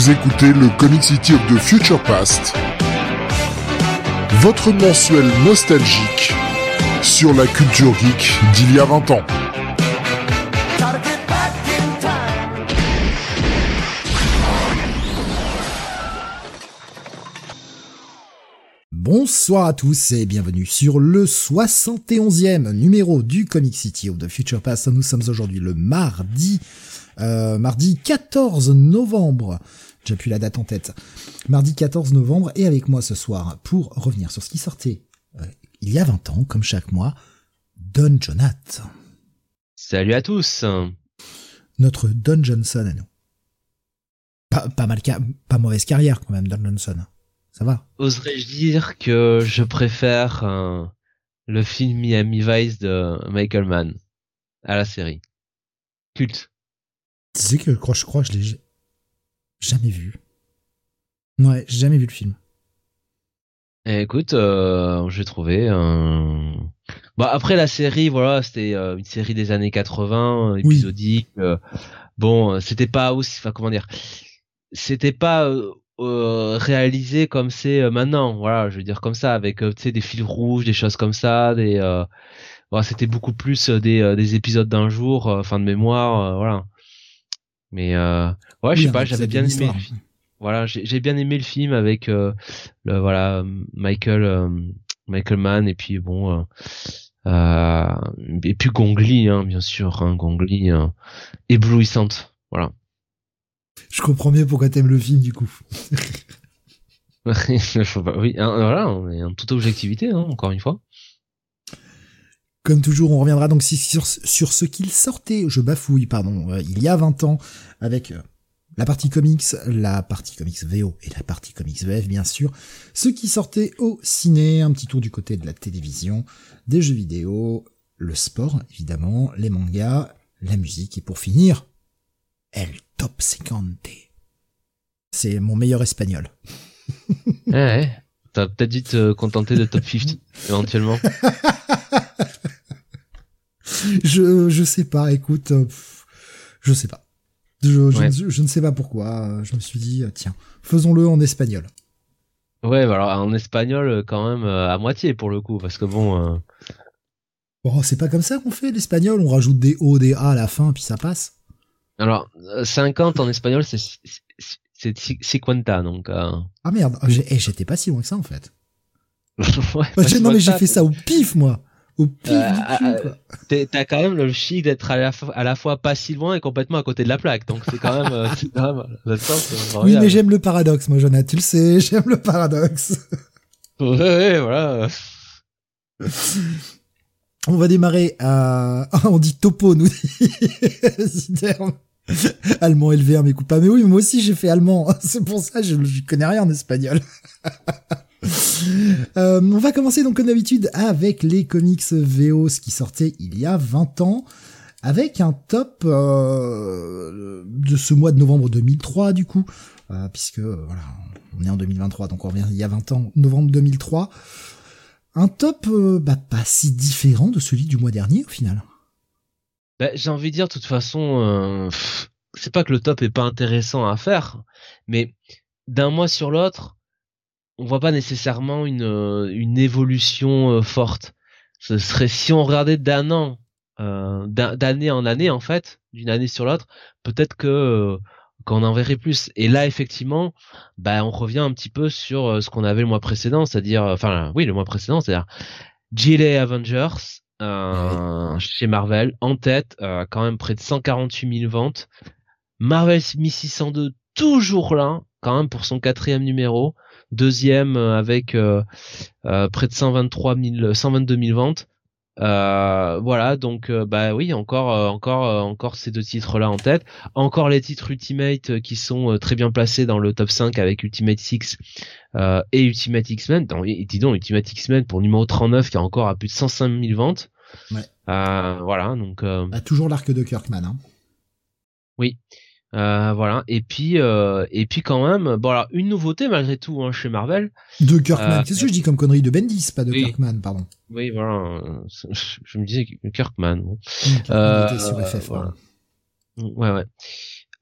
Vous écoutez le Comic City of the Future Past, votre mensuel nostalgique sur la culture geek d'il y a 20 ans. Bonsoir à tous et bienvenue sur le 71e numéro du Comic City of the Future Past. Nous sommes aujourd'hui le mardi, euh, mardi 14 novembre. J'ai plus la date en tête. Mardi 14 novembre et avec moi ce soir pour revenir sur ce qui sortait euh, il y a 20 ans, comme chaque mois, Don Jonath. Salut à tous. Notre Don Johnson à nous. Pas, pas mal, pas mauvaise carrière quand même, Don Johnson. Ça va? Oserais-je dire que je préfère euh, le film Miami Vice de Michael Mann à la série. Culte. Tu sais que je crois, je crois, je l'ai jamais vu. Ouais, j'ai jamais vu le film. Eh, écoute, euh, j'ai trouvé. Euh... Bah après la série, voilà, c'était euh, une série des années 80, épisodique. Euh, bon, c'était pas aussi, enfin comment dire, c'était pas euh, réalisé comme c'est euh, maintenant voilà je veux dire comme ça avec euh, tu sais des fils rouges des choses comme ça des voilà, c'était beaucoup plus des, des épisodes d'un jour fin de mémoire voilà mais ouais je sais pas j'avais bien aimé le film. voilà j'ai bien aimé le film avec le voilà Michael Michael Mann et puis bon et puis Gongli hein, bien sûr hein, Gongli éblouissante voilà je comprends mieux pourquoi t'aimes le film du coup. oui, hein, voilà, on est en toute objectivité, hein, encore une fois. Comme toujours, on reviendra donc sur, sur ce qu'il sortait, je bafouille, pardon, euh, il y a 20 ans, avec euh, la partie comics, la partie comics VO et la partie comics VF, bien sûr. Ce qui sortait au ciné, un petit tour du côté de la télévision, des jeux vidéo, le sport, évidemment, les mangas, la musique, et pour finir, El Top 50. C'est mon meilleur espagnol. ouais, t'as peut-être dû te contenter de Top 50, éventuellement. je, je sais pas, écoute, euh, je sais pas. Je, je, ne sais pas pourquoi. Je me suis dit, euh, tiens, faisons-le en espagnol. Ouais, bah alors en espagnol, euh, quand même, à moitié pour le coup, parce que bon. Bon, c'est pas comme ça qu'on fait l'espagnol, on rajoute des O, des A à la fin, puis ça passe. Alors, 50 en espagnol, c'est c'est cinquanta, donc. Euh... Ah merde, eh, j'étais pas si loin que ça en fait. ouais, non mais j'ai fait ça au pif moi. Au pif euh, euh T'as quand même le chic d'être à, la à la fois pas si loin et complètement à côté de la plaque, donc c'est quand même. Euh, quand même oui, mais j'aime le paradoxe, moi, Jonathan, tu le sais, j'aime le paradoxe. ouais, ouais, voilà. On va démarrer à... on dit topo, nous dit allemand LV1 m'écoute pas. Mais oui, moi aussi j'ai fait allemand. C'est pour ça je, je connais rien en espagnol. Euh, on va commencer donc comme d'habitude avec les comics VO, ce qui sortait il y a 20 ans, avec un top euh, de ce mois de novembre 2003 du coup, euh, puisque voilà, on est en 2023, donc on revient il y a 20 ans, novembre 2003. Un top bah, pas si différent de celui du mois dernier au final. Bah, j'ai envie de dire, de toute façon, c'est pas que le top est pas intéressant à faire, mais d'un mois sur l'autre, on voit pas nécessairement une, euh, une évolution euh, forte. Ce serait si on regardait d'un an, d'année en année en fait, d'une année sur l'autre, peut-être que qu'on en verrait plus. Et là, effectivement, bah, on revient un petit peu sur ce qu'on avait le mois précédent, c'est-à-dire, enfin, oui, le mois précédent, c'est-à-dire GLA Avengers, euh, chez Marvel, en tête, euh, quand même près de 148 000 ventes. Marvel 1602 toujours là, quand même pour son quatrième numéro. Deuxième euh, avec euh, près de 123 000, 122 000 ventes. Euh, voilà, donc bah oui, encore, encore, encore ces deux titres-là en tête. Encore les titres Ultimate qui sont très bien placés dans le top 5 avec Ultimate 6 et Ultimate X-Men. Dis donc, Ultimate X-Men pour numéro 39 qui a encore à plus de 105 000 ventes. Ouais. voilà, donc. Bah, toujours l'arc de Kirkman. Hein. Oui. Euh, voilà. Et puis euh, et puis quand même bon alors une nouveauté malgré tout hein, chez Marvel de Kirkman. euh, qu'est-ce que je dis comme connerie de Bendis pas de Kirkman pardon. Oui voilà. Je me disais Kirkman bon. Mmh, sur FF, voilà. ouais ouais.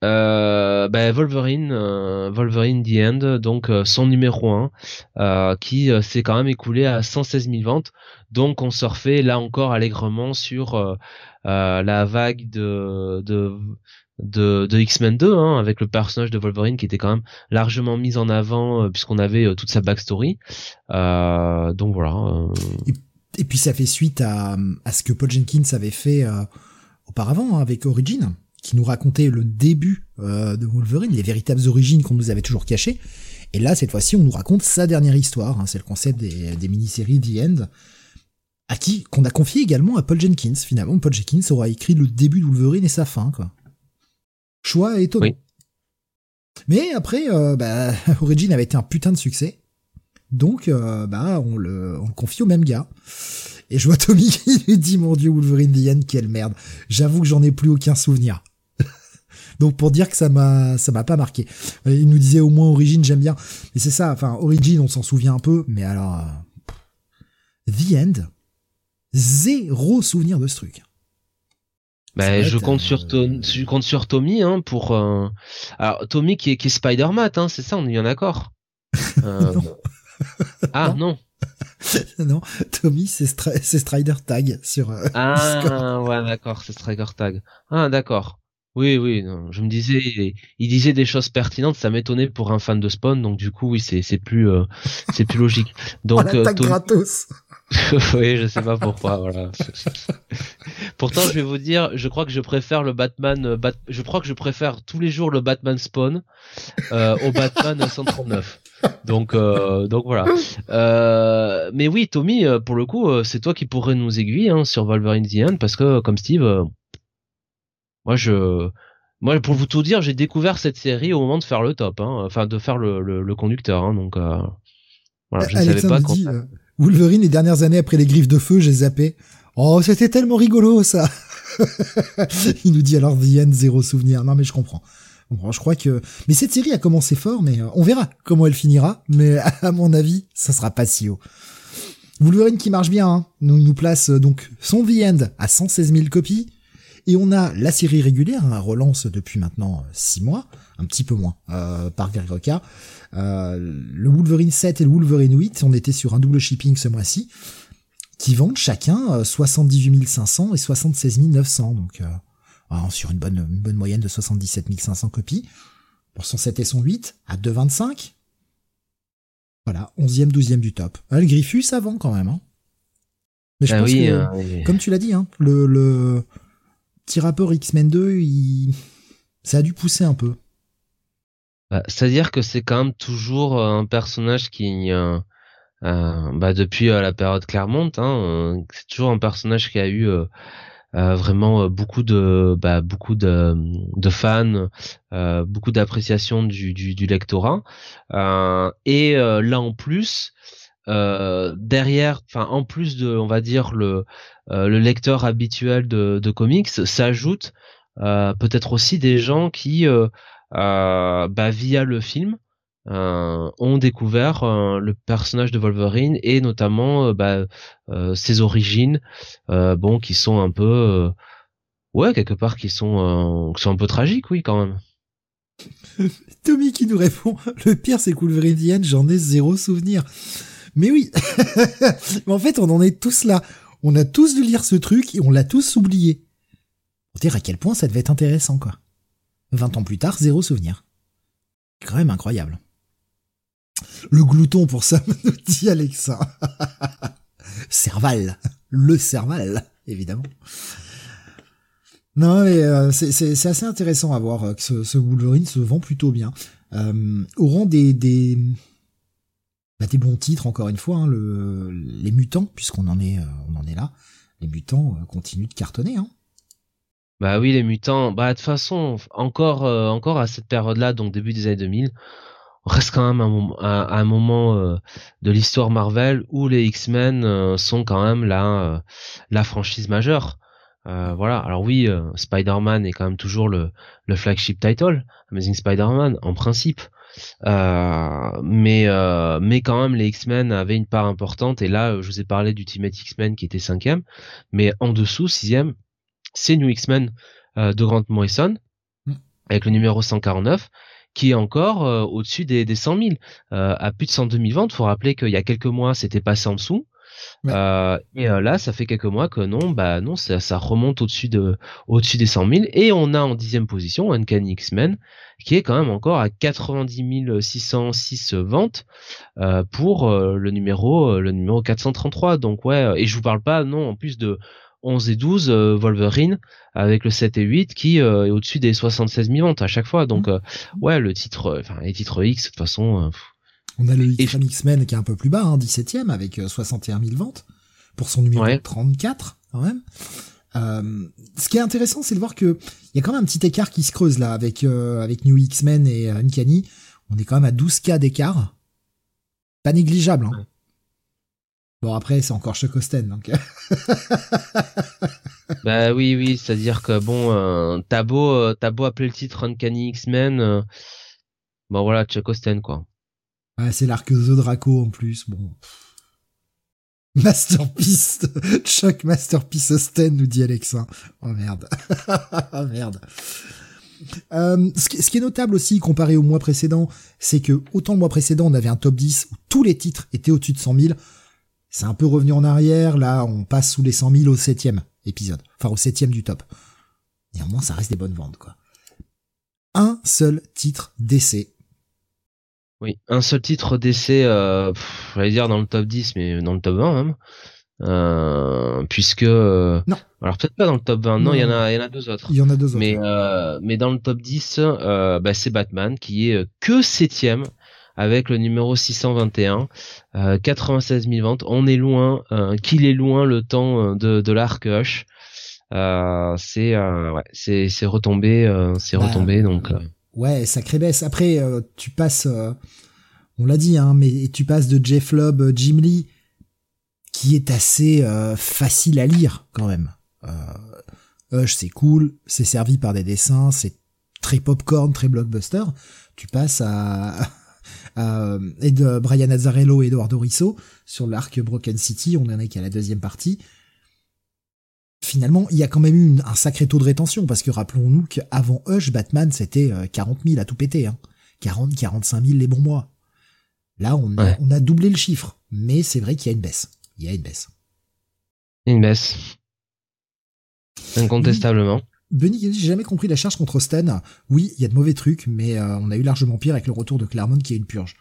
Euh, bah, Wolverine, euh, Wolverine The End, donc euh, son numéro 1, qui s'est quand même écoulé à 116 000 ventes. Donc on surfait là encore allègrement sur la vague de, de de, de X-Men 2 hein, avec le personnage de Wolverine qui était quand même largement mis en avant puisqu'on avait toute sa backstory donc voilà et, puis ça fait suite à, à ce que Paul Jenkins avait fait auparavant hein, avec Origin qui nous racontait le début euh, de Wolverine, les véritables origines qu'on nous avait toujours cachées. Et là, cette fois-ci, on nous raconte sa dernière histoire. Hein, c'est le concept des, des mini-séries The End, à qui qu'on a confié également à Paul Jenkins. Finalement, Paul Jenkins aura écrit le début de Wolverine et sa fin, quoi. Choix étonnant. Mais après, euh, bah, Origin avait été un putain de succès. Donc, euh, bah, on le, on le confie au même gars. Et je vois Tommy qui lui dit, mon dieu, Wolverine The End, quelle merde. J'avoue que j'en ai plus aucun souvenir. Donc pour dire que ça m'a ça m'a pas marqué. Euh, il nous disait au moins Origin j'aime bien. Et c'est ça, enfin Origin on s'en souvient un peu, mais alors euh, The End, zéro souvenir de ce truc. Bah, je compte sur euh, je compte sur Tommy hein, pour alors Tommy qui est qui est Spider-Man hein, c'est ça on est bien d'accord. ah non. non, Tommy, c'est Strider Tag sur. ah ouais, d'accord, c'est Strider Tag. Ah d'accord. Oui, oui, je me disais, il disait des choses pertinentes, ça m'étonnait pour un fan de Spawn, donc du coup, oui, c'est plus euh, c'est plus logique. Donc oh, euh, gratos. oui, je sais pas pourquoi, voilà. Pourtant, je vais vous dire, je crois que je préfère le Batman, euh, je crois que je préfère tous les jours le Batman Spawn euh, au Batman 139. Donc, euh, donc voilà. Euh, mais oui, Tommy, pour le coup, c'est toi qui pourrais nous aiguiller hein, sur Wolverine The End, parce que comme Steve, moi, je, moi, pour vous tout dire, j'ai découvert cette série au moment de faire le top, hein, enfin de faire le, le, conducteur. Hein, donc, euh, voilà, je ne savais pas. Dit, euh, Wolverine les dernières années après les griffes de feu, j'ai zappé. Oh, c'était tellement rigolo ça. Il nous dit alors The End zéro souvenir. Non mais je comprends. Bon, je crois que, mais cette série a commencé fort, mais euh, on verra comment elle finira. Mais à mon avis, ça sera pas si haut. Wolverine qui marche bien, hein. nous nous place donc son The End à 116 000 copies, et on a la série régulière, hein, relance depuis maintenant 6 mois, un petit peu moins, euh, par Greg Roca. Euh, le Wolverine 7 et le Wolverine 8, on était sur un double shipping ce mois-ci, qui vendent chacun 78 euh, 500 et 76 900, donc euh, sur une bonne, une bonne moyenne de 77 500 copies. Pour son 7 et son 8, à 2,25. Voilà, 11e, 12e du top. Ah, le Griffus, ça vend quand même. Hein. Mais je ah pense que, comme tu l'as dit, hein, le, le, petit rapport X-Men 2, il... ça a dû pousser un peu. Bah, C'est-à-dire que c'est quand même toujours euh, un personnage qui, euh, euh, bah, depuis la période Claremont, hein, c'est toujours un personnage qui a eu vraiment beaucoup de, bah, beaucoup de, de fans, beaucoup d'appréciation du, lectorat. et là en plus, derrière, en plus de, on va dire le le lecteur habituel de, comics s'ajoute euh, peut-être aussi des gens qui, euh, bah, via le film, ont découvert le personnage de Wolverine et notamment bah, ses origines, bon, qui sont un peu, ouais, quelque part, qui sont, qui sont un peu tragiques, oui, quand même. Tommy qui nous répond, le pire c'est que Wolverine j'en ai zéro souvenir. Mais oui, mais en fait on en est tous là. On a tous dû lire ce truc et on l'a tous oublié. Pour dire à quel point ça devait être intéressant, quoi. 20 ans plus tard, zéro souvenir. Quand même incroyable. Le glouton pour ça, nous dit Alexa. Serval. Le Serval, évidemment. Non, mais euh, c'est assez intéressant à voir que ce, ce, Wolverine se vend plutôt bien. Euh, au rang des, des, bah, des bons titres encore une fois, hein, le, les mutants, puisqu'on en est, euh, on en est là, les mutants euh, continuent de cartonner. Hein. Bah oui, les mutants. Bah de toute façon, encore, euh, encore à cette période-là, donc début des années 2000, on reste quand même à un, moment de l'histoire Marvel où les X-Men sont quand même la, la franchise majeure. voilà. Alors oui, Spider-Man est quand même toujours le, le flagship title, Amazing Spider-Man en principe. Euh, mais euh, mais quand même les X-Men avaient une part importante. Et là je vous ai parlé d'Ultimate X-Men qui était cinquième. Mais en dessous sixième c'est New X-Men euh, de Grant Morrison avec le numéro 149 qui est encore au-dessus des, des 100 000 à plus de 102 000 ventes faut rappeler qu'il y a quelques mois c'était passé en dessous euh, et euh, là, ça fait quelques mois que non, bah non, ça, ça remonte au-dessus de, au-dessus des 100 000. Et on a en dixième position Uncanny X-Men, qui est quand même encore à 90 606 ventes euh, pour euh, le numéro, le numéro 433. Donc ouais, et je vous parle pas, non, en plus de 11 et 12 Wolverine avec le 7 et 8 qui est au-dessus des 76 000 ventes à chaque fois. Donc mmh. ouais, le titre, enfin les titres X, de toute façon. On a le X-Men qui est un peu plus bas, hein, 17ème, avec 61 euh, 000 ventes, pour son numéro 34, quand même. Euh, ce qui est intéressant, c'est de voir que il y a quand même un petit écart qui se creuse là avec euh, avec New X-Men et Uncanny. On est quand même à 12 k d'écart. Pas négligeable. Hein. Bon après c'est encore Chuck Austen donc. bah oui oui c'est à dire que bon t'as beau t'as beau appeler le titre Uncanny X-Men bon voilà Chuck Austen quoi. Ouais, c'est l'arc The Draco en plus, bon. Masterpiece, Chuck Masterpiece Austen, nous dit Alexa. Oh merde. oh merde. Euh, ce, qui, est notable aussi comparé au mois précédent, c'est que autant le mois précédent on avait un top 10 où tous les titres étaient au-dessus de 100 000, c'est un peu revenu en arrière, là on passe sous les 100 000 au septième épisode, enfin au septième du top. Néanmoins ça reste des bonnes ventes quoi. Un seul titre d'essai oui, un seul titre d'essai, euh, j'allais dire dans le top 10, mais dans le top 20 même. Euh, puisque euh, non. alors peut-être pas dans le top 20 non il y en a il y en a deux autres. Il y en a deux autres. Mais euh, mais dans le top 10 euh, bah, c'est Batman qui est que septième avec le numéro 621 euh, 96 000 ventes. On est loin euh, qu'il est loin le temps de de l'arc Hush euh, c'est ouais c'est c'est retombé c'est bah, retombé donc Ouais, sacré baisse. Après, euh, tu passes, euh, on l'a dit, hein, mais tu passes de Jeff Lobb, euh, Jim Lee, qui est assez facile à lire quand même. Hush, c'est cool, c'est servi par des dessins, c'est très popcorn, très blockbuster. Tu passes à, à Brian Azzarello et Eduardo Risso sur l'arc Broken City. On en est qu'à la deuxième partie finalement, il y a quand même eu un sacré taux de rétention, parce que rappelons-nous qu'avant Hush, Batman, c'était 40 euh, 000 à tout péter. Hein. 40, 45 000 les bons mois. Là, on a, on a doublé le chiffre. Mais c'est vrai qu'il y a une baisse. Il y a une baisse. Une baisse. Incontestablement. Benny j'ai jamais compris la charge contre Stan. Oui, il y a de mauvais trucs, mais euh, on a eu largement pire avec le retour de Claremont qui est une purge.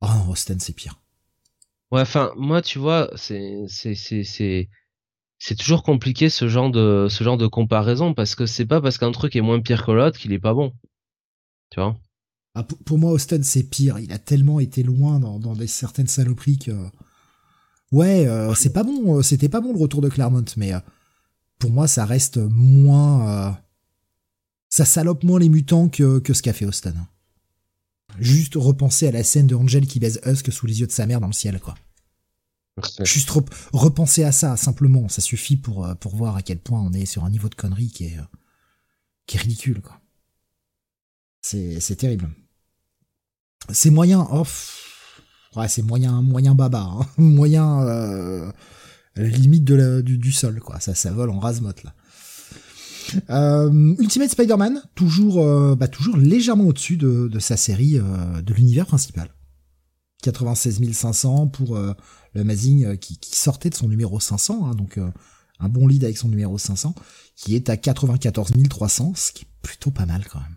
Oh Stan, c'est pire. Ouais, enfin, moi, tu vois, c'est, c'est, c'est, c'est, c'est toujours compliqué ce genre de comparaison parce que c'est pas parce qu'un truc est moins pire que l'autre qu'il est pas bon. Tu vois? Ah, pour, moi, Austin c'est pire. Il a tellement été loin dans, certaines saloperies que ouais, euh, c'est pas bon. Euh, c'était pas bon le retour de Claremont, mais euh, pour moi, ça reste moins. ça salope moins les mutants que que ce qu'a fait Austin. Juste repenser à la scène de Angel qui baise Husk sous les yeux de sa mère dans le ciel, quoi. Juste repenser à ça, simplement, ça suffit pour, euh, pour voir à quel point on est sur un niveau de connerie qui est, euh, qui est ridicule, quoi. C'est, terrible. C'est moyen, oh, ouais, c'est moyen, moyen baba, hein. moyen, euh, limite de la, du, du, sol, quoi. Ça, ça vole en rasemote, là. Euh, Ultimate Spider-Man, toujours, bah, toujours légèrement au-dessus de, de sa série, de l'univers principal. 96 500 pour le Amazing euh, qui, sortait de son numéro 500, hein, donc euh, un bon lead avec son numéro 500, qui est à 94 300, ce qui est plutôt pas mal quand même.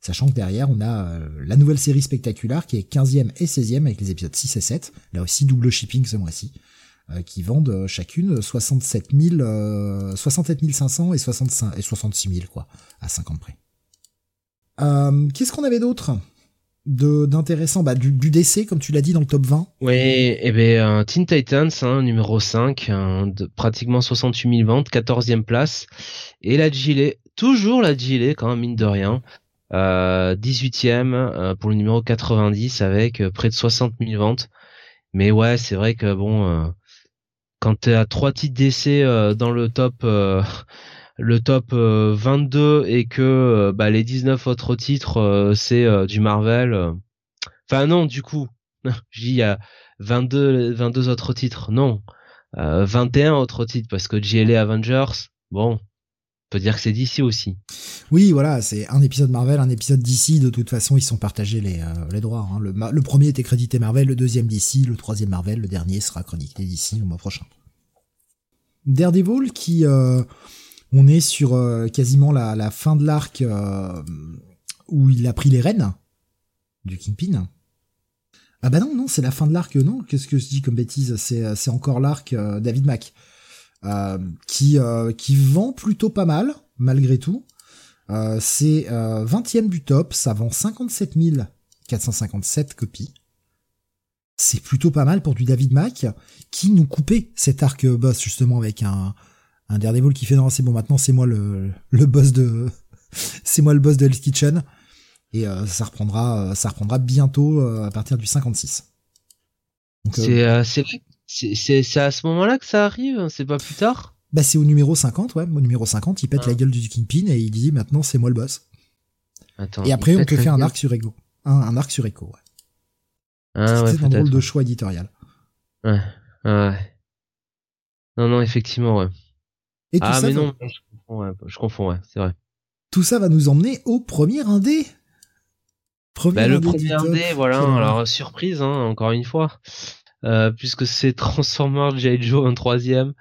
Sachant que derrière, on a euh, la nouvelle série spectaculaire qui est 15e et 16e avec les épisodes 6 et 7, là aussi double shipping ce mois-ci, qui vendent chacune 67 000, 67 500 et, 65, et 66 000 quoi, à 50 près. Qu'est-ce qu'on avait d'autre? D'intéressant bah, du, du DC comme tu l'as dit dans le top 20 oui et eh ben euh, Teen Titans hein, numéro 5 hein, de pratiquement 68 000 ventes 14e place. Et la Gilet toujours la Gilet quand même mine de rien euh, 18e euh, pour le numéro 90 avec euh, près de 60 000 ventes. Mais ouais c'est vrai que bon quand t'es à trois titres DC dans le top le top 22 euh, et que euh, bah, les 19 autres titres euh, c'est du Marvel. Enfin non, du coup, je il y a 22 22 autres titres. Non. 21 autres titres parce que JLA Avengers, bon, peut dire que c'est d'ici aussi. Oui, voilà, c'est un épisode Marvel, un épisode d'ici. De toute façon, ils sont partagés les, les droits. Hein. Le, le, premier était crédité Marvel, le deuxième d'ici, le troisième Marvel, le dernier sera crédité d'ici le mois prochain. Daredevil qui euh, on est sur euh, quasiment la, fin de l'arc euh, où il a pris les rênes du Kingpin. Ah bah non, non, c'est la fin de l'arc, non Qu'est-ce que je dis comme bêtise C'est c'est encore l'arc David Mack qui qui vend plutôt pas mal malgré tout. c'est 20e du top, ça vend 57 457 copies c'est plutôt pas mal pour du David Mack qui nous coupait cet arc boss justement avec un un Daredevil qui fait non c'est bon maintenant c'est moi le le boss de c'est moi le boss de Hell's Kitchen et euh, ça reprendra euh, ça reprendra bientôt euh, à partir du 56. C'est à ce moment-là que ça arrive, hein, c'est pas plus tard. Bah c'est au numéro 50 ouais, au numéro 50, il pète ah. la gueule du Kingpin et il dit maintenant c'est moi le boss. Attends, et après on peut faire un arc sur Ego. Un, un arc sur Echo ouais. Ah, c'est un drôle de choix éditorial. Ouais, ouais. Non, non, effectivement, ouais. Et ah, mais non, je confonds, ouais, je confonds, ouais, c'est vrai. Tout ça va nous emmener au premier indé. Premier bah, le premier indé, voilà, alors surprise, hein, encore une fois. Euh, puisque c'est Transformers J. Joe un troisième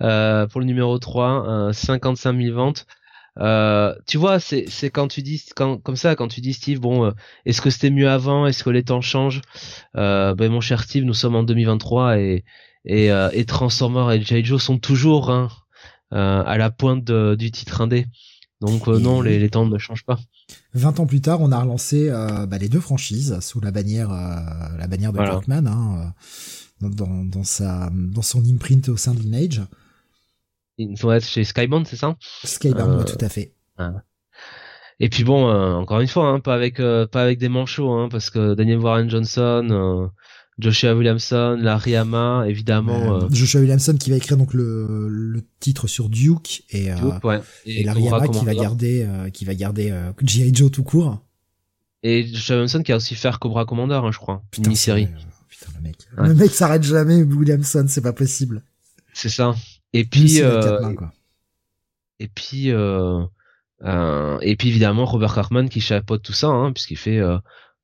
euh, pour le numéro 3, euh, 55 000 ventes. Euh, tu vois, c'est c'est quand tu dis quand comme ça quand tu dis Steve, bon, euh, est-ce que c'était mieux avant, est-ce que les temps changent? Euh, Ben mon cher Steve, nous sommes en 2023 et et, euh, et Transformers et J. Joe sont toujours hein, à la pointe du titre indé. Donc non, les, les temps ne changent pas. 20 ans plus tard, on a relancé bah, les deux franchises sous la bannière la bannière de voilà. hein, dans, dans sa dans son imprint au sein de faut être chez Skybound, c'est ça? Skybound, euh, tout à fait. Et puis bon, euh, encore une fois, hein, pas avec euh, pas avec des manchots, hein, parce que Daniel Warren Johnson, Joshua Williamson, Larry Hama, évidemment. Joshua Williamson qui va écrire donc le, le titre sur Duke et, et, Larry Hama qui va garder qui va garder G.I. Joe tout court. Et Joshua Williamson qui a aussi fait Cobra Commander, hein, je crois, une mini-série. putain le mec, le mec s'arrête jamais, Williamson, c'est pas possible. C'est ça. Et puis, euh, et puis, euh, euh, et puis évidemment Robert Kirkman qui chapeaute tout ça, hein, puisqu'il fait euh, euh,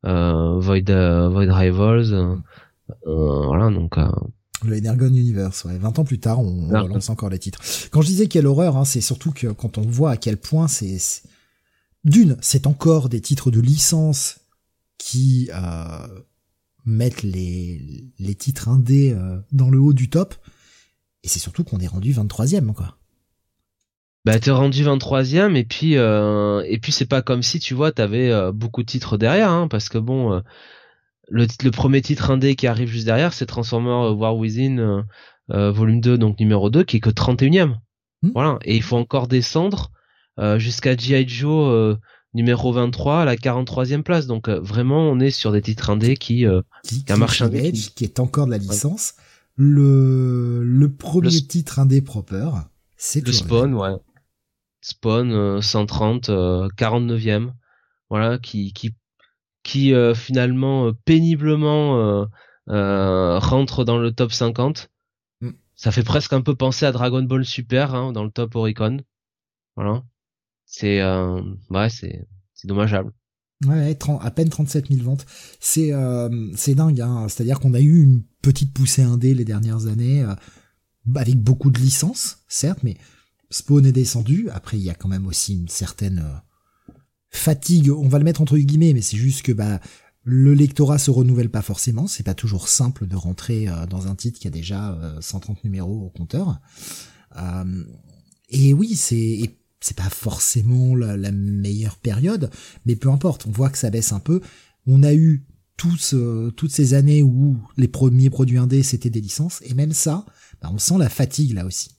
Void, euh, Void Rivals, voilà donc. Le Energon Universe, ouais. 20 ans plus tard, on, on relance encore les titres. Quand je disais quelle horreur, hein, c'est surtout que quand on voit à quel point c'est, d'une, c'est encore des titres de licence qui euh, mettent les, les titres indés euh, dans le haut du top. Et c'est surtout qu'on est rendu 23ème, quoi. Bah t'es rendu 23ème et puis euh, et puis c'est pas comme si tu vois t'avais euh, beaucoup de titres derrière hein, parce que bon euh, le, le premier titre indé qui arrive juste derrière c'est Transformer War Within volume 2 donc numéro 2 qui est que 31ème. Hmm. Voilà et il faut encore descendre jusqu'à GI Joe numéro 23 à la 43e place donc vraiment on est sur des titres indés qui qui, qui, indé qui... est encore de la licence le, le premier titre indé proper, c'est le Spawn, ouais. Spawn 130, euh, 49e, euh, voilà, qui qui qui euh, finalement péniblement rentre dans le top 50. Mm. Ça fait presque un peu penser à Dragon Ball Super hein, dans le top Oricon. Voilà. C'est ouais, c'est c'est dommageable. Ouais, à peine 37 000 ventes. C'est euh, c'est dingue. Hein. C'est-à-dire qu'on a eu une petite poussée indé les dernières années, euh, avec beaucoup de licences, certes, mais Spawn est descendu. Après, il y a quand même aussi une certaine euh, fatigue. On va le mettre entre guillemets, mais c'est juste que bah le lectorat se renouvelle pas forcément. C'est pas toujours simple de rentrer dans un titre qui a déjà 130 numéros au compteur. et oui, c'est c'est pas forcément la, meilleure période, mais peu importe, on voit que ça baisse un peu. On a eu tous, euh, toutes ces années où les premiers produits indés c'était des licences, et même ça, bah, on sent la fatigue là aussi.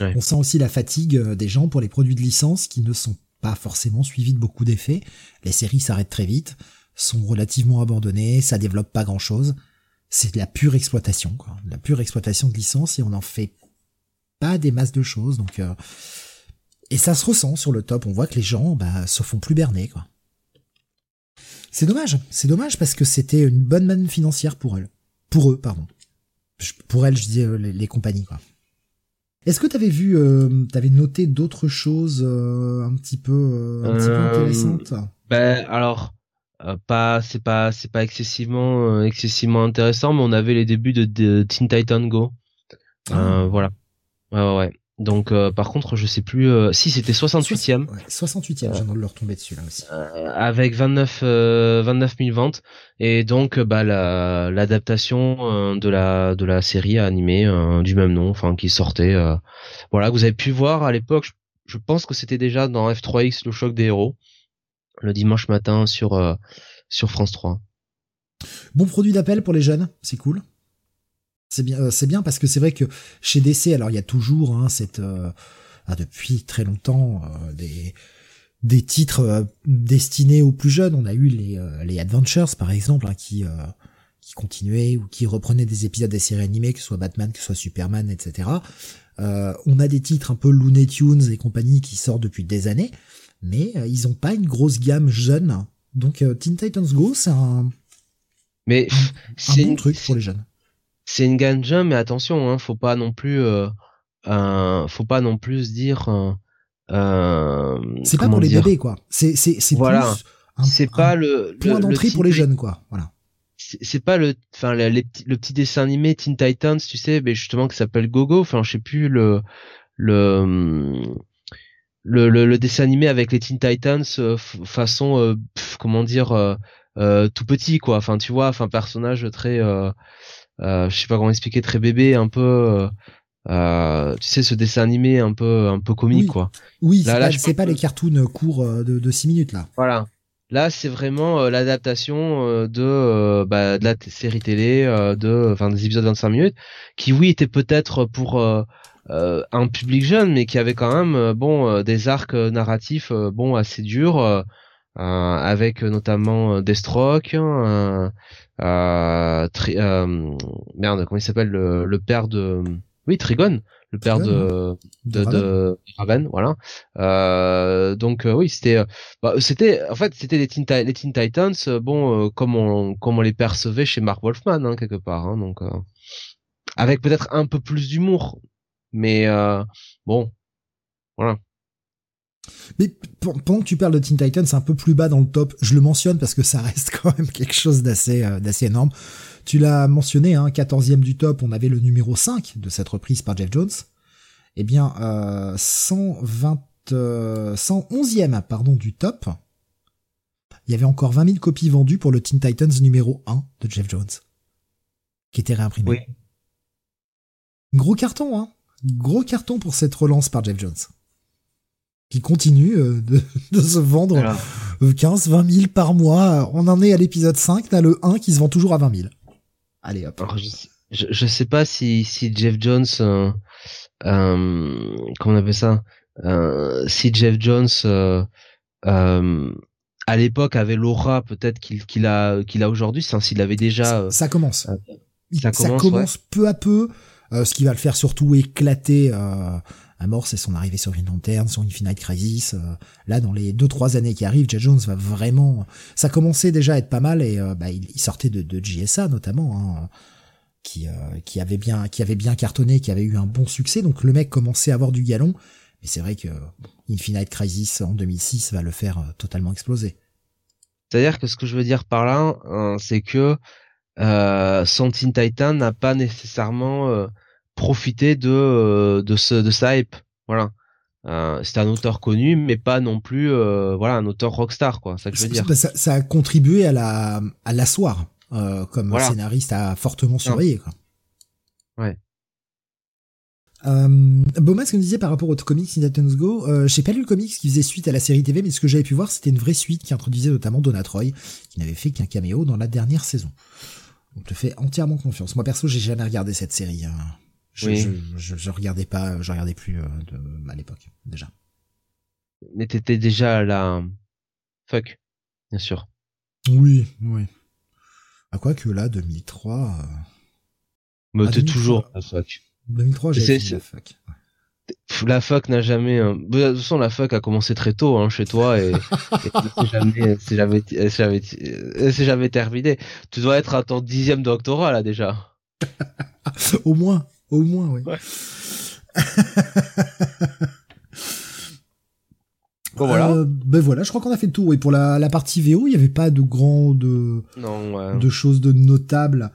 On sent aussi la fatigue euh, des gens pour les produits de licence qui ne sont pas forcément suivis de beaucoup d'effets. Les séries s'arrêtent très vite, sont relativement abandonnées, ça développe pas grand chose. C'est de la pure exploitation, quoi. De la pure exploitation de licence et on en fait pas des masses de choses, donc euh, et ça se ressent sur le top. On voit que les gens bah, se font plus berner, quoi. C'est dommage, c'est dommage parce que c'était une bonne manne financière pour elles, pour eux, pardon. Pour elles, je dis euh, les, compagnies, quoi. Est-ce que t'avais vu, euh, t'avais noté d'autres choses euh, un petit peu, euh, un petit peu intéressantes Ben alors pas c'est pas c'est pas excessivement excessivement intéressant mais on avait les débuts de, de Teen Titan Go. Ah. Voilà. Ouais ouais ouais. Donc euh, par contre je sais plus euh, si c'était 68e Ouais, 68e, je viens de le retomber dessus là aussi. euh, avec 29 euh, 29 000 ventes et donc euh, bah la l'adaptation euh, de la de la série animée euh, du même nom enfin qui sortait euh, voilà que vous avez pu voir à l'époque je, je pense que c'était déjà dans F3X le choc des héros le dimanche matin sur euh, sur France 3 Bon produit d'appel pour les jeunes, c'est cool. C'est bien, euh, c'est bien parce que c'est vrai que chez DC, alors il y a toujours hein, cette, euh, ah, depuis très longtemps euh, des des titres euh, destinés aux plus jeunes. On a eu les euh, les Adventures par exemple hein, qui euh, qui continuaient ou qui reprenaient des épisodes des séries animées, que ce soit Batman, que ce soit Superman, etc. Euh, on a des titres un peu Looney Tunes et compagnie qui sortent depuis des années, mais euh, ils ont pas une grosse gamme jeune. Donc euh, Teen Titans Go, c'est un, mais un bon truc pour les jeunes. C'est une ganja mais attention hein faut pas non plus euh, euh, faut pas non plus se dire euh, euh, C'est pas pour les bébés, quoi. C'est c'est c'est Voilà. un, c'est un pas le point le- le d'entrée pour les jeunes, quoi. Voilà. c'est pas le enfin le, le petit dessin animé Teen Titans tu sais mais justement qui s'appelle Gogo enfin je sais plus le le le, le, le dessin animé avec les Teen Titans euh, façon euh, pff, comment dire euh, euh, tout petit quoi enfin tu vois enfin personnage très euh, euh, je sais pas comment expliquer très bébé un peu euh, euh, tu sais ce dessin animé un peu un peu comique Oui. quoi Oui, Là- c'est là, c'est pas que- les cartoons courts euh, de, de 6 minutes, là. Voilà. Là, c'est vraiment euh, l'adaptation euh, de euh, bah, de la série télé euh, de enfin des épisodes de 25 minutes qui oui était peut-être pour euh, euh, un public jeune mais qui avait quand même euh, bon euh, des arcs euh, narratifs euh, bon assez durs euh, euh, avec euh, notamment euh, Deathstroke euh, euh, Tri- euh, merde comment il s'appelle le, le père de oui Trigon le père Trigon, de de, Raven. de Raven, voilà. Euh, donc euh, oui, c'était, euh, bah, c'était, en fait, c'était les Teen, Ti- les Teen Titans, euh, bon, euh, comme on, comme on les percevait chez Mark Wolfman, hein, quelque part, hein, donc euh, avec peut-être un peu plus d'humour, mais euh, bon, voilà. Mais pendant que tu parles de Teen Titans, c'est un peu plus bas dans le top. Je le mentionne parce que ça reste quand même quelque chose d'assez euh, d'assez énorme. Tu l'as mentionné, hein, 14e du top, on avait le numéro 5 de cette reprise par Jeff Jones. Eh bien, euh, 120, euh, 111e pardon, du top, il y avait encore 20 000 copies vendues pour le Teen Titans numéro 1 de Jeff Jones, qui était réimprimé. Oui. Gros carton, hein Gros carton pour cette relance par Jeff Jones. Qui continue euh, de, de se vendre Voilà. euh, 15, 20 000 par mois. On en est à l'épisode 5, t'as le 1 qui se vend toujours à 20 000. Allez hop. Alors, je, sais- je, je sais pas si, si Jeff Jones, euh, euh, comment on appelle ça, euh, si Jeff Jones, euh, euh, à l'époque avait l'aura peut-être qu'il qu'il a qu'il a aujourd'hui, c'est s'il avait déjà. ça commence. euh, ça commence, peu à peu. Euh, ce qui va le faire surtout éclater mort, c'est son arrivée sur Green Lantern, son Infinite Crisis. euh, là, dans les deux trois années qui arrivent, Jeff Jones va vraiment. Ça commençait déjà à être pas mal et euh, bah, il, sortait de, de JSA notamment, hein, qui euh, qui avait bien qui avait bien cartonné, qui avait eu un bon succès. Donc le mec commençait à avoir du galon. Mais c'est vrai que Infinite Crisis en 2006 va le faire euh, totalement exploser. C'est-à-dire que ce que je veux dire par là, hein, c'est que son Teen Titan n'a pas nécessairement profité de euh, de ce de sa hype. Voilà. Euh, c'est un auteur connu, mais pas non plus euh, voilà un auteur rockstar quoi. Ça que je veux dire. Ça, ça- a contribué à la à l'asseoir euh, comme Voilà. scénariste a fortement surveillé quoi. Ouais. Euh, Boma, ce que disait par rapport au comics Titans Go, euh, j'ai pas lu le comics qui faisait suite à la série TV, mais ce que j'avais pu voir, c'était une vraie suite qui introduisait notamment Donna Troy, qui n'avait fait qu'un caméo dans la dernière saison. Je te fais entièrement confiance. Moi perso, j'ai jamais regardé cette série. hein. Je, Oui. je, je, je regardais pas, je regardais plus euh, de, à l'époque déjà. Mais t'étais déjà là. Fuck, bien sûr. Oui, oui. À quoi que là, 2003. euh, Mais Ah, t'es 2003. toujours la fuck. 2003, j'ai la. Pff, La fuck n'a jamais. euh, De toute façon, la fuck a commencé très tôt hein, chez toi et, et jamais, c'est jamais, c'est jamais, c'est jamais terminé. Tu dois être à ton dixième doctorat là déjà. Au moins, au moins, oui. Ouais. Bon, voilà. Euh, ben voilà, je crois qu'on a fait le tour. Et pour la, la partie VO, il n'y avait pas de grandes ouais. de choses de notables.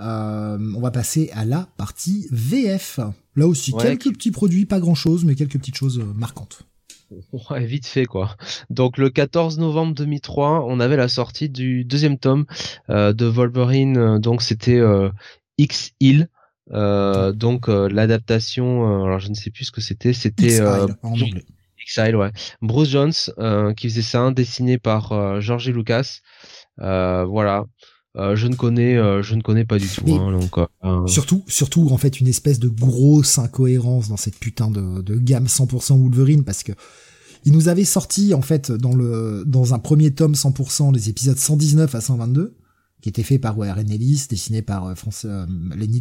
Euh, on va passer à la partie VF. Là aussi, Ouais, quelques qui- petits produits, pas grand chose, mais quelques petites choses euh, marquantes. Ouais, vite fait quoi. Donc le 14 novembre 2003, on avait la sortie du deuxième tome euh, de Wolverine. Donc c'était euh, X Hill. Euh, donc euh, l'adaptation. euh, alors je ne sais plus ce que c'était. C'était. X-Isle, ouais. Bruce Jones qui faisait ça, dessiné par George Lucas. Euh, voilà. Je ne connais, je ne connais pas du tout. Hein, donc, Surtout, surtout, en fait, une espèce de grosse incohérence dans cette putain de, de gamme 100% Wolverine, parce que il nous avait sorti, en fait, dans le, dans un premier tome 100%, les épisodes 119 à 122, qui étaient faits par Warren Ellis, dessiné par euh, France, euh,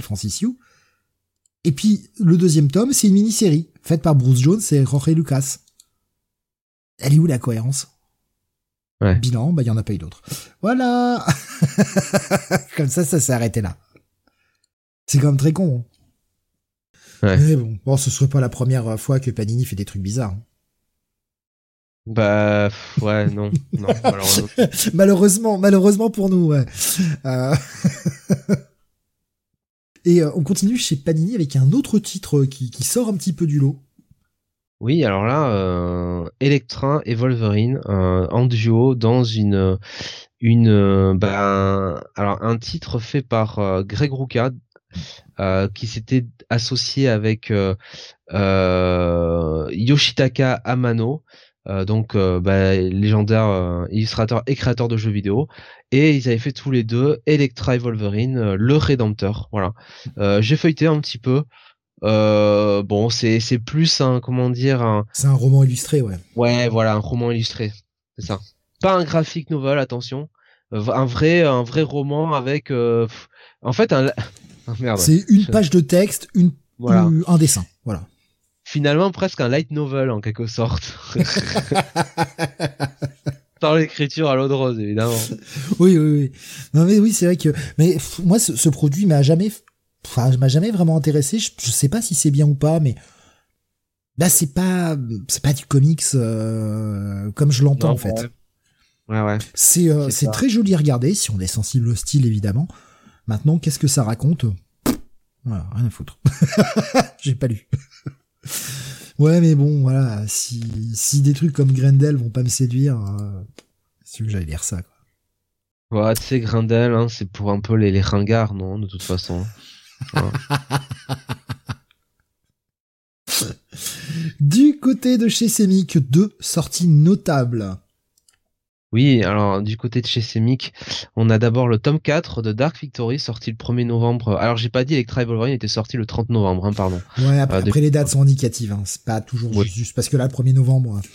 Francis Yu. Et puis, le deuxième tome, c'est une mini-série, faite par Bruce Jones et Jorge Lucas. Elle est où la cohérence? Ouais. Bilan, bah, il y en a pas eu d'autres. Voilà! Comme ça, ça s'est arrêté là. C'est quand même très con. hein. Ouais. Mais bon, bon, ce serait pas la première fois que Panini fait des trucs bizarres. hein. Bah ouais, non, non. malheureusement. malheureusement, malheureusement pour nous, ouais. Euh, Et euh, on continue chez Panini avec un autre titre qui, qui sort un petit peu du lot. Oui, alors là, euh, Electra et Wolverine euh, en duo dans une une ben alors un titre fait par Greg Rucka qui s'était associé avec Yoshitaka Amano, euh, donc euh, ben, légendaire euh, illustrateur et créateur de jeux vidéo, et ils avaient fait tous les deux Electra et Wolverine, euh, le Rédempteur. Voilà. Euh, J'ai feuilleté un petit peu. Euh, bon, c'est c'est plus un comment dire un C'est un roman illustré, ouais. ouais voilà un roman illustré, c'est ça. Pas un graphic novel, attention, un vrai un vrai roman avec euh, en fait un ah, merde. C'est une Je- page de texte, une, Voilà. un dessin. Voilà. Finalement presque un light novel en quelque sorte. Par l'écriture à l'eau de rose évidemment. Oui, oui, oui. Non, mais oui, c'est vrai que, mais pff, moi, ce, ce produit m'a jamais, enfin, m'a jamais vraiment intéressé. Je, je sais pas si c'est bien ou pas, mais là, c'est pas, c'est pas du comics euh, comme je l'entends en fait. ouais. Ouais ouais. C'est, euh, C'est très joli à regarder si on est sensible au style évidemment. Maintenant, qu'est-ce que ça raconte? Voilà, rien à foutre. J'ai pas lu. Ouais, mais bon, voilà, si, si des trucs comme Grendel vont pas me séduire, euh, c'est que j'allais lire ça. Quoi. Ouais, tu sais Grindel hein, c'est pour un peu les les ringards non de toute façon. Du côté de chez Semic, deux sorties notables. Oui, alors du côté de chez Semic, on a d'abord le tome 4 de Dark Victory sorti le 1er novembre. Alors j'ai pas dit Electra et Wolverine était sorti le 30 novembre, hein, pardon. Ouais, après, après, les dates sont indicatives, hein. c'est pas toujours juste, parce que là, le 1er novembre, euh,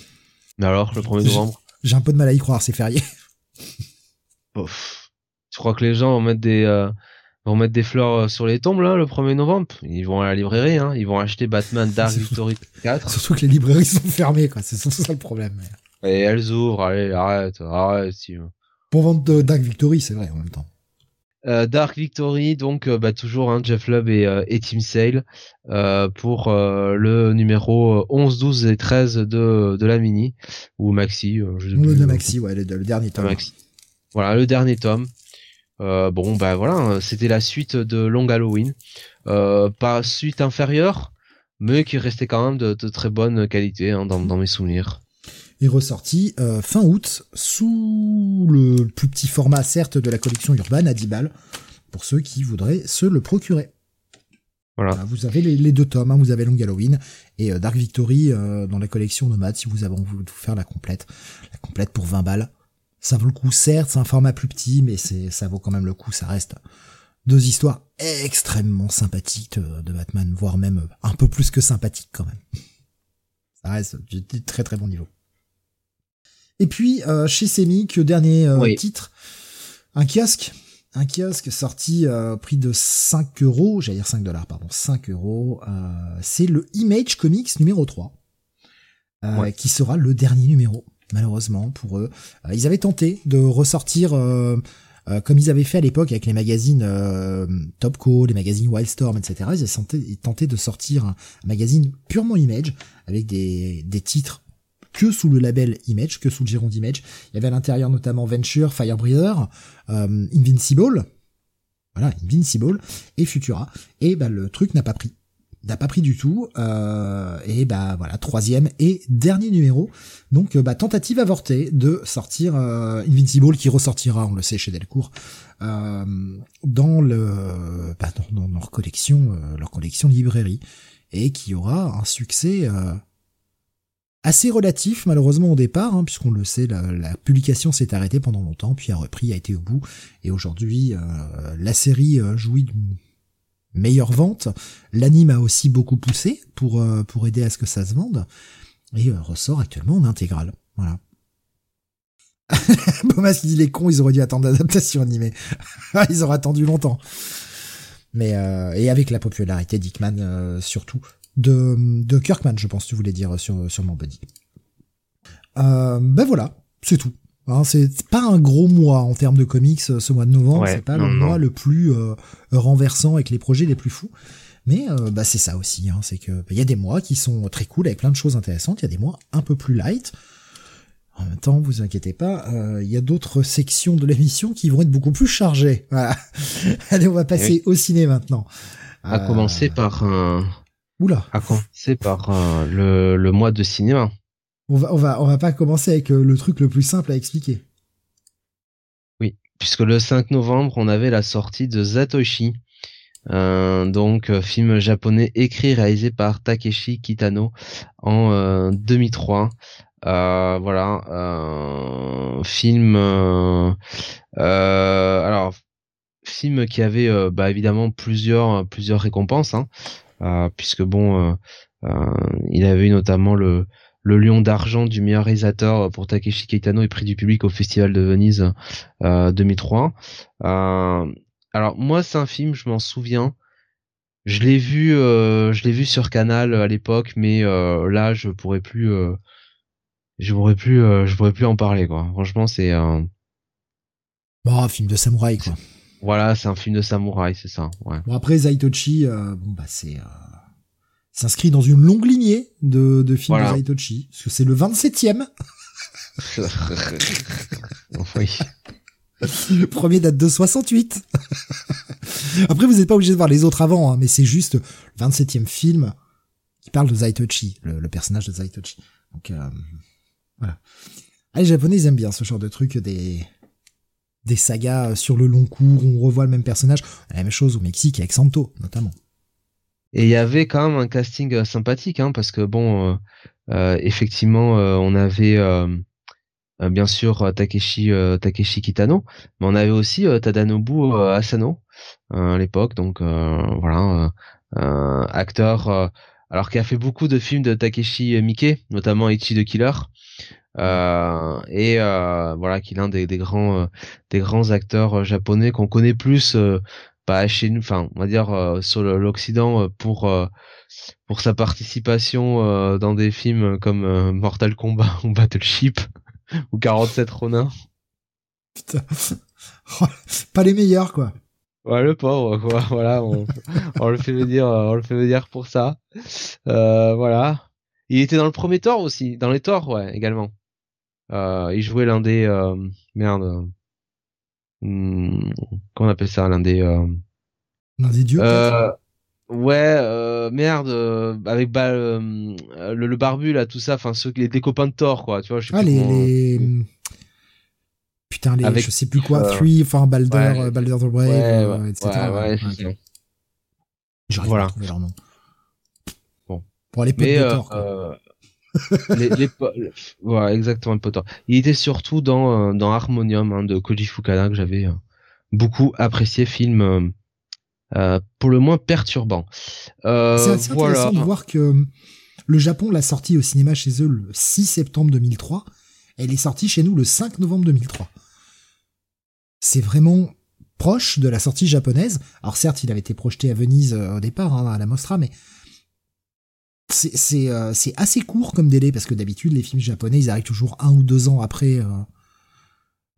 Mais alors le 1er novembre? j'ai un peu de mal à y croire, c'est férié. Bof. Tu crois que les gens vont mettre des euh, vont mettre des fleurs euh, sur les tombes là le 1er novembre? Ils vont à la librairie hein, ils vont acheter Batman Dark Victory 4 Surtout que les librairies sont fermées, quoi. C'est surtout ça le problème. Et elles ouvrent, allez, arrête, arrête. si. Pour vendre Dark Victory, c'est vrai, en même temps. Euh, Dark Victory, donc euh, bah, toujours hein, Jeff Lubb et, euh, et Tim Sale euh, pour euh, le numéro 11, 12 et 13 de, de la mini ou maxi. je sais Le plus, Maxi, ouais, le, le dernier tome. maxi. Voilà, le dernier tome. Euh, bon, bah voilà, hein, c'était la suite de Long Halloween. Euh, pas suite inférieure, mais qui restait quand même de, de très bonne qualité hein, dans, dans mes souvenirs. Est ressorti euh, fin août sous le plus petit format certes de la collection urbaine à 10 balles pour ceux qui voudraient se le procurer. Voilà. Voilà, vous avez les, les deux tomes, hein, vous avez Long Halloween et euh, Dark Victory euh, dans la collection Nomade si vous avez envie de vous faire la complète. La complète pour 20 balles. Ça vaut le coup, certes, c'est un format plus petit, mais c'est ça vaut quand même le coup, ça reste deux histoires extrêmement sympathiques de, de Batman, voire même un peu plus que sympathiques quand même. Ça reste du très très bon niveau. Et puis, euh, chez Semic, dernier euh, Oui. titre, un kiosque. Un kiosque sorti euh, prix de 5 euros, j'allais dire 5 dollars, pardon, 5 euros. euh, c'est le Image Comics numéro 3, euh, Ouais. qui sera le dernier numéro, malheureusement, pour eux. Euh, ils avaient tenté de ressortir euh, euh, comme ils avaient fait à l'époque avec les magazines euh, Topco, les magazines Wildstorm, etc. Ils, tentaient de sortir un, magazine purement image avec des, des titres que sous le label Image, que sous le giron d'Image. Il y avait à l'intérieur notamment Venture, Firebreather, euh, Invincible, voilà, Invincible et Futura. Et bah, le truc n'a pas pris n'a pas pris du tout. Euh, et bah voilà, troisième et dernier numéro. Donc bah tentative avortée de sortir euh, Invincible qui ressortira, on le sait chez Delcourt, euh, dans le bah, dans, leur collection, euh, leur collection librairie, et qui aura un succès euh, assez relatif malheureusement au départ, hein, puisqu'on le sait, la, la publication s'est arrêtée pendant longtemps, puis a repris, a été au bout, et aujourd'hui la série jouit d'une meilleure vente. L'anime a aussi beaucoup poussé pour euh, pour aider à ce que ça se vende et euh, ressort actuellement en intégrale. Voilà. Bomas qui dit les cons, ils auraient dû attendre l'adaptation animée. ils auraient attendu longtemps. Mais euh, et avec la popularité d'Ickman surtout de de Kirkman, je pense tu voulais dire sur sur mon buddy. ben voilà, c'est tout. Hein, c'est pas un gros mois en termes de comics euh, ce mois de novembre, c'est pas le mois le plus euh, renversant avec les projets les plus fous. Mais euh, bah c'est ça aussi, hein, c'est que il bah, y a des mois qui sont très cool avec plein de choses intéressantes, il y a des mois un peu plus light. En même temps, vous inquiétez pas, il y a d'autres sections de l'émission qui vont être beaucoup plus chargées. Voilà. Allez, on va passer au ciné maintenant. À commencer par un. Oula. À commencer par le, le mois de cinéma on va, on va, on va pas commencer avec euh, le truc le plus simple à expliquer. Oui, puisque le 5 novembre, on avait la sortie de Zatoshi, euh, donc euh, film japonais écrit réalisé par Takeshi Kitano en 2003. voilà, film. alors, film qui avait bah, évidemment plusieurs plusieurs récompenses, hein, puisque bon, il avait eu notamment le le lion d'argent du meilleur réalisateur pour Takeshi Kitano et prix du public au Festival de Venise 2003. Euh, euh, alors moi c'est un film, je m'en souviens. Je l'ai vu, euh, je l'ai vu sur Canal à l'époque, mais là je pourrais plus, je pourrais plus, je pourrais plus en parler quoi. Franchement c'est un bon, un film de samouraï quoi. Voilà, c'est un film de samouraï, c'est ça. Ouais. Bon après Zaitochi, bon bah c'est s'inscrit dans une longue lignée de, de films de Zaitochi, parce que c'est le 27e. oui. Le premier date de 68. Après, vous n'êtes pas obligé de voir les autres avant, hein, mais c'est juste le 27e film qui parle de Zaitochi, le, personnage de Zaitochi. Donc, euh, voilà. Ah, les Japonais, ils aiment bien ce genre de truc, des, des sagas sur le long cours, où on revoit le même personnage. La même chose au Mexique avec Santo, notamment. Et il y avait quand même un casting euh, sympathique, hein, parce que bon, euh, euh effectivement, euh, on avait bien sûr Takeshi Kitano, mais on avait aussi Tadanobu Asano à l'époque, donc voilà, acteur, alors qui a fait beaucoup de films de Takeshi Miike, notamment Ichi the Killer. Euh, et voilà qui est l'un des, des grands des grands acteurs japonais qu'on connaît plus pas chez nous, enfin, on va dire euh, sur l'Occident euh, pour euh, pour sa participation dans des films comme Mortal Kombat ou Battleship ou 47 Ronin. Putain, pas les meilleurs quoi. Ouais, le pauvre quoi. Voilà, on, le fait dire, on le fait pour ça. voilà. Il était dans le premier Thor aussi, dans les Thor, ouais, également. Il jouait l'un des merde Hmm, comment on appelle ça l'un des euh... l'un des dieux euh, ouais euh, merde euh, avec bah, le, le, barbu là tout ça enfin ceux les des copains de Thor quoi tu vois je sais ah les, les... putain les avec, je sais plus quoi Three enfin Balder ouais, Balder the Brave etc ouais, ouais, J'arrive voilà. à trouver leur nom. Bon. Pour les potes de Thor quoi les, les, voilà, exactement Potter. Il était surtout dans euh, dans Harmonium hein, de Koji Fukada que j'avais euh, beaucoup apprécié, film euh, pour le moins perturbant. Euh, c'est voilà. intéressant de voir que le Japon l'a sorti au cinéma chez eux le 6 septembre 2003. Elle est sortie chez nous le 5 novembre 2003. C'est vraiment proche de la sortie japonaise. Alors certes, il avait été projeté à Venise au départ, hein, à la Mostra, mais euh, c'est assez court comme délai parce que d'habitude les films japonais ils arrivent toujours un ou deux ans après euh,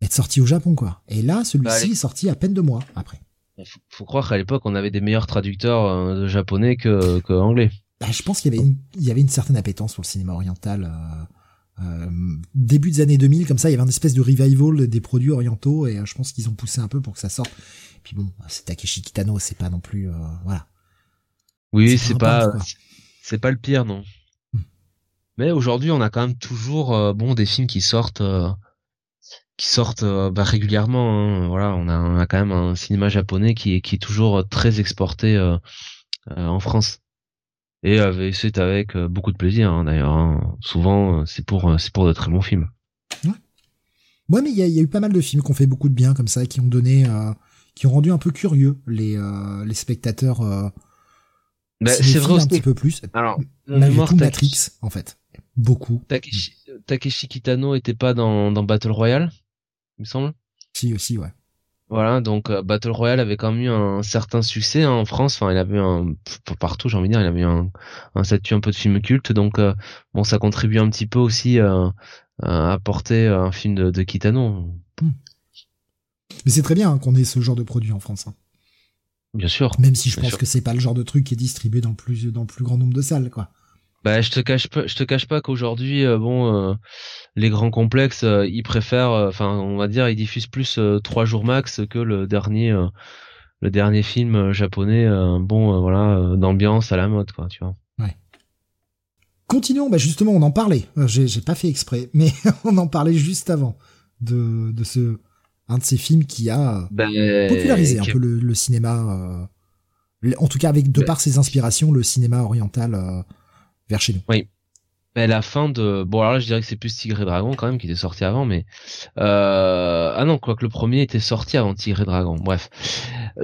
être sorti au Japon, quoi. Et là, celui-ci Bah, est sorti à peine deux mois après. Faut, faut croire qu'à l'époque, on avait des meilleurs traducteurs euh, de japonais que, que anglais. Bah, je pense qu'il y avait une, il y avait une certaine appétence pour le cinéma oriental. euh, euh, début des années 2000, comme ça, il y avait une espèce de revival des produits orientaux et euh, je pense qu'ils ont poussé un peu pour que ça sorte. Puis bon, c'est Takeshi Kitano, c'est pas non plus, euh, voilà. Oui, c'est pas c'est pas le pire, non. Mais aujourd'hui, on a quand même toujours, euh, bon, des films qui sortent, euh, qui sortent euh, bah, régulièrement. hein. Voilà, on a, on a quand même un cinéma japonais qui est, toujours très exporté en France. Et c'est avec beaucoup de plaisir, hein, d'ailleurs. hein. Souvent, c'est pour, c'est pour de très bons films. Ouais, mais il y a, eu pas mal de films qui ont fait beaucoup de bien comme ça, qui ont donné, qui ont rendu un peu curieux les spectateurs. Bah, c'est vrai un aussi. petit peu plus. Alors, mémoire, tout, Takeshi- Matrix, en fait, beaucoup. Takeshi, Takeshi Kitano était pas dans, dans Battle Royale, il me semble. Si aussi, ouais. Voilà, donc euh, Battle Royale avait quand même eu un certain succès hein, en France. Enfin, il avait un pff, partout, j'ai envie de dire, il avait un, un statut un peu de film culte. Donc euh, bon, ça contribue un petit peu aussi euh, à apporter un film de, de Kitano, Mais c'est très bien hein, qu'on ait ce genre de produit en France. hein. Bien sûr. Même si je pense sûr. que c'est pas le genre de truc qui est distribué dans le plus, dans le plus grand nombre de salles, quoi. Bah, je te cache pas, je te cache pas qu'aujourd'hui, euh, bon, euh, les grands complexes, euh, ils préfèrent, enfin, on va dire, ils diffusent plus trois jours max que le dernier, le dernier film japonais, bon, voilà, d'ambiance à la mode, quoi, tu vois. Continuons, bah justement, on en parlait. J'ai pas fait exprès, mais on en parlait juste avant de, de ce un de ces films qui a Ben, popularisé un qui- peu le, le cinéma. euh, en tout cas, avec de Ben- par ses inspirations, le cinéma oriental euh, vers chez nous. Ben, la fin de bon alors là je dirais que c'est plus Tigre et Dragon quand même qui était sorti avant mais euh... ah non quoique le premier était sorti avant Tigre et Dragon bref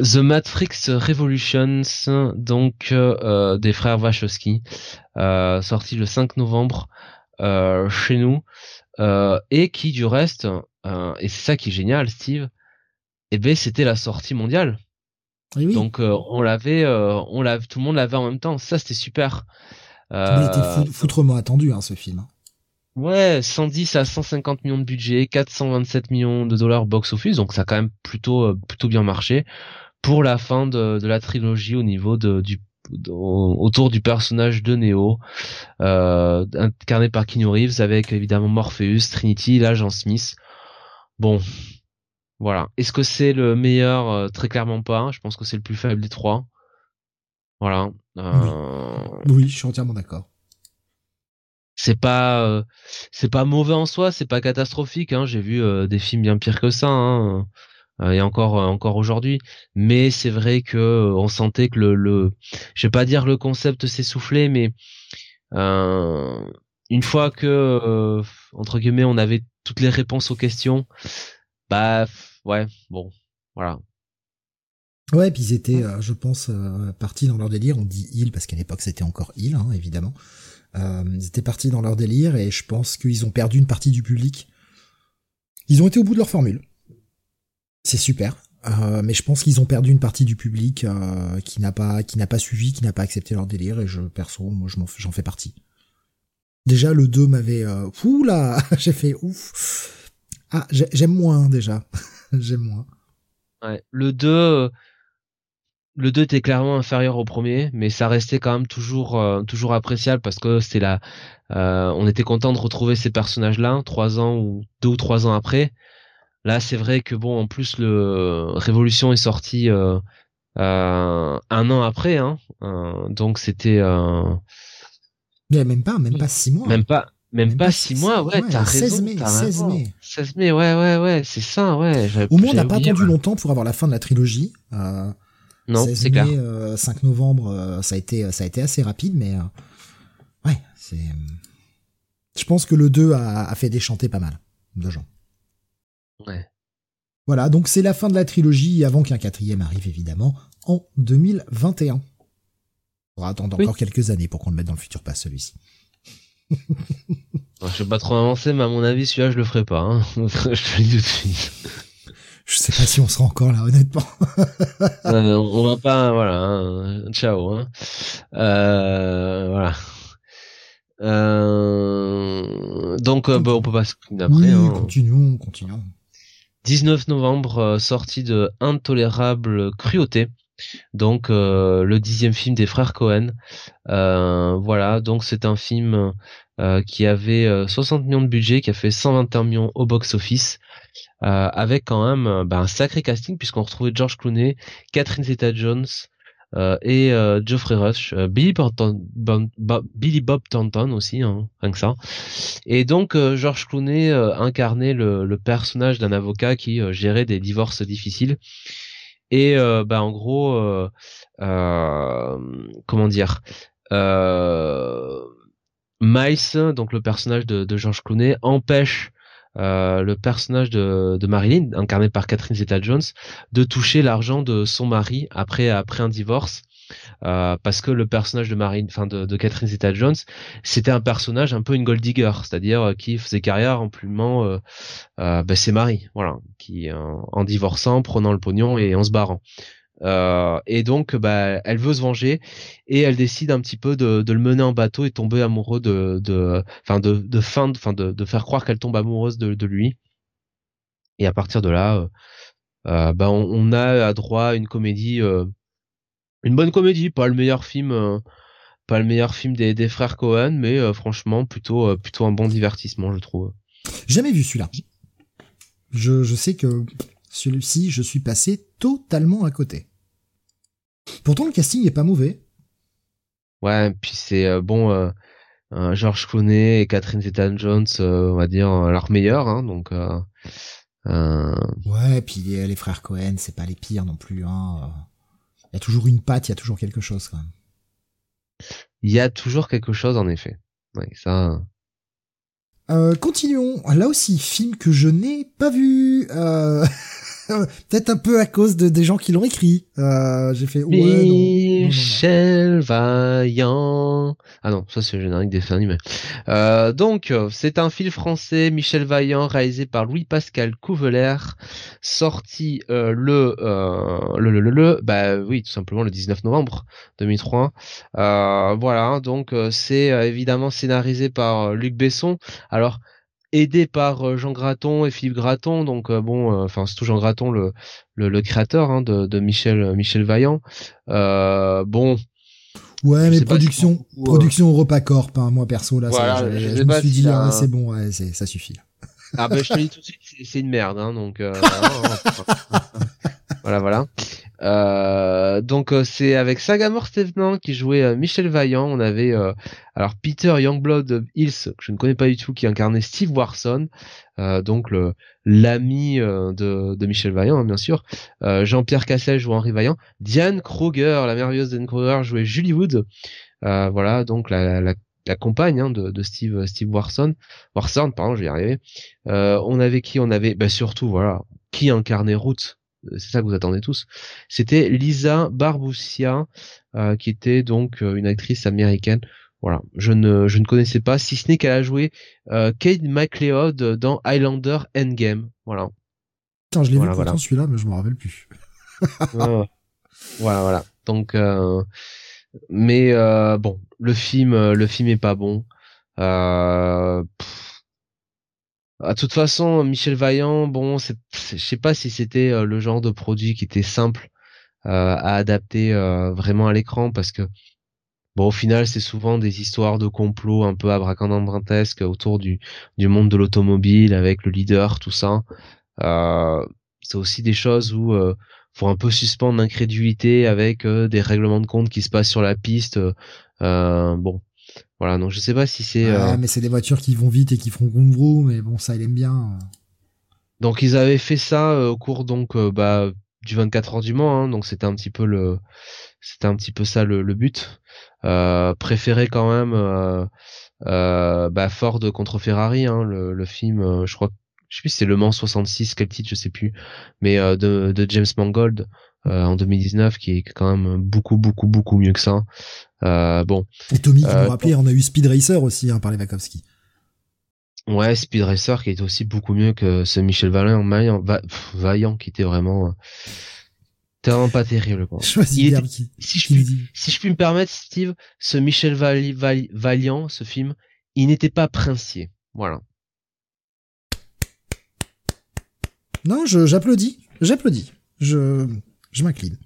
The Matrix Revolutions donc euh, des frères Wachowski euh, sorti le 5 novembre euh, chez nous euh, et qui du reste euh, et c'est ça qui est génial Steve. Et ben c'était la sortie mondiale. Et oui, donc euh, on l'avait euh, on l'avait tout le monde l'avait en même temps. Ça c'était super. Mais il était Euh, fou- foutrement attendu, hein, ce film. Ouais, 110 à 150 millions de budget, 427 millions de dollars box office, donc ça a quand même plutôt euh, plutôt bien marché. Pour la fin de, de la trilogie au niveau de du de- autour du personnage de Neo, euh, incarné par Keanu Reeves avec évidemment Morpheus, Trinity, l'agent Smith. Bon, voilà. Est-ce que c'est le meilleur? Euh, Très clairement pas. Je pense que c'est le plus faible des trois. Voilà. Euh, Oui, je suis entièrement d'accord. c'est pas euh, c'est pas mauvais en soi c'est pas catastrophique hein. j'ai vu euh, des films bien pires que ça hein. euh, et encore euh, encore aujourd'hui mais c'est vrai que euh, on sentait que le, le je vais pas dire le concept s'essoufflait mais euh, une fois que euh, entre guillemets on avait toutes les réponses aux questions bah ouais bon voilà Ouais, puis ils étaient, euh, je pense, euh, partis dans leur délire. On dit il parce qu'à l'époque c'était encore il, hein, évidemment. Ils étaient partis dans leur délire et je pense qu'ils ont perdu une partie du public. Ils ont été au bout de leur formule. C'est super. Mais je pense qu'ils ont perdu une partie du public qui n'a pas qui n'a pas suivi, qui n'a pas accepté leur délire et je perso, moi j'en fais partie. Déjà le 2 m'avait euh, ouh là, j'ai fait ouf. Ah, j'ai- j'aime moins déjà. j'aime moins. Ouais. Le 2, euh, le 2 était clairement inférieur au premier, mais ça restait quand même toujours, euh, toujours appréciable parce que c'était la, euh, on était content de retrouver ces personnages-là, trois ans ou deux ou trois ans après. Là, c'est vrai que bon, en plus le Révolution est sorti euh, euh, un an après, hein, euh, donc c'était euh, Mais même pas, même pas six mois. même pas, même, Même pas pas six six- mois, ouais, ouais, t'as 16 raison, mai, t'as 16 raison. mai. 16 mai, ouais, ouais, ouais, c'est ça, ouais. Au moins, on n'a pas attendu longtemps pour avoir la fin de la trilogie. Euh, Non, 16 c'est clair. mai, euh, 5 novembre, euh, ça a été, ça a été assez rapide, mais euh, ouais, c'est. euh, Je pense que le 2 a, a fait déchanter pas mal de gens. Ouais. Voilà, donc c'est la fin de la trilogie avant qu'un quatrième arrive évidemment en 2021. On va attendre Oui. encore quelques années pour qu'on le mette dans le futur pass celui-ci. Je vais pas trop avancer, mais à mon avis, celui-là, je le ferai pas. Hein. je te le dis tout de suite. Je sais pas si on sera encore là, honnêtement. Euh, on va pas, voilà. hein. Ciao. Hein. Euh, voilà. Euh, donc, euh, bah, on peut pas se après. oui, hein. continuons, continuons. 19 novembre, sortie de Intolérable Cruauté. Donc le dixième film des frères Cohen. voilà, donc c'est un film qui avait 60 millions de budget, qui a fait 121 millions au box-office. Euh, avec quand même euh, bah, un sacré casting puisqu'on retrouvait George Clooney, Catherine Zeta-Jones euh, et Geoffrey Rush, Billy, Billy Bob Thornton aussi, hein, rien que ça. Et donc George Clooney incarnait le, personnage d'un avocat qui gérait des divorces difficiles. Et bah en gros, comment dire, Miles, donc le personnage de, de George Clooney, empêche euh, le personnage de, de, Marilyn, incarné par Catherine Zeta-Jones, de toucher l'argent de son mari après après un divorce. Euh, parce que le personnage de Marilyn, enfin de, de Catherine Zeta-Jones, c'était un personnage un peu une gold digger, c'est-à-dire euh, qui faisait carrière en plumant euh, euh, ben, ses maris, voilà, qui en divorçant, prenant le pognon et en se barrant. Euh, et donc, bah, elle veut se venger et elle décide un petit peu de, de le mener en bateau et tomber amoureux de, enfin de, de fin, enfin de, de faire croire qu'elle tombe amoureuse de, de lui. Et à partir de là, euh bah, on, on, a à droit une comédie, euh, une bonne comédie, pas le meilleur film, euh, pas le meilleur film des, des frères Cohen, mais franchement plutôt, plutôt un bon divertissement, je trouve. Jamais vu celui-là. Je, je sais que celui-ci, je suis passé totalement à côté. Pourtant, le casting est pas mauvais. Ouais, puis c'est euh, bon. Euh, euh, George Clooney et Catherine Zeta-Jones, on va dire leur meilleur, hein, donc. Ouais, puis les, frères Cohen, c'est pas les pires non plus. Hein. Il y a toujours une patte, il y a toujours quelque chose quand même. Il y a toujours quelque chose en effet. Ouais, ça. Euh, continuons. Là aussi, film que je n'ai pas vu. Euh... Peut-être un peu à cause de, des gens qui l'ont écrit. Euh, j'ai fait ouais, Michel Vaillant. Ah non, ça c'est le générique des fins Euh, donc, c'est un film français, Michel Vaillant, réalisé par Louis-Pascal Couveler, sorti euh, le, euh, le, le, le, le, bah oui, tout simplement le 19 novembre 2003. Euh, voilà, donc euh, c'est euh, évidemment scénarisé par Luc Besson. Alors, aidé par euh, Jean Graton et Philippe Graton. Donc euh, bon euh, enfin c'est tout Jean Graton le le, créateur hein, de, de Michel Michel Vaillant. Bon. Ouais mais production production EuropaCorp hein, moi perso là je, me suis dit ah, c'est bon ouais, ça suffit ah ben je te dis tout de suite c'est une merde hein, donc voilà voilà euh, donc euh, c'est avec Sagamore Stevenant qui jouait euh, Michel Vaillant. On avait alors Peter Youngblood Hills que je ne connais pas du tout qui incarnait Steve Warson, donc le l'ami de, de Michel Vaillant hein, bien sûr. Jean-Pierre Cassel jouait Henri Vaillant. Diane Kruger, la merveilleuse Diane Kruger jouait Julie Wood. voilà donc la, la, la compagne hein, de, de, Steve Steve Warson. Warson pardon je vais y arriver. on avait qui? On avait bah, surtout voilà qui incarnait Ruth c'est ça que vous attendez tous. C'était Lisa Barboussia, euh, qui était donc euh, une actrice américaine. Voilà, je ne je ne connaissais pas, si ce n'est qu'elle a joué euh, Kate McLeod dans Highlander Endgame. Voilà. Putain, je l'ai vu pourtant celui-là, mais je me rappelle plus. voilà, voilà. Donc, euh, mais bon, le film, le film est pas bon. Euh, à toute façon, Michel Vaillant, bon, je sais pas si c'était euh, le genre de produit qui était simple euh, à adapter euh, vraiment à l'écran parce que bon, au final, c'est souvent des histoires de complot un peu abracadabrantesques autour du du monde de l'automobile avec le leader, tout ça. c'est aussi des choses où faut un peu suspendre l'incrédulité avec des règlements de compte qui se passent sur la piste. bon, voilà, donc je sais pas si c'est. Euh, mais c'est des voitures qui vont vite et qui feront vroom mais bon, ça il aime bien. Donc ils avaient fait ça euh, au cours donc euh, bah du 24 heures du Mans, hein, donc c'était un petit peu le, c'était un petit peu ça le, le but. préféré quand même bah Ford contre Ferrari, hein, le, le film, je crois, je sais plus si c'est Le Mans 66, quel titre, je sais plus, mais de, de James Mangold. Euh, en 2019 qui est quand même beaucoup beaucoup beaucoup mieux que ça. Euh, bon. Et Tommy, qui euh, on a eu Speed Racer aussi hein, par les Wachowski. Ouais, Speed Racer qui est aussi beaucoup mieux que ce Michel Vaillant, Vaillant, Vaillant qui était vraiment vraiment pas terrible quoi. si, je puis, si je puis me permettre Steve, ce Michel Vaillant, ce film, il n'était pas princier. Voilà. Non, j'applaudis, j'applaudis, je je m'incline.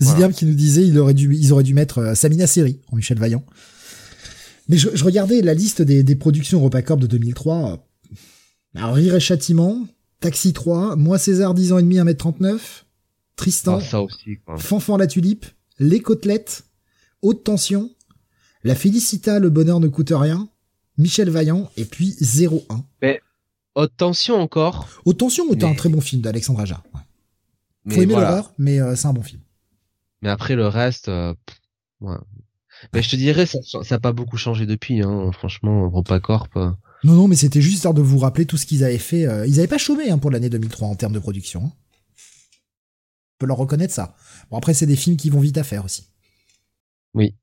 Voilà. qui nous disait il aurait dû ils auraient dû mettre euh, Samina Seri en Michel Vaillant. Mais je, je regardais la liste des, des productions EuropaCorp de 2003. Alors, Rire et Châtiment, Taxi 3, Moi César 10 ans et demi 1m39, Tristan, Ah, ça aussi, quoi. Fanfan la tulipe, Les côtelettes, Haute tension, La Félicita, Le bonheur ne coûte rien, Michel Vaillant et puis 01. Haute tension encore. Haute tension était Mais- un très bon film d'Alexandre Aja. Mais Faut aimer voilà. l'horreur, mais euh, c'est un bon film. Mais après le reste, euh, pff, ouais. Mais je te dirais, ça ça a pas beaucoup changé depuis, hein. Franchement, EuropaCorp. euh, Non, non, mais c'était juste histoire de vous rappeler tout ce qu'ils avaient fait. euh, Ils avaient pas chômé hein, pour l'année 2003 en termes de production. hein. On peut leur reconnaître ça. Bon, après, c'est des films qui vont vite à faire aussi. Oui.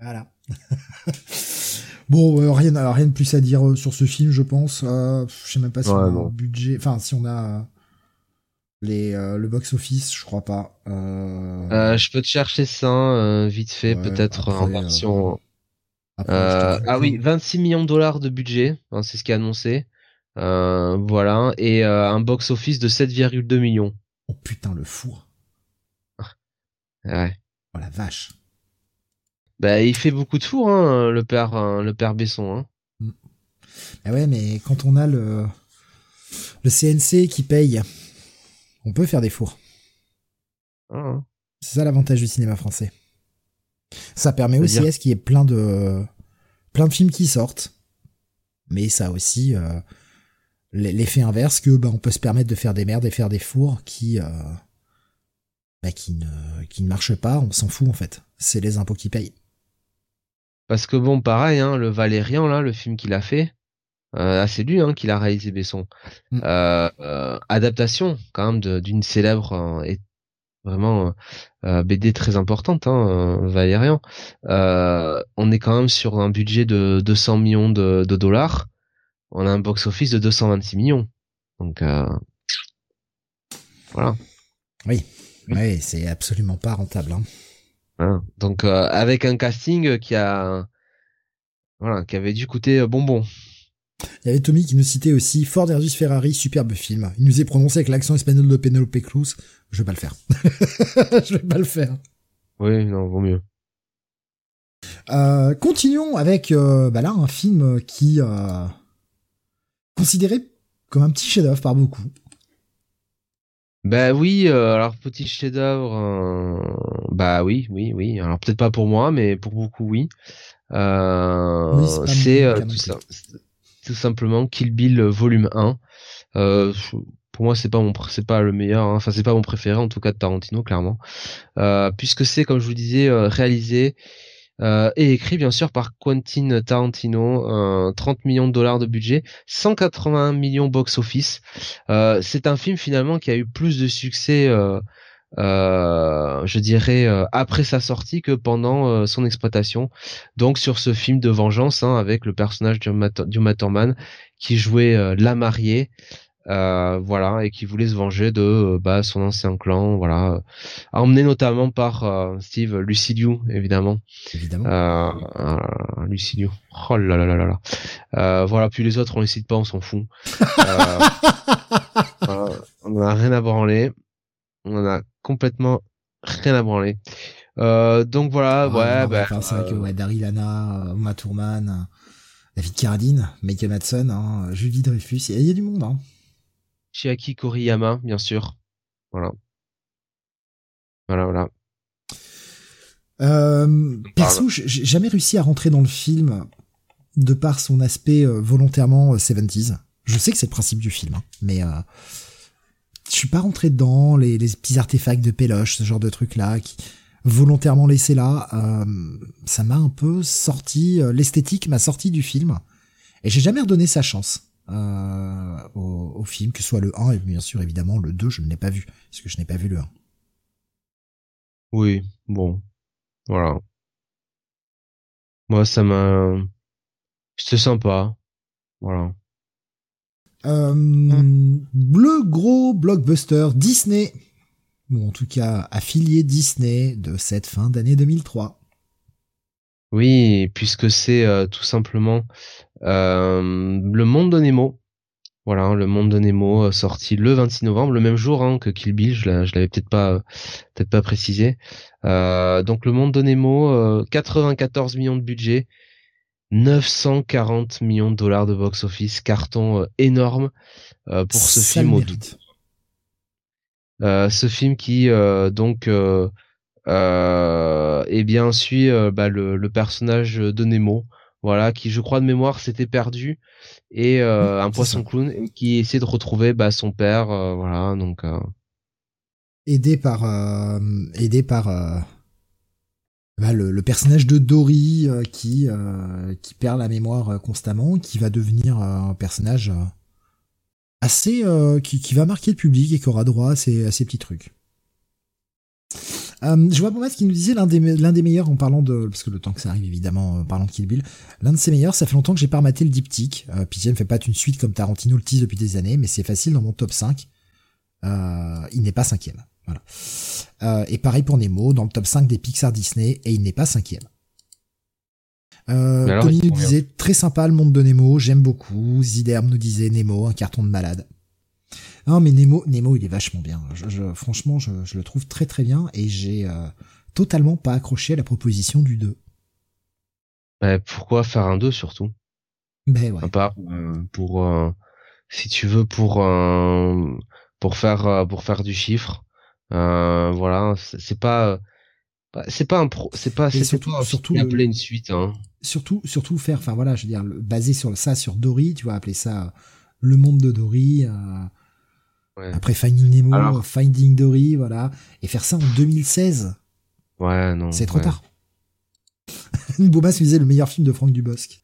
Voilà. bon, euh, rien, rien de plus à dire euh, sur ce film, je pense. Euh, je sais même pas si Ouais, on a non. un budget. Enfin, si on a les euh, le box office, je crois pas. Euh, Euh, je peux te chercher ça vite fait, Ouais, peut-être en version. après, ah oui, 26 millions de dollars de budget, hein, c'est ce qui est annoncé. Voilà, et un box office de 7,2 millions. Oh putain, le four. Ouais. Oh la vache. Bah, il fait beaucoup de four, hein, le père, le père Besson. Hein. Ah ouais, mais quand on a le le CNC qui paye, on peut faire des fours. Ah, hein. C'est ça l'avantage du cinéma français. Ça permet aussi à ce qu'il y ait plein de plein de films qui sortent, mais ça a aussi euh, l'effet inverse que bah, on peut se permettre de faire des merdes et faire des fours qui euh, bah, qui ne qui ne marchent pas. On s'en fout en fait. C'est les impôts qui payent. Parce que bon, pareil, hein, le Valérian, là, le film qu'il a fait, euh, ah, c'est lui hein, qui l'a réalisé, Besson. Mm. Euh, euh, adaptation, quand même, d'une célèbre euh, et vraiment euh, BD très importante, hein, euh, Valérian. Euh, on est quand même sur un budget de 200 millions de, de dollars. On a un box-office de 226 millions. Donc, euh, voilà. Oui. Oui. C'est absolument pas rentable. Hein. Hein. Donc, euh, avec un casting qui a... Voilà, qui avait dû coûter euh, bonbon. Il y avait Tommy qui nous citait aussi Ford versus Ferrari, superbe film. Il nous est prononcé avec l'accent espagnol de Penelope Cruz. Je vais pas le faire. je vais pas le faire. Oui, non, vaut mieux. Euh, continuons avec euh, bah là un film qui euh, considéré comme un petit chef-d'œuvre par beaucoup. Bah oui, euh, alors petit chef-d'œuvre, bah oui, oui, oui. Alors peut-être pas pour moi, mais pour beaucoup oui. Oui, c'est tout, ça- tout simplement Kill Bill euh, volume 1. Euh, pour moi, c'est pas mon, c'est pas le meilleur. hein. Enfin, c'est pas mon préféré en tout cas de Tarantino, clairement, euh, puisque c'est comme je vous disais réalisé euh, et écrit bien sûr par Quentin Tarantino, euh, 30 millions de dollars de budget, 181 millions box office. Euh, c'est un film finalement qui a eu plus de succès, euh, je dirais, euh, après sa sortie que pendant euh, son exploitation. Donc sur ce film de vengeance hein, avec le personnage d'Uma Thurman qui jouait euh, la mariée. euh, voilà et qui voulait se venger de bah, son ancien clan voilà emmené notamment par euh, Steve Lucidiu évidemment Évidemment. Oh là là là là là. Euh, voilà, puis les autres, on les cite pas, on s'en fout. Euh, on a rien à branler. On en a complètement rien à branler. Euh, donc voilà, Ah, ouais, bah, c'est vrai que euh, ouais, euh, Uma Thurman, David Carradine, Michael Madsen, hein, Julie Dreyfus, il y, a- il y a du monde. Hein. Chiaki Koriyama, bien sûr. Voilà. Voilà, voilà. Euh, perso, j'ai jamais réussi à rentrer dans le film de par son aspect volontairement euh, 70s. Je sais que c'est le principe du film, hein, mais euh, je suis pas rentré dedans, les, les petits artefacts de péloche, ce genre de trucs là, qui volontairement laissés là, euh, ça m'a un peu sorti, euh, l'esthétique m'a sorti du film, et j'ai jamais redonné sa chance euh, au, au film, que ce soit le 1 et bien sûr évidemment le 2, je ne l'ai pas vu, parce que je n'ai pas vu le 1. Oui, bon. Voilà. Moi, ça m'a... C'était sympa. Voilà. Euh, Le gros blockbuster Disney, ou en tout cas affilié Disney de cette fin d'année 2003. Oui, puisque c'est euh, tout simplement euh, le monde de Nemo, Voilà, le monde de Nemo sorti le 26 novembre, le même jour hein, que Kill Bill. Je l'avais peut-être pas peut-être pas précisé. donc le monde de Nemo, 94 millions de budget, 940 millions de dollars de box-office, carton énorme pour ce film au euh, ce film qui euh, donc euh, eh bien suit bah, le, le, personnage de Nemo, voilà, qui je crois de mémoire s'était perdu et un poisson clown qui essaie de retrouver bah, son père, voilà, donc aidé par aidé par bah, le, personnage de Dory qui qui perd la mémoire constamment, qui va devenir un personnage assez euh, qui, va marquer le public et qui aura droit à ces, à ces petits trucs. Euh, je vois ce qui nous disait l'un des, meilleurs en parlant de, parce que le temps que ça arrive évidemment, en euh, parlant de Kill Bill, l'un de ses meilleurs, ça fait longtemps que j'ai pas rematé le diptyque. Euh, Pitié ne fait pas une suite comme Tarantino le tease depuis des années, mais c'est facile dans mon top 5. Euh, il n'est pas cinquième. Voilà. Euh, et pareil pour Nemo, dans le top 5 des Pixar Disney, et il n'est pas cinquième. Euh, Tony nous disait très sympa le monde de Nemo, j'aime beaucoup. Ziderm nous disait Nemo, un carton de malade. Non mais Nemo, Nemo il est vachement bien. Je, franchement, je, le trouve très très bien et j'ai euh, totalement pas accroché à la proposition du 2. Bah, pourquoi faire un 2 surtout? Ben ouais. À part euh, pour si tu veux pour pour faire pour faire du chiffre. Voilà, c'est pas c'est pas un pro, c'est pas c'est surtout surtout appeler une suite hein surtout, surtout faire, enfin voilà, je veux dire, basé sur ça, sur Dory, tu vois, appeler ça euh, le monde de Dory. Euh, après Finding Nemo, Finding Dory, voilà, et faire ça en 2016. Ouais, non. C'est trop tard. Boba se disait le meilleur film de Franck Dubosc.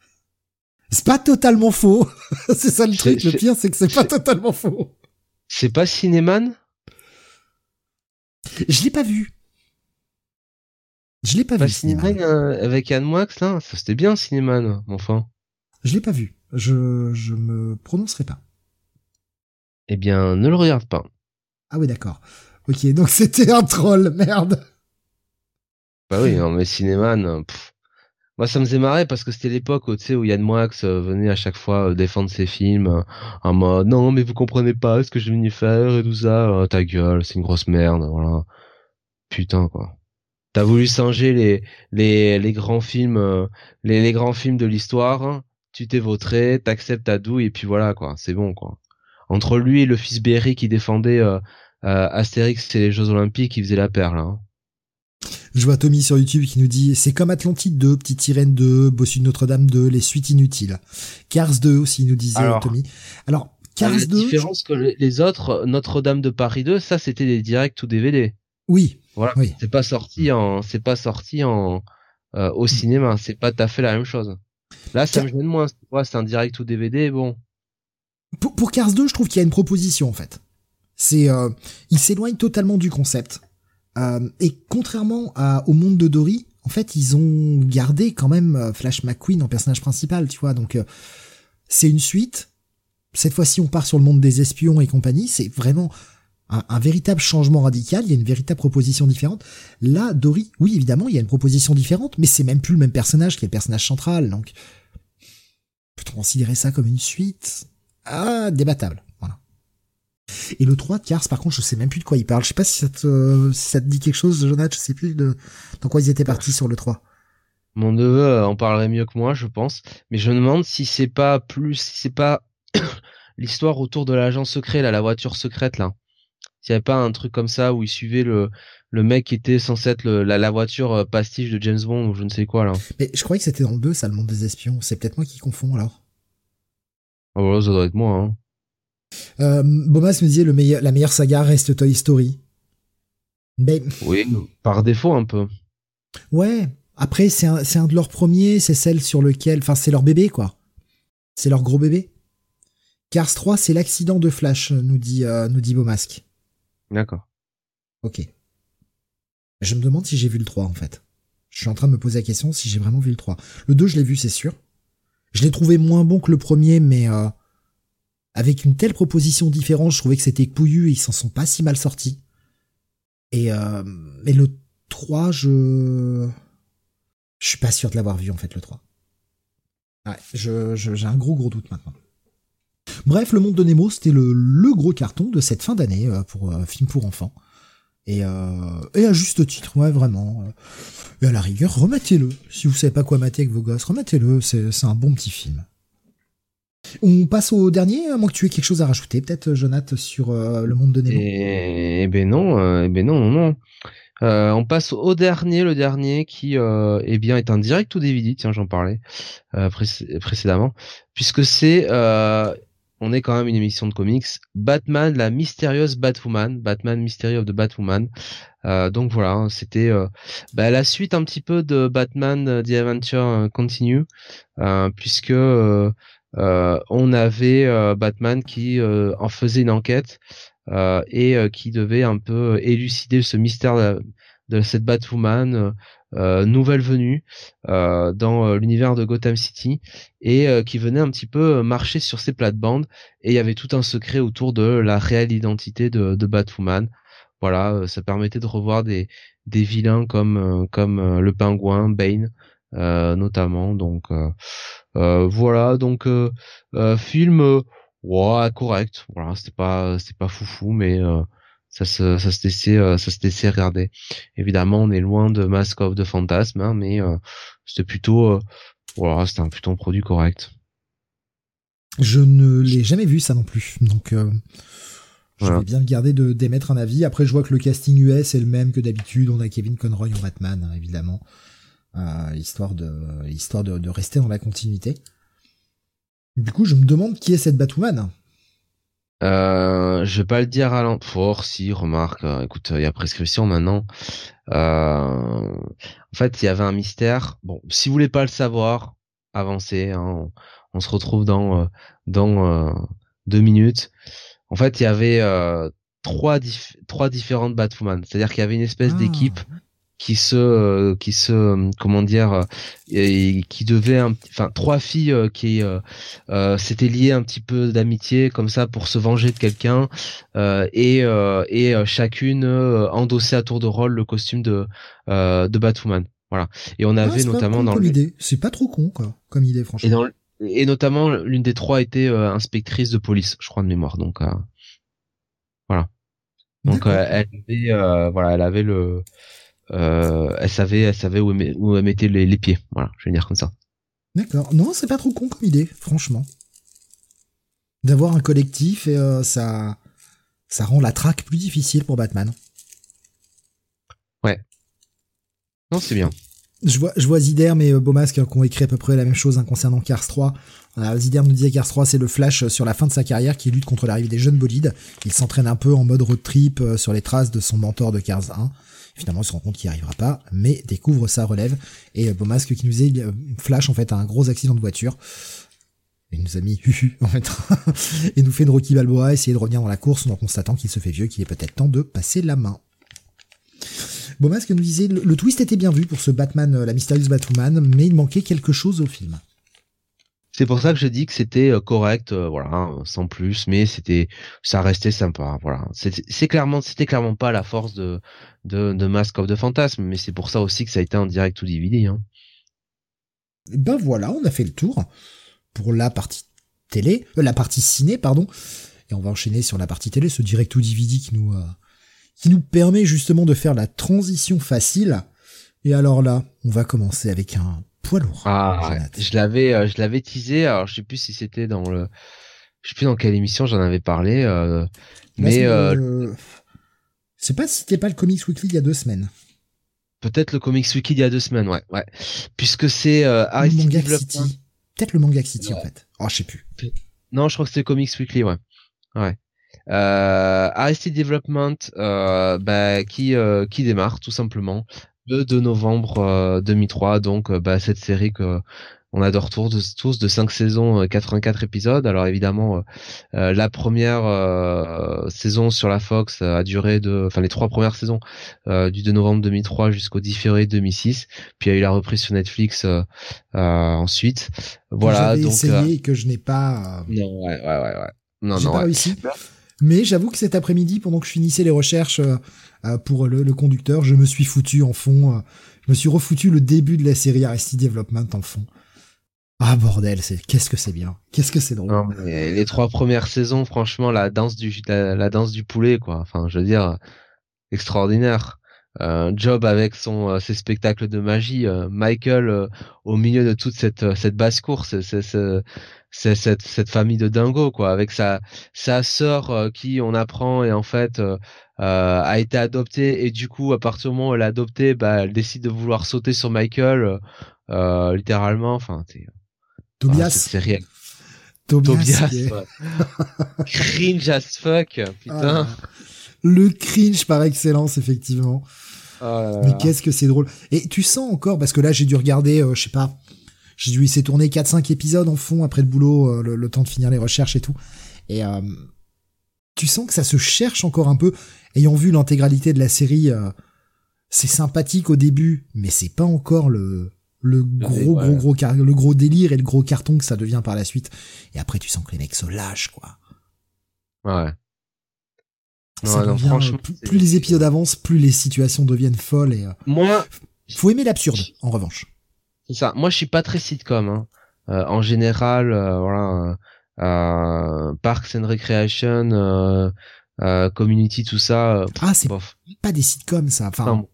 C'est pas totalement faux. c'est ça le truc. Le pire, c'est que c'est pas totalement faux. C'est pas Cinéman? Je l'ai pas vu. Je l'ai pas vu. Cinéman euh, avec Anne Moix là, ça c'était bien Cinéman, enfin. Je l'ai pas vu. Je je me prononcerai pas. Eh bien, ne le regarde pas. Ah oui, d'accord. Ok, donc c'était un troll, merde. Bah oui, non, mais Cinéman, moi ça me faisait marrer parce que c'était l'époque où tu sais où Yann Moix euh, venait à chaque fois euh, défendre ses films en mode non mais vous comprenez pas ce que j'ai venu faire et tout ça, ta gueule, c'est une grosse merde, voilà. Putain quoi. T'as voulu singer les, les, les grands films, euh, les, les grands films de l'histoire. Tu t'es vautré, t'acceptes ta douille et puis voilà quoi, c'est bon quoi. Entre lui et le fils Berry qui défendait euh, euh, Astérix et les Jeux Olympiques, il faisait la perle. Hein. Je vois Tommy sur YouTube qui nous dit c'est comme Atlantide 2, Petite Sirène 2, Bossu de Notre-Dame 2, les suites inutiles. Cars 2 aussi nous disait Tommy. Alors Cars la 2. La différence que les autres, Notre-Dame de Paris 2, ça c'était des directs ou DVD. Oui, voilà. C'est pas sorti en, c'est pas sorti en euh, au cinéma. C'est pas tout à fait la même chose. Là, ça me gêne moins. c'est un direct ou DVD. Bon. Pour, pour Cars 2, je trouve qu'il y a une proposition en fait. C'est, euh, il s'éloigne totalement du concept. Euh, et contrairement à, au monde de Dory, en fait, ils ont gardé quand même euh, Flash McQueen en personnage principal, tu vois. Donc, euh, c'est une suite. Cette fois-ci, on part sur le monde des espions et compagnie. C'est vraiment un, véritable changement radical, il y a une véritable proposition différente. Là, Dory, oui, évidemment, il y a une proposition différente, mais c'est même plus le même personnage qui est le personnage central, donc peut-on considérer ça comme une suite Ah, débattable. Et le 3 de Cars, par contre, je sais même plus de quoi il parle. Je sais pas si ça te, ça te dit quelque chose, Jonathan, je sais plus de, dans quoi ils étaient partis sur le 3. Mon neveu euh, en parlerait mieux que moi, je pense. Mais je me demande si c'est pas plus, si c'est pas l'histoire autour de l'agent secret, là, la voiture secrète, là. S'il n'y avait pas un truc comme ça où il suivait le, le mec qui était censé être le, la, la, voiture euh, pastiche de James Bond ou je ne sais quoi là. Mais je croyais que c'était dans le 2, ça, le monde des espions. C'est peut-être moi qui confonds alors. Ah voilà, ça doit être moi. Hein. Euh, Bomas me disait le meilleur, la meilleure saga reste Toy Story. Mais... Oui, par défaut un peu. Ouais. Après, c'est un, de leurs premiers, c'est celle sur lequel, enfin, c'est leur bébé quoi. C'est leur gros bébé. Cars 3, c'est l'accident de Flash, nous dit, euh, nous dit Beaumasque. D'accord. Ok. Je me demande si j'ai vu le 3 en fait. Je suis en train de me poser la question si j'ai vraiment vu le 3. Le 2, je l'ai vu, c'est sûr. Je l'ai trouvé moins bon que le premier, mais euh, avec une telle proposition différente, je trouvais que c'était pouillu et ils s'en sont pas si mal sortis. Et, euh, le 3, je... Je suis pas sûr de l'avoir vu en fait, le 3. Ouais, je, j'ai un gros gros doute maintenant. Bref, Le Monde de Nemo, c'était le, gros carton de cette fin d'année pour film pour enfants. Et, et à juste titre, ouais, vraiment. Et à la rigueur, remettez-le. Si vous savez pas quoi mater avec vos gosses, remettez-le. C'est un bon petit film. On passe au dernier, à moins que tu aies quelque chose à rajouter, peut-être, Jonathan, sur le monde de Nemo. Eh, eh ben non, eh ben non, non. Euh, on passe au dernier, le dernier qui euh, eh bien est un direct ou DVD, tiens j'en parlais euh, précédemment, puisque c'est euh, on est quand même une émission de comics, Batman, la mystérieuse Batwoman, Batman Mystery of the Batwoman. Euh, donc voilà, hein, c'était bah, la suite un petit peu de Batman The Adventure Continue, puisque on avait Batman qui en faisait une enquête euh, et euh, qui devait un peu élucider ce mystère de, cette Batwoman euh, nouvelle venue dans l'univers de Gotham City et qui venait un petit peu marcher sur ses plates-bandes et il y avait tout un secret autour de la réelle identité de, de Batwoman. Voilà, ça permettait de revoir des, des vilains comme comme le pingouin, Bane, notamment. Donc voilà, donc film ouais correct. Voilà c'était pas c'était pas foufou mais euh, ça se ça se laissait euh, ça se laissait regarder. Évidemment on est loin de Mask of the Phantasm hein, mais euh, c'était plutôt voilà c'était un plutôt un produit correct. Je ne l'ai jamais vu ça non plus. Donc je vais bien garder de d'émettre un avis. Après je vois que le casting US est le même que d'habitude. On a Kevin Conroy en Batman hein, évidemment histoire de histoire de, de rester dans la continuité du coup, je me demande qui est cette Batwoman. Euh, je vais pas le dire à l'enfort, si, remarque, euh, écoute, il y a prescription maintenant. Euh, en fait, il y avait un mystère. Bon, si vous voulez pas le savoir, avancez. Hein, on, se retrouve dans euh, dans deux minutes. En fait, il y avait trois trois différentes Batwoman. C'est-à-dire qu'il y avait une espèce ah. d'équipe qui se euh, qui se euh, comment dire euh, et, qui devait enfin trois filles qui euh, s'étaient liées un petit peu d'amitié comme ça pour se venger de quelqu'un et et chacune endossait à tour de rôle le costume de de Batwoman. Voilà. Et on avait notamment dans l'idée c'est pas trop con quoi comme idée franchement. et, dans, et notamment l'une des trois était inspectrice de police je crois de mémoire. Donc voilà. Donc elle avait voilà elle avait le euh, elle savait, elle savait où, elle, où elle mettait les, les, pieds. Voilà, je vais dire comme ça. D'accord. Non, c'est pas trop con comme idée, franchement. D'avoir un collectif et euh, ça, ça rend la traque plus difficile pour Batman. Ouais. Non, c'est bien. Je vois, je vois Zider et euh, Beaumasque qui ont écrit à peu près la même chose hein, concernant Cars 3. Euh, Zider nous disait Cars 3 c'est le Flash sur la fin de sa carrière qui lutte contre l'arrivée des jeunes bolides. Il s'entraîne un peu en mode road trip sur les traces de son mentor de Cars 1. Finalement, il se rend compte qu'il n'y arrivera pas, mais découvre sa relève. Et euh, Beaumasque qui nous dit euh, Flash, en fait, a un gros accident de voiture. Il nous a mis en fait, et nous fait une Rocky Balboa, essayer de revenir dans la course en constatant qu'il se fait vieux, qu'il est peut-être temps de passer la main. Beaumasque nous disait, le, twist était bien vu pour ce Batman, euh, la mystérieuse Batwoman, mais il manquait quelque chose au film. C'est pour ça que je dis que c'était euh, correct, euh, voilà, sans plus, mais c'était, ça restait sympa, voilà. C'est clairement, c'était clairement pas la force de, de, de Mask of the Phantasm, mais c'est pour ça aussi que ça a été en direct ou DVD. Hein. Ben voilà, on a fait le tour pour la partie télé, euh, la partie ciné, pardon, et on va enchaîner sur la partie télé, ce direct ou DVD qui nous, qui nous permet justement de faire la transition facile. Et alors là, on va commencer avec un ah, je l'avais, euh, je l'avais teasé. Alors, je sais plus si c'était dans le, je sais plus dans quelle émission j'en avais parlé. Euh, mais euh, c'est pas si c'était pas le Comics Weekly il y a deux semaines. Peut-être le Comics Weekly il y a deux semaines, ouais, ouais. Puisque c'est euh, Aristide City. Peut-être le Manga City en fait. Oh, je sais plus. Non, je crois que c'était Comics Weekly, ouais. Ouais. Euh, Aristide Development, euh, bah, qui qui démarre tout simplement le 2 novembre 2003, euh, donc euh, bah, cette série que on adore tous, tous de 5 saisons, 84 euh, épisodes. Alors évidemment, la première saison sur la Fox a duré de, enfin les trois premières saisons du 2 novembre 2003 jusqu'au 10 février 2006. Puis il y a eu la reprise sur Netflix ensuite. Voilà. donc essayé que je n'ai pas. Non, ouais, ouais, ouais, ouais. Non, non, pas réussi. Mais j'avoue que cet après-midi, pendant que je finissais les recherches euh, pour le, conducteur, je me suis foutu en fond. Euh, je me suis refoutu le début de la série Arrested Development en fond. Ah bordel, c'est qu'est-ce que c'est bien, qu'est-ce que c'est drôle. Les trois premières saisons, franchement, la danse du la danse du poulet, quoi. Enfin, je veux dire, extraordinaire. Euh, Job avec son euh, ses spectacles de magie, euh, Michael euh, au milieu de toute cette cette basse course, c'est cette cette famille de dingo quoi, avec sa sa sœur qui on apprend et en fait a été adoptée et du coup à partir du moment où elle est adoptée, bah elle décide de vouloir sauter sur Michael littéralement, enfin Tobias. c'est réel. Tobias. Cringe as fuck, putain. Ah, le cringe par excellence, effectivement. Oh Mais qu'est-ce que c'est drôle. Et tu sens encore, parce que là j'ai dû regarder, euh, je sais pas, j'ai dû essayer de tourner 4-5 épisodes en fond après le boulot, euh, le, temps de finir les recherches et tout. Et euh, tu sens que ça se cherche encore un peu. Ayant vu l'intégralité de la série, c'est sympathique au début, mais c'est pas encore le le gros gros gros le gros délire et le gros carton que ça devient par la suite. Et après tu sens que les mecs se lâchent quoi. Ouais. Non, franchement, plus, les épisodes avancent, plus les situations deviennent folles et. Euh, Moi, faut aimer l'absurde, en revanche. C'est ça. Moi, je suis pas très sitcom. Hein. Euh, en général, euh, voilà, euh, Parks and Recreation, Community, tout ça. ah, c'est pas des sitcoms, ça. Enfin.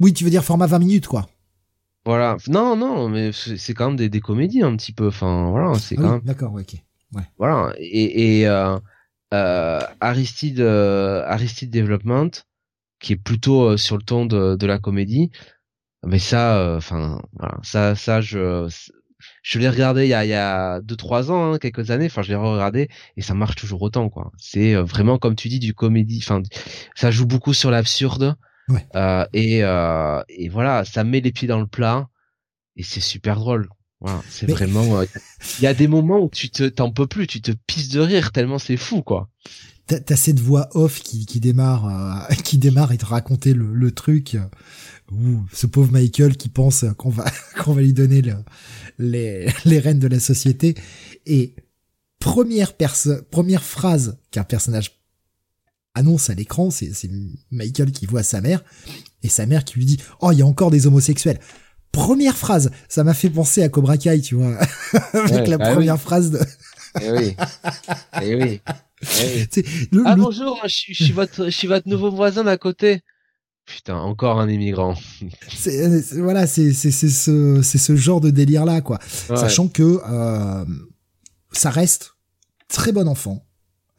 Oui, tu veux dire format 20 minutes, quoi. Voilà. Non, non, mais c'est quand même des, des comédies un petit peu. Enfin, voilà, c'est ah quand même. D'accord, ok. Ouais. Voilà. Et, et euh, Aristide euh, Aristide Development qui est plutôt euh, sur le ton de, de la comédie. Mais ça enfin voilà. Ça ça je je l'ai regardé il y a il y a deux trois ans hein, quelques années. Enfin je l'ai regardé et ça marche toujours autant quoi. C'est vraiment comme tu dis du comédie enfin ça joue beaucoup sur l'absurde. Ouais. euh, et euh, et voilà ça met les pieds dans le plat et c'est super drôle voilà, c'est vraiment. Euh, il y a des moments où tu te t'en peux plus, tu te pisses de rire tellement c'est fou quoi. T'as cette voix off qui, qui démarre, euh, qui démarre et te raconter le, le truc. Où ce pauvre Michael qui pense qu'on va qu'on va lui donner le, les les rênes de la société et première personne première phrase qu'un personnage annonce à l'écran, c'est c'est Michael qui voit sa mère et sa mère qui lui dit "Oh, il y a encore des homosexuels." Première phrase, ça m'a fait penser à Cobra Kai, tu vois, avec la bah première phrase de. eh oui. Eh oui. Eh ah bonjour, je suis, votre, je suis votre nouveau voisin d'à côté. Putain, encore un immigrant. c'est, voilà, c'est c'est c'est ce c'est ce genre de délire là quoi. Sachant que euh, ça reste très bon enfant.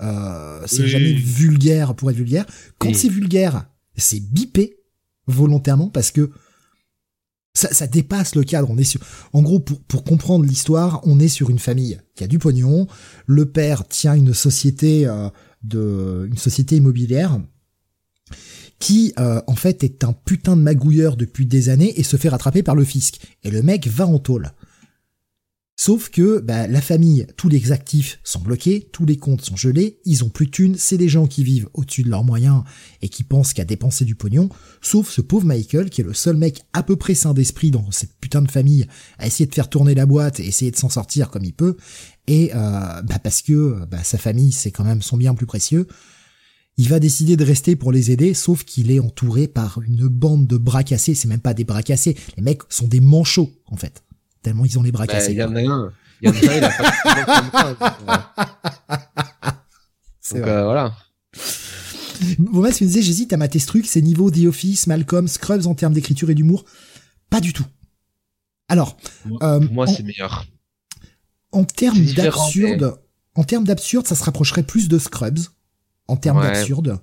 Euh, c'est jamais vulgaire pour être vulgaire. Quand c'est vulgaire, c'est bipé volontairement parce que ça, dépasse le cadre. On est sur, en gros, pour, pour comprendre l'histoire, on est sur une famille qui a du pognon. Le père tient une société euh, de, une société immobilière qui euh, en fait est un putain de magouilleur depuis des années et se fait rattraper par le fisc. Et le mec va en tôle. Sauf que bah, la famille, tous les actifs sont bloqués, tous les comptes sont gelés, ils ont plus de c'est des gens qui vivent au-dessus de leurs moyens et qui pensent qu'à dépenser du pognon, sauf ce pauvre Michael qui est le seul mec à peu près sain d'esprit dans cette putain de famille à essayer de faire tourner la boîte et essayer de s'en sortir comme il peut, et euh, bah parce que bah, sa famille c'est quand même son bien plus précieux, il va décider de rester pour les aider, sauf qu'il est entouré par une bande de bras cassés, c'est même pas des bras cassés, les mecs sont des manchots en fait tellement ils ont les bras bah, cassés. Il y en a un. Il y en a un, il a pas Donc euh, voilà. Bon, moi, tu me disais, j'hésite à mater ce truc, c'est niveau The Office, Malcolm, Scrubs en termes d'écriture et d'humour. Pas du tout. Alors, moi, euh, moi c'est meilleur. En termes d'absurde, en termes d'absurde, ça se rapprocherait plus de Scrubs. En termes d'absurde,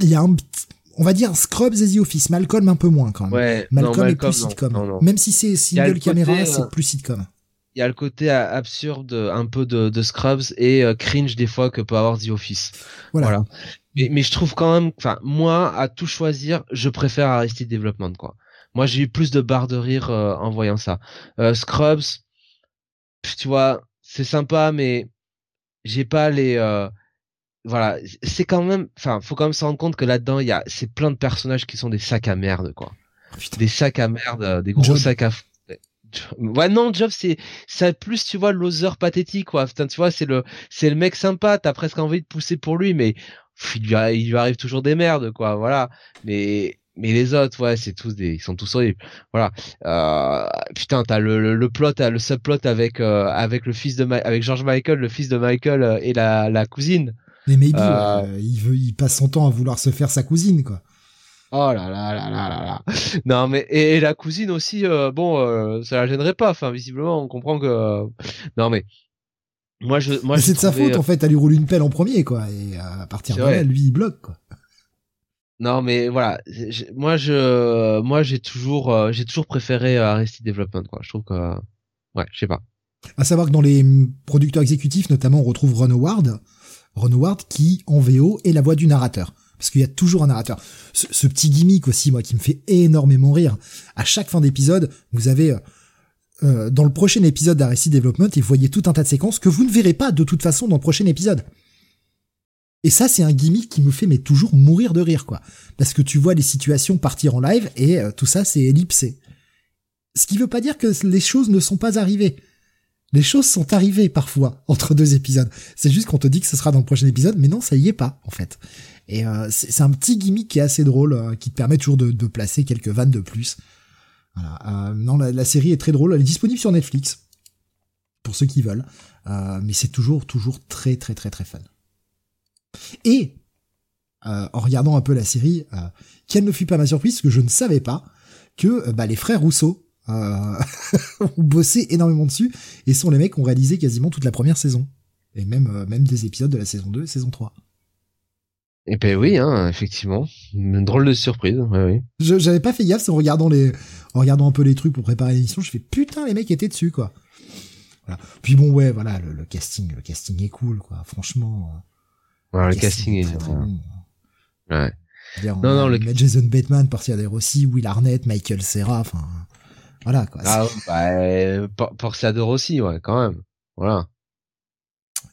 il y a un on va dire Scrubs et The Office, Malcolm un peu moins quand même. Ouais, Malcolm, est plus sitcom. Même si c'est single caméra, c'est euh, plus sitcom. Il y a le côté euh, absurde un peu de, de Scrubs et euh, cringe des fois que peut avoir The Office. Voilà. Mais, mais je trouve quand même, enfin moi à tout choisir, je préfère Arrested Development quoi. Moi j'ai eu plus de barres de rire en voyant ça. Scrubs, tu vois, c'est sympa mais j'ai pas les voilà, c'est quand même, enfin, faut quand même se rendre compte que là-dedans, il y a, c'est plein de personnages qui sont des sacs à merde, quoi. Oh, des sacs à merde, euh, des gros sacs à Ouais, non, Job, c'est, ça plus, tu vois, loser pathétique, quoi. Putain, tu vois, c'est le, c'est le mec sympa, t'as presque envie de pousser pour lui, mais il, lui arrive, toujours des merdes, quoi, voilà. Mais, mais les autres, ouais, c'est tous des, ils sont tous horribles. Voilà. Euh, putain, t'as le, le, le plot, le subplot avec euh, avec le fils de avec George Michael, le fils de Michael euh, et la, la cousine. Mais maybe, euh, il veut, il passe son temps à vouloir se faire sa cousine, quoi. Oh là là là là là là. Non mais et, la cousine aussi, bon, ça la gênerait pas. Enfin, visiblement, on comprend que. non mais moi je, moi. C'est de sa faute en fait. Elle lui roule une pelle en premier, quoi. Et à partir de là, lui, il bloque, quoi. Non, mais voilà, moi je, moi j'ai toujours, euh, j'ai toujours préféré euh, Arrested Development. Quoi. Je trouve que, ouais, je sais pas. À savoir que dans les producteurs exécutifs, notamment, on retrouve Ron Howard, Ron Howard qui en VO est la voix du narrateur, parce qu'il y a toujours un narrateur. Ce, petit gimmick aussi, moi, qui me fait énormément rire. À chaque fin d'épisode, vous avez euh, euh dans le prochain épisode d'Arrested Development, et vous voyez tout un tas de séquences que vous ne verrez pas de toute façon dans le prochain épisode. Et ça, c'est un gimmick qui me fait toujours mourir de rire, quoi. Parce que tu vois les situations partir en live et euh, tout ça, c'est ellipsé. Ce qui veut pas dire que les choses ne sont pas arrivées. Les choses sont arrivées parfois entre deux épisodes. C'est juste qu'on te dit que ce sera dans le prochain épisode, mais non, ça y est pas, en fait. Et euh, c'est un petit gimmick qui est assez drôle, euh, qui te permet toujours de, placer quelques vannes de plus. Voilà. non, la, série est très drôle. Elle est disponible sur Netflix pour ceux qui veulent, mais c'est toujours, toujours très, très, très, très fun. Et euh, en regardant un peu la série, euh, quelle ne fut pas ma surprise, que je ne savais pas que euh, bah, les frères Rousseau euh, ont bossé énormément dessus et sont les mecs qui ont réalisé quasiment toute la première saison. Et même, même des épisodes de la saison 2 et saison 3. Et eh ben oui, hein, effectivement, une drôle de surprise. Ouais, oui. J'avais pas fait gaffe, c'est en regardant les, en regardant un peu les trucs pour préparer l'émission, je fais putain les mecs étaient dessus quoi. Voilà. Puis bon ouais, voilà, le, le casting, le casting est cool quoi. Franchement, le, casting, est Ouais. non, non, le... Jason Bateman, Portia De Rossi, Will Arnett, Michael Serra, enfin, voilà, quoi. Ah, bah, Portia De Rossi, ouais, quand même. Voilà.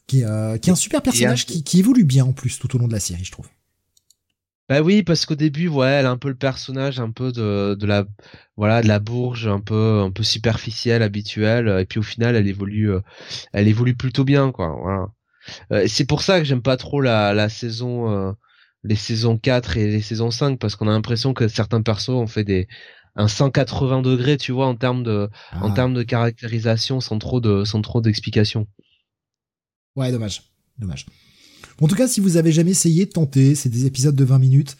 Qui est, euh, qui est un super personnage qui, qui évolue bien en plus tout au long de la série, je trouve. Bah oui, parce qu'au début, ouais, elle a un peu le personnage, un peu de, de la, voilà, de la bourge, un peu, un peu superficielle, habituelle, et puis au final, elle évolue, euh, elle évolue plutôt bien, quoi. Voilà. Euh, c'est pour ça que j'aime pas trop la, la saison, euh, les saisons 4 et les saisons 5 parce qu'on a l'impression que certains persos ont fait des un 180 degrés, tu vois, en termes de, en ah. termes de caractérisation sans trop de, sans trop d'explications. Ouais, dommage, dommage. En tout cas, si vous avez jamais essayé, de tenter C'est des épisodes de 20 minutes.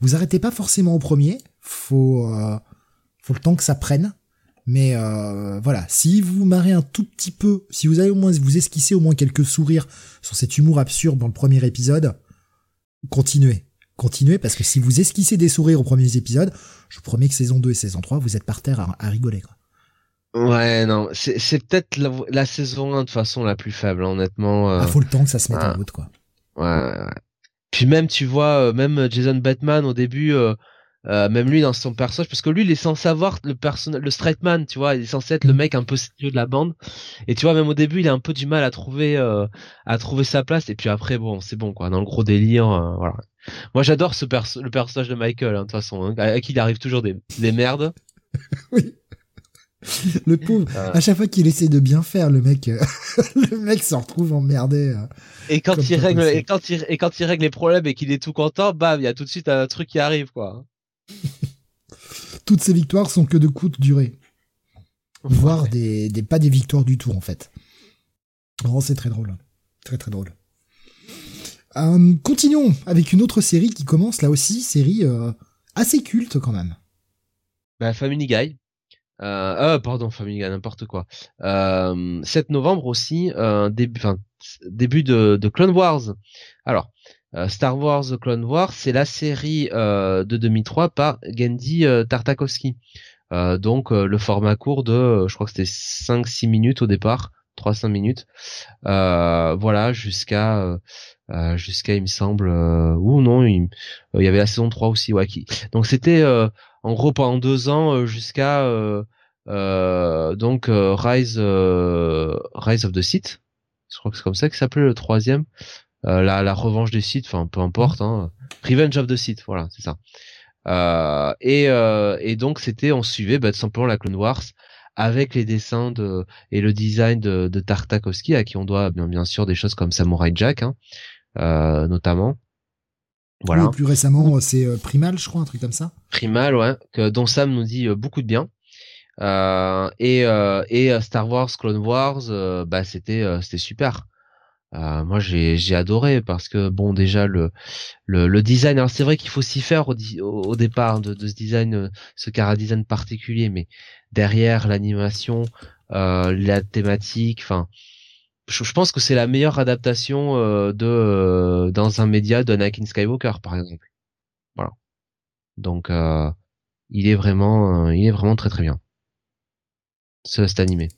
Vous arrêtez pas forcément au premier. Faut, euh, faut le temps que ça prenne. Mais euh, voilà, si vous marrez un tout petit peu, si vous avez au moins vous esquissez au moins quelques sourires sur cet humour absurde dans le premier épisode, continuez. Continuez parce que si vous esquissez des sourires aux premiers épisodes, je promets que saison 2 et saison 3, vous êtes par terre à, rigoler. Quoi. Ouais, non, c'est peut-être la, saison 1 de façon la plus faible, honnêtement. Euh... Ah, faut le temps que ça se mette en route, quoi. Ouais, ouais. Puis même, tu vois, euh, même Jason Batman au début, euh, euh, même lui dans son personnage parce que lui il est censé avoir le personnage le straight man tu vois il est censé être le mec un peu sérieux de la bande et tu vois même au début il a un peu du mal à trouver euh, à trouver sa place et puis après bon c'est bon quoi dans le gros délire euh, voilà moi j'adore ce perso le personnage de Michael hein, de toute façon hein, à qui il arrive toujours des, des merdes oui le pauvre, à chaque fois qu'il essaie de bien faire, le mec, le mec s'en retrouve emmerdé. et quand il règle, et quand il, et quand il règle les problèmes et qu'il est tout content, bam, il y a tout de suite un truc qui arrive, quoi. Toutes ces victoires sont que de courte durée. Voire des, des, pas des victoires du tout, en fait. Oh, c'est très drôle. Très très drôle. Euh, continuons avec une autre série qui commence là aussi, série euh, assez culte quand même. Bah, Family Guy. Euh, euh pardon, Family Guy, n'importe quoi. Euh, 7 novembre aussi, début, de, Clone Wars. Alors, Star Wars Clone Wars, c'est la série de 2003 par euh, Tartakovsky. donc le format court de, je crois que c'était 5-6 minutes au départ, 3-5 minutes. voilà, jusqu'à jusqu'à il me semble ou non il, y avait la saison 3 aussi ouais donc c'était en gros pendant deux ans jusqu'à donc Rise Rise of the Sith je crois que c'est comme ça que s'appelait le troisième euh, la, la revanche des sites, enfin peu importe, hein. Revenge of the Sith, voilà, c'est ça. Euh, et, euh, et donc c'était, on suivait bah, tout simplement la Clone Wars avec les dessins de et le design de, de Tartakovsky à qui on doit bien bien sûr des choses comme Samurai Jack, hein, euh, notamment. Voilà. plus récemment, c'est Primal, je crois, un truc comme ça. Primal, ouais, que, dont Sam nous dit beaucoup de bien. et et Star Wars Clone Wars, bah c'était c'était super. Euh, moi j'ai j'ai adoré parce que bon déjà le le, le design alors c'est vrai qu'il faut s'y faire au, au, départ de, de, ce design euh, ce cara design particulier mais derrière l'animation euh, la thématique enfin je, je, pense que c'est la meilleure adaptation euh, de euh, dans un média d'Anakin Skywalker par exemple voilà donc il est vraiment il est vraiment très très bien ce, cet animé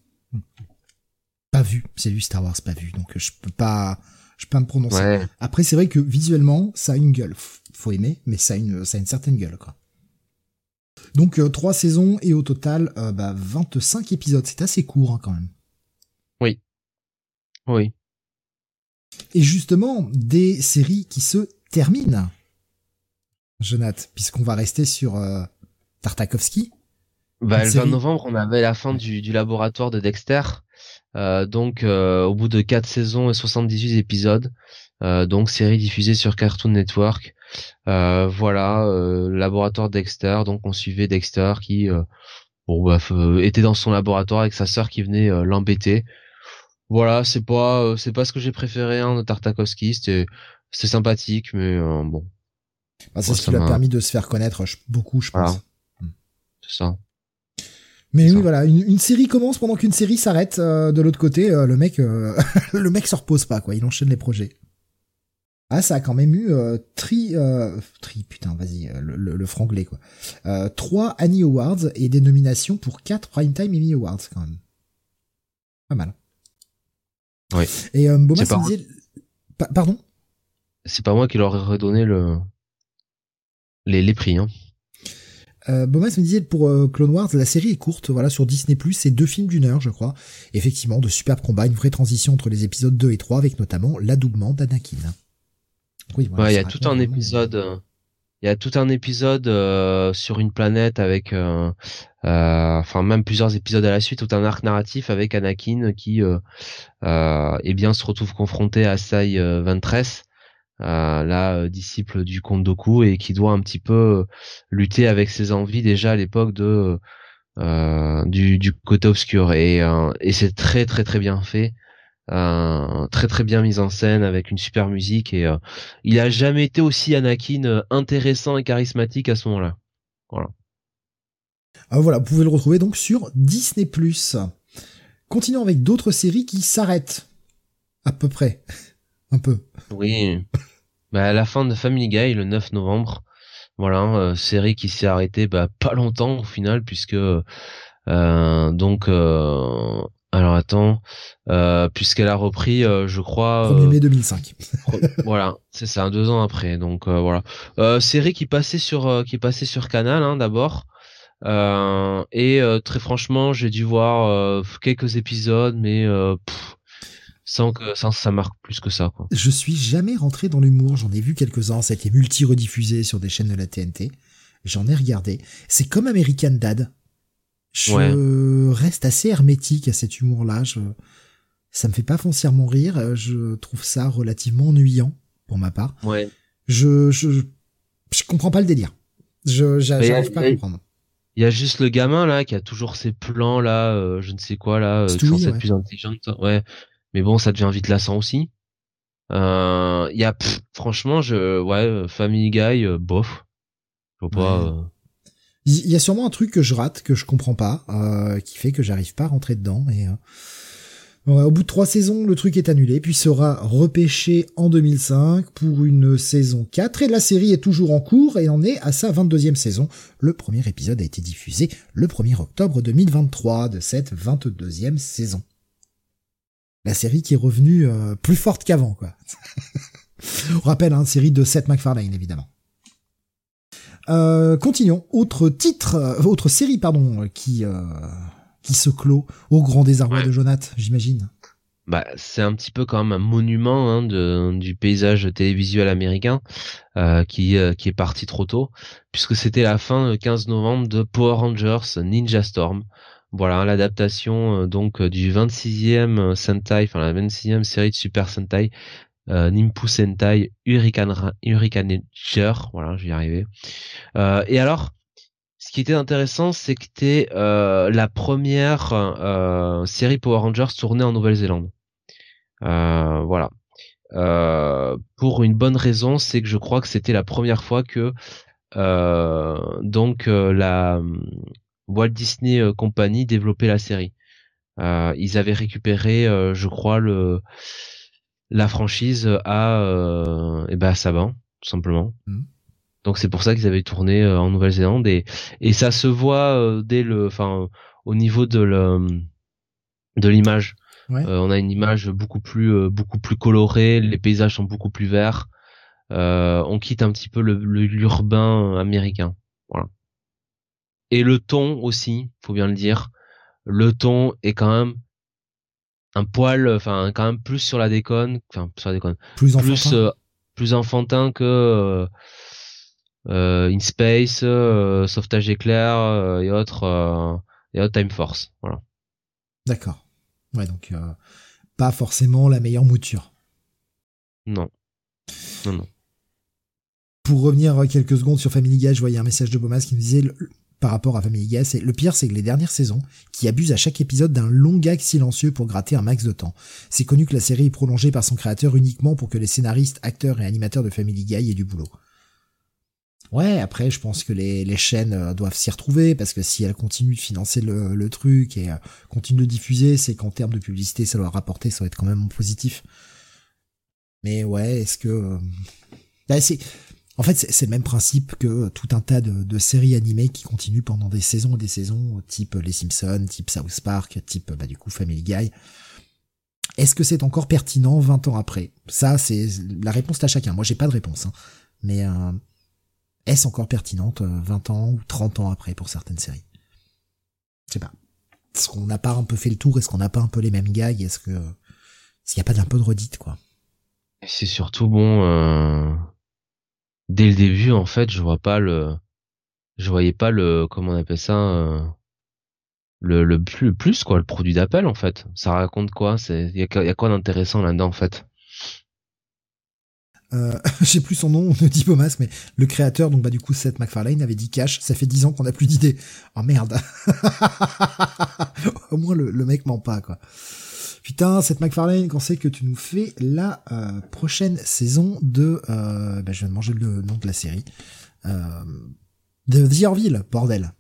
pas vu. C'est lui Star Wars pas vu, donc je peux pas, je peux pas me prononcer. Après, c'est vrai que visuellement, ça a une gueule. Faut aimer, mais ça a une, ça a une certaine gueule, quoi. Donc euh, trois saisons et au total, euh, bah, 25 épisodes. C'est assez court hein, quand même. Oui. Et justement, des séries qui se terminent. Jonath, puisqu'on va rester sur euh, Tartakovsky. Bah, le 20 novembre, on avait la fin du, du laboratoire de Dexter. Euh, donc euh, au bout de 4 saisons et 78 épisodes, euh, donc série diffusée sur Cartoon Network. voilà, laboratoire Dexter. Donc on suivait Dexter qui bon bah, était dans son laboratoire avec sa sœur qui venait l'embêter. Voilà, c'est pas c'est pas ce que j'ai préféré hein, de Tartakovsky. C'était c'était sympathique, mais bon. Bah, c'est ce qui lui a permis de se faire connaître beaucoup, je pense. Hmm. C'est ça. Mais oui, voilà, une, série commence pendant qu'une série s'arrête. Euh, de l'autre côté, euh, le mec, euh, le mec se repose pas, quoi. Il enchaîne les projets. Ah, ça a quand même eu tri, tri, putain, vas-y, le, le, franglais, quoi. trois Annie Awards et des nominations pour quatre Primetime Emmy Awards, quand même. Pas mal. Oui. Et euh, Bomas disait, pardon? C'est pas moi qui leur ai redonné le les, les prix, hein. Euh, Bomas me disait pour euh, Clone Wars, la série est courte, voilà, sur Disney+, c'est deux films d'une heure, je crois. Effectivement, de superbes combats, une vraie transition entre les épisodes 2 et 3, avec notamment l'adoubement d'Anakin. Oui, il y a tout un épisode... Euh, il y a tout un épisode euh, sur une planète avec, enfin même plusieurs épisodes à la suite, tout un arc narratif avec Anakin qui, eh bien, se retrouve confronté à Sai Ventress, euh, là euh, disciple du comte Doku et qui doit un petit peu euh, lutter avec ses envies déjà à l'époque de du, du, côté obscur. Et, et c'est très très très bien fait très très bien mis en scène avec une super musique et il a jamais été aussi Anakin intéressant et charismatique à ce moment-là. Voilà. Ah, voilà vous pouvez le retrouver donc sur Disney continuons avec d'autres séries qui s'arrêtent à peu près. Un peu. Oui. Bah, à la fin de Family Guy le 9 novembre. Voilà, euh, série qui s'est arrêtée bah, pas longtemps au final puisque euh, donc euh, alors attends puisqu'elle a repris je crois 1er mai 2005. voilà, c'est ça, deux ans après. Donc voilà, série qui passait sur qui passait sur Canal hein, d'abord. et très franchement, j'ai dû voir quelques épisodes, mais sans que sans ça marque plus que ça. Quoi. Je suis jamais rentré dans l'humour, j'en ai vu quelques-uns, ça a été multi-rediffusé sur des chaînes de la TNT. J'en ai regardé. C'est comme American Dad. Je reste assez hermétique à cet humour-là. Je... Ça me fait pas foncièrement rire. Je trouve ça relativement ennuyant pour ma part. Ouais. Je je je comprends pas le délire. Je j'arrive pas à comprendre. Il y a juste le gamin là qui a toujours ses plans là, euh, je ne sais quoi là, euh, toujours cette plus intelligente. Ouais, mais bon, ça devient vite lassant aussi. Euh, il y a, franchement, je, ouais, Family Guy, euh, bof. Je vois pas. Euh. Il y a sûrement un truc que je rate, que je comprends pas, qui fait que j'arrive pas à rentrer dedans. Et au bout de trois saisons, le truc est annulé, puis sera repêché en 2005 pour une saison 4, et la série est toujours en cours et en est à sa 22e saison. Le premier épisode a été diffusé le 1er octobre 2023 de cette 22e saison la série qui est revenue euh, plus forte qu'avant, quoi. On rappelle, hein, série de Seth MacFarlane, évidemment. Euh, continuons. Autre titre, euh, autre série, pardon, qui qui se clôt au grand désarroi de Jonathan, j'imagine. Bah, c'est un petit peu quand même un monument hein, de, du paysage télévisuel américain qui qui est parti trop tôt, puisque c'était la fin le 15 novembre de Power Rangers Ninja Storm, voilà, l'adaptation euh, donc euh, du 26e euh, Sentai, enfin la 26e série de Super Sentai, euh, Nimpu Sentai Hurricane Hurricanager, voilà, je vais y arriver. Euh, et alors, ce qui était intéressant, c'est que c'était euh, la première euh, série Power Rangers tournée en Nouvelle-Zélande. Euh, voilà. Euh, pour une bonne raison, c'est que je crois que c'était la première fois que donc la Walt Disney Company développait la série. ils avaient récupéré, je crois, le la franchise à euh, et ben à Saban tout simplement. Mm. Donc c'est pour ça qu'ils avaient tourné euh, en Nouvelle-Zélande et et ça se voit euh, dès le enfin au niveau de le de l'image. on a une image beaucoup plus beaucoup plus colorée, les paysages sont beaucoup plus verts. on quitte un petit peu le l'urbain américain. Voilà. Et le ton aussi, faut bien le dire. Le ton est quand même un poil, enfin quand même plus sur la déconne, enfin sur la déconne, plus enfantin, euh, plus, enfantin que euh, euh In Space, euh, Sauvetage éclair et autres et autres Time Force, voilà. D'accord. Ouais donc pas forcément la meilleure mouture. Non. Non non. Pour revenir quelques secondes sur Family Guy, je voyais un message de Bomas qui me disait par rapport à Family Guy. Le pire, c'est que les dernières saisons, qui abusent à chaque épisode d'un long gag silencieux pour gratter un max de temps. C'est connu que la série est prolongée par son créateur uniquement pour que les scénaristes, acteurs et animateurs de Family Guy aient du boulot. Ouais, après, je pense que les, chaînes euh, doivent s'y retrouver parce que si elles continuent de financer le, truc et euh, continuent de diffuser, c'est qu'en termes de publicité, ça doit rapporter, ça va être quand même positif. Mais ouais, est-ce que... Euh, bah, c'est en fait, c'est le même principe que tout un tas de, séries animées qui continuent pendant des saisons et des saisons, type Les Simpsons, type South Park, type bah, du coup Family Guy. Est-ce que c'est encore pertinent 20 ans après? Ça, c'est la réponse à chacun. Moi, j'ai pas de réponse, hein. mais euh, est-ce encore pertinente 20 euh, ans ou 30 ans après pour certaines séries? Je sais pas. Est-ce qu'on n'a pas un peu fait le tour? Est-ce qu'on n'a pas un peu les mêmes gags? Est-ce que s'il n'y a pas d'un peu de redite quoi? C'est surtout bon. Euh dès le début, en fait, je vois pas le, je voyais pas le, comment on appelle ça, euh, le, le plus, quoi, le produit d'appel en fait. Ça raconte quoi? Il y a, quoi d'intéressant là-dedans en fait? Euh, j'ai plus son nom, on dit Bomas, mais le créateur, donc bah du coup Seth MacFarlane avait dit cash, ça fait dix ans qu'on n'a plus d'idées. Oh merde. Au moins le, le mec ment pas quoi. Putain, cette McFarlane, quand c'est que tu nous fais la euh, prochaine saison de... Euh, bah, je viens de manger le nom de la série. Euh, de The bordel.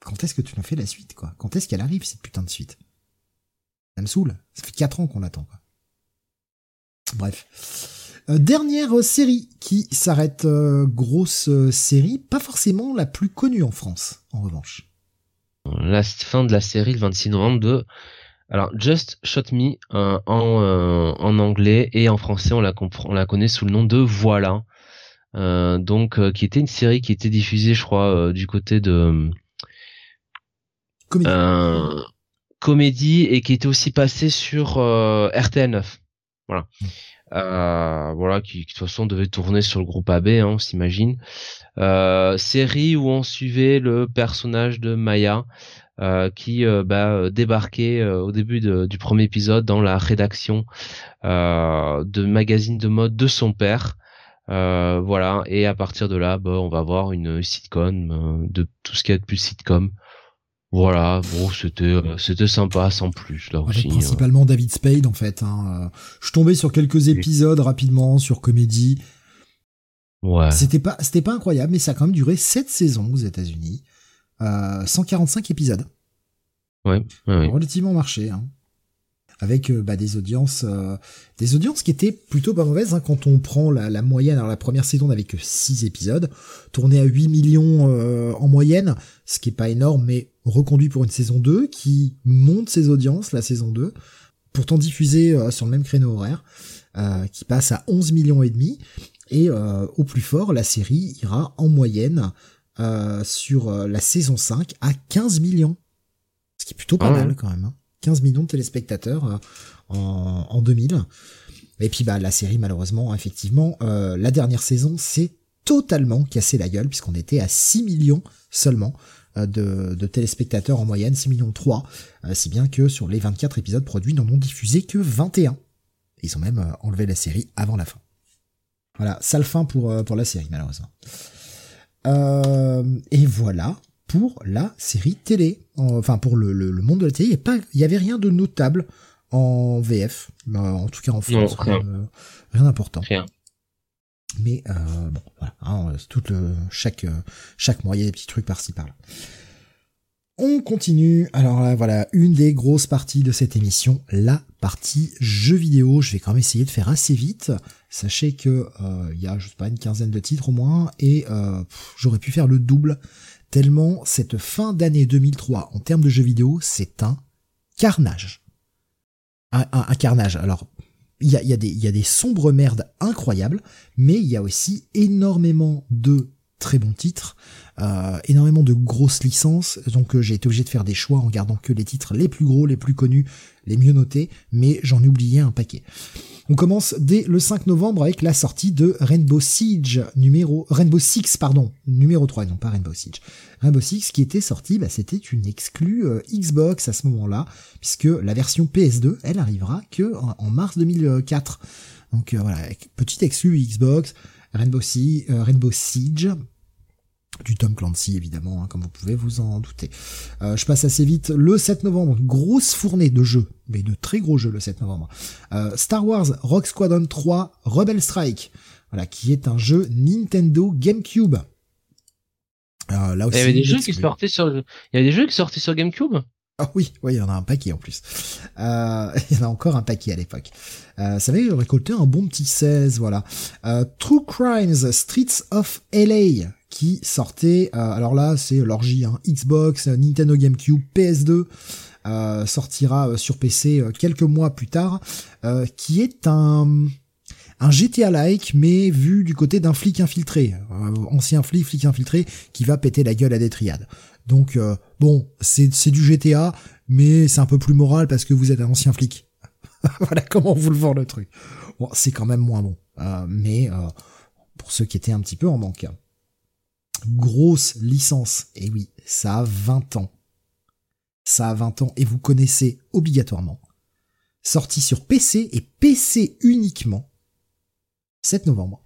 Quand est-ce que tu nous fais la suite, quoi? Quand est-ce qu'elle arrive, cette putain de suite? Ça me saoule. Ça fait 4 ans qu'on l'attend, quoi. Bref. Euh, dernière série qui s'arrête, euh, grosse série, pas forcément la plus connue en France, en revanche. La fin de la série, le 26 novembre de alors, Just Shot Me euh, en, euh, en anglais et en français, on la, on la connaît sous le nom de Voilà. Euh, donc, qui était une série qui était diffusée, je crois, du côté de comédie. comédie et qui était aussi passée sur RTL 9. Voilà. Voilà, qui, de toute façon devait tourner sur le groupe AB, hein, on s'imagine. série où on suivait le personnage de Maya, euh, qui euh, bah, euh, débarquait au début du premier épisode dans la rédaction de magazine de mode de son père. voilà, et à partir de là, bah, on va voir une sitcom de tout ce qu'il y a de plus sitcom. Voilà, bon, c'était c'était sympa sans plus là aussi. Principalement David Spade en fait. Hein. Je tombais sur quelques épisodes rapidement sur comédie. Ouais. C'était pas c'était pas incroyable, mais ça a quand même duré sept saisons aux États-Unis. 145 euh, épisodes. Ouais, Relativement marché, hein. Avec euh, bah, des audiences, euh, des audiences qui étaient plutôt pas mauvaises hein, quand on prend la, moyenne. Alors la première saison n'avait que 6 épisodes, tourné à 8 millions en moyenne, ce qui est pas énorme, mais reconduit pour une saison 2 qui monte ses audiences, la saison 2, pourtant diffusée sur le même créneau horaire, qui passe à 11 millions et demi. Et au plus fort, la série ira en moyenne euh, sur euh, la saison 5 à 15 millions. Ce qui est plutôt pas ah mal quand même. 15 hein. millions de téléspectateurs euh, en, en 2000. Et puis bah la série malheureusement effectivement la dernière saison c'est totalement cassé la gueule puisqu'on était à 6 millions seulement de, de, téléspectateurs en moyenne, 6 millions 3, si bien que sur les 24 épisodes produits n'en ont diffusé que 21. Ils ont même enlevé la série avant la fin. Voilà, sale fin pour, pour la série, malheureusement. Et voilà pour la série télé. Enfin, pour le, le, monde de la télé, il n'y avait rien de notable en VF, en tout cas en France. rien. rien d'important. Rien. Mais euh, bon, voilà, hein, tout le, chaque chaque mois il y a des petits trucs par-ci par-là. On continue. Alors là, voilà, une des grosses parties de cette émission, la partie jeux vidéo. Je vais quand même essayer de faire assez vite. Sachez que euh, il y a, je sais pas, une quinzaine de titres au moins, et euh, j'aurais pu faire le double. Tellement cette fin d'année 2003 en termes de jeux vidéo, c'est un carnage. Un, carnage. Alors il y a des sombres merdes incroyables, mais il y a aussi énormément de très bons titres, euh, énormément de grosses licences, donc euh, j'ai été obligé de faire des choix en gardant que les titres les plus gros, les plus connus, les mieux notés, mais j'en ai oublié un paquet. On commence dès le 5 novembre avec la sortie de Rainbow Siege numéro Rainbow Six pardon numéro 3 non pas Rainbow Siege. Rainbow Six qui était sorti bah, c'était une exclue euh, Xbox à ce moment-là puisque la version PS2 elle arrivera que en, mars 2004 donc voilà petite exclue Xbox Rainbow, Rainbow Siege du Tom Clancy évidemment, hein, comme vous pouvez vous en douter. Euh, je passe assez vite. Le 7 novembre, grosse fournée de jeux, mais de très gros jeux le 7 novembre. Euh, Star Wars Rock Squadron 3 Rebel Strike, voilà, qui est un jeu Nintendo GameCube. Euh, là aussi, il y avait des jeux qui sortaient sur, il y avait des jeux qui sortaient sur GameCube? Ah oui, oui, il y en a un paquet en plus. Euh, il y en a encore un paquet à l'époque. Euh, ça avait récolté un bon petit 16, voilà. Euh, True Crimes Streets of LA qui sortait, euh, alors là c'est l'orgie, hein, Xbox, Nintendo GameCube, PS2, euh, sortira sur PC quelques mois plus tard, qui est un GTA-like, mais vu du côté d'un flic infiltré, ancien flic, flic infiltré, qui va péter la gueule à des triades. Donc euh, bon, c'est du GTA, mais c'est un peu plus moral parce que vous êtes un ancien flic. voilà comment vous le vend le truc. Bon, c'est quand même moins bon, euh, mais euh, pour ceux qui étaient un petit peu en manque. Grosse licence, et oui, ça a 20 ans. Ça a 20 ans et vous connaissez obligatoirement. Sorti sur PC et PC uniquement. 7 novembre.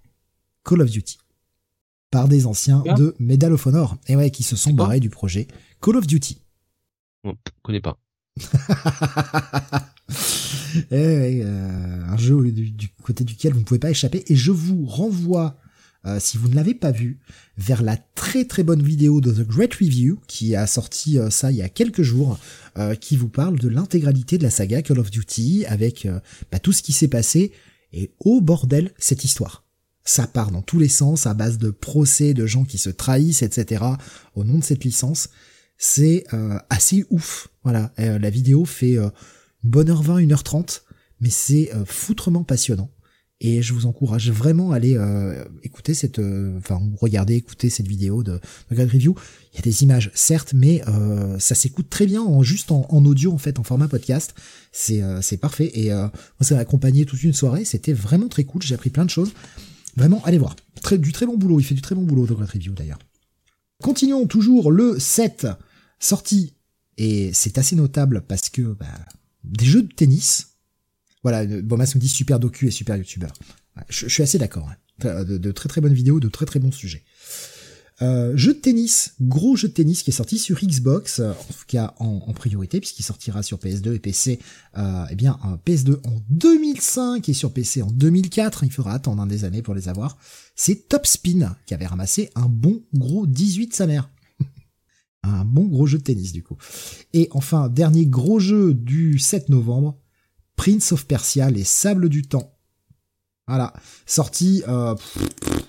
Call of Duty par des anciens de Medal of Honor, et ouais, qui se sont barrés du projet Call of Duty. On connais pas. Eh euh, un jeu du, côté duquel vous ne pouvez pas échapper, et je vous renvoie, euh, si vous ne l'avez pas vu, vers la très très bonne vidéo de The Great Review, qui a sorti euh, ça il y a quelques jours, qui vous parle de l'intégralité de la saga Call of Duty, avec bah, tout ce qui s'est passé, et au bordel cette histoire ça part dans tous les sens à base de procès, de gens qui se trahissent, etc. au nom de cette licence. C'est euh, assez ouf. Voilà, euh, la vidéo fait euh, bonne heure 20, une heure 30, mais c'est foutrement passionnant. Et je vous encourage vraiment à aller écouter cette, enfin regarder, écouter cette vidéo de, de Grad Review. Il y a des images, certes, mais ça s'écoute très bien en juste en, audio en fait, en format podcast. C'est parfait. Et moi, ça m'a accompagné toute une soirée. C'était vraiment très cool. J'ai appris plein de choses. Vraiment, allez voir. Du très bon boulot. Il fait du très bon boulot, Great Review, d'ailleurs. Continuons toujours le 7, sorti. Et c'est assez notable parce que, bah, des jeux de tennis. Voilà, Bomas me dit super docu et super youtubeur. Je, suis assez d'accord. Hein. De, de, très très bonnes vidéos, de très très bons sujets. Euh, jeu de tennis, gros jeu de tennis qui est sorti sur Xbox, euh, en tout cas en, priorité puisqu'il sortira sur PS2 et PC. Euh, eh bien, un PS2 en 2005 et sur PC en 2004. Il faudra attendre des années pour les avoir. C'est Top Spin qui avait ramassé un bon gros 18 sa mère. un bon gros jeu de tennis du coup. Et enfin, dernier gros jeu du 7 novembre, Prince of Persia, les sables du temps. Voilà, sorti euh,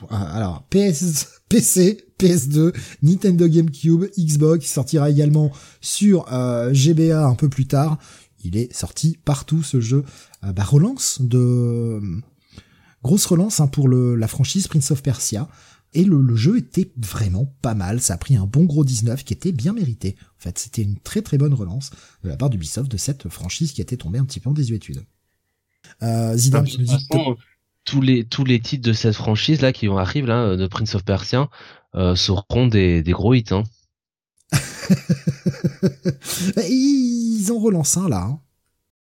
alors PS, PC, PS2, Nintendo GameCube, Xbox, sortira également sur euh, GBA un peu plus tard. Il est sorti partout ce jeu. Euh, bah, relance de grosse relance hein, pour le, la franchise Prince of Persia. Et le, le, jeu était vraiment pas mal. Ça a pris un bon gros 19 qui était bien mérité. En fait, c'était une très très bonne relance de la part d'Ubisoft de cette franchise qui était tombée un petit peu en désuétude. Euh, Zidane tous les tous les titres de cette franchise là qui vont arriver là de Prince of Persia euh, seront des, des gros hits. Hein. Ils en relancent un là. Hein.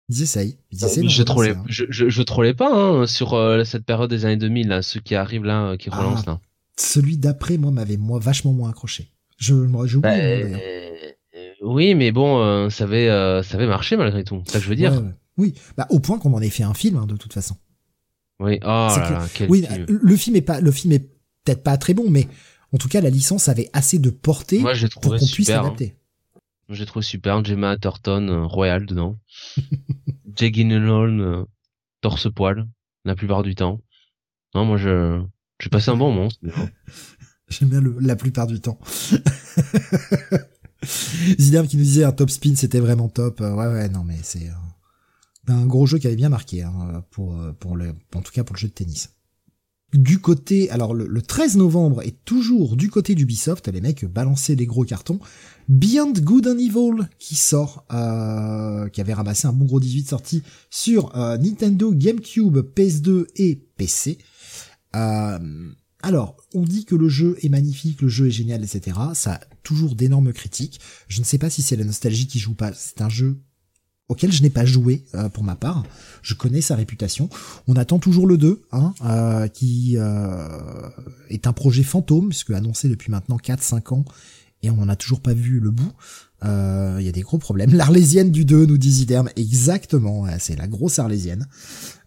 Ils essayent. Ils essayent je, trollais, hein. je, je, je trollais pas hein, sur euh, cette période des années 2000, là, ceux qui arrivent là, euh, qui Ah. relancent là. Celui d'après, moi, m'avait moi vachement moins accroché. Je, moi, j'ai Bah, oublié, nom, d'ailleurs. euh, oui, mais bon, euh, ça avait, euh, ça avait marché malgré tout. C'est ça que je veux dire. Ouais, ouais. Oui, bah, au point qu'on en ait fait un film, hein, de toute façon. Oui. Oh C'est là que- là, quel Oui, film. le film est pas, le film est peut-être pas très bon, mais en tout cas, la licence avait assez de portée Moi, pour qu'on puisse hein. l'adapter. J'ai trouvé super. Gemma euh, Royal dedans. Jake Gyllenhaal, euh, torse poil, la plupart du temps. Non, moi, je, j'ai passé un bon moment. J'aime bien la plupart du temps. Zidane qui nous disait un top spin, c'était vraiment top. Euh, Ouais, ouais, non, mais c'est euh, un gros jeu qui avait bien marqué hein, pour euh, pour le, en tout cas pour le jeu de tennis. Du côté, alors le, le 13 novembre est toujours du côté d'Ubisoft, les mecs balançaient des gros cartons. Beyond Good and Evil qui sort, euh, qui avait ramassé un bon gros 18 sorti sur Nintendo, GameCube, PS2 et PC. Euh, alors, on dit que le jeu est magnifique, le jeu est génial, etc. Ça a toujours d'énormes critiques. Je ne sais pas si c'est la nostalgie qui joue pas. C'est un jeu auquel je n'ai pas joué euh, pour ma part. Je connais sa réputation. On attend toujours le 2, hein, euh, qui euh, est un projet fantôme, puisque annoncé depuis maintenant 4-5 ans, et on n'en a toujours pas vu le bout. Il y a des gros problèmes. L'Arlésienne du 2, nous dit Ziderm. Exactement, c'est la grosse Arlésienne.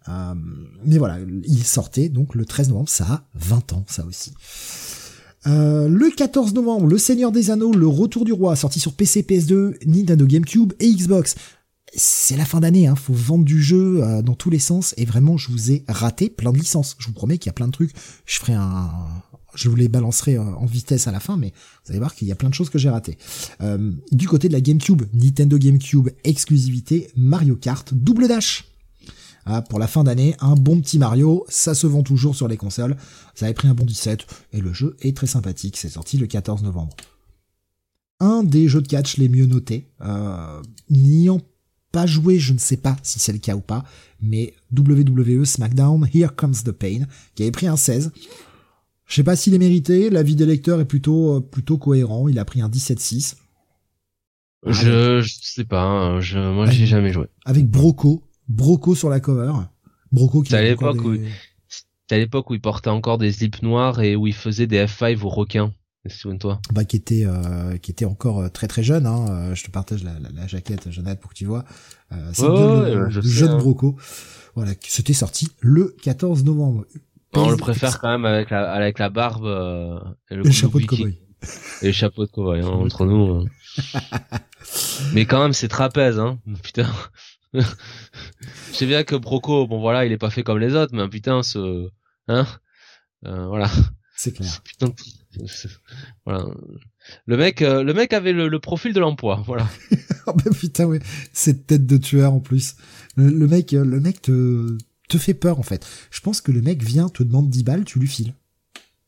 Euh, mais voilà, il sortait donc le 13 novembre, ça a 20 ans, ça aussi. Euh, le 14 novembre, Le Seigneur des Anneaux, Le Retour du Roi, sorti sur PC, PS2, Nintendo GameCube et Xbox. C'est la fin d'année, hein, faut vendre du jeu euh, dans tous les sens, et vraiment, je vous ai raté plein de licences. Je vous promets qu'il y a plein de trucs. Je ferai un, je vous les balancerai euh, en vitesse à la fin, mais vous allez voir qu'il y a plein de choses que j'ai ratées. Du côté de la GameCube, Nintendo GameCube exclusivité, Mario Kart, double dash. Ah, pour la fin d'année, un bon petit Mario, ça se vend toujours sur les consoles. Ça avait pris un bon 17 et le jeu est très sympathique. C'est sorti le 14 novembre. Un des jeux de catch les mieux notés. Euh, N'y ayant pas joué, je ne sais pas si c'est le cas ou pas, mais WWE SmackDown Here Comes the Pain, qui avait pris un 16. Je sais pas s'il est mérité, l'avis des lecteurs est plutôt, euh, plutôt cohérent, il a pris un 17-6. Je, je sais pas. hein, Je, moi, j'ai jamais joué. Avec Broco, Broco sur la cover. Broco qui C'est à l'époque où- C'était à l'époque où il portait encore des slips noirs et où il faisait des F5 aux requins. Souviens-toi. bah, qui était euh, qui était encore euh, très très jeune. Hein. Euh, Je te partage la, la, la jaquette, Jonathan, pour que tu vois. Euh, c'est ouais, le, je le sais, jeune hein. Broco. Voilà, qui- c'était sorti le 14 novembre. On le préfère quand même avec la, avec la barbe euh, et le, Le chapeau de cowboy. Et le chapeau de cowboy, hein, entre nous. euh. Mais quand même, c'est trapèze, hein. Putain. Je sais bien que Broco, bon voilà, il est pas fait comme les autres, mais putain, ce, hein, euh, voilà. C'est clair. Putain, voilà. Le mec, euh, le mec avait le, le profil de l'emploi, voilà. oh bah putain ouais, cette tête de tueur en plus. Le, le mec, euh, le mec te te fait peur en fait. Je pense que le mec vient, te demande 10 balles, tu lui files.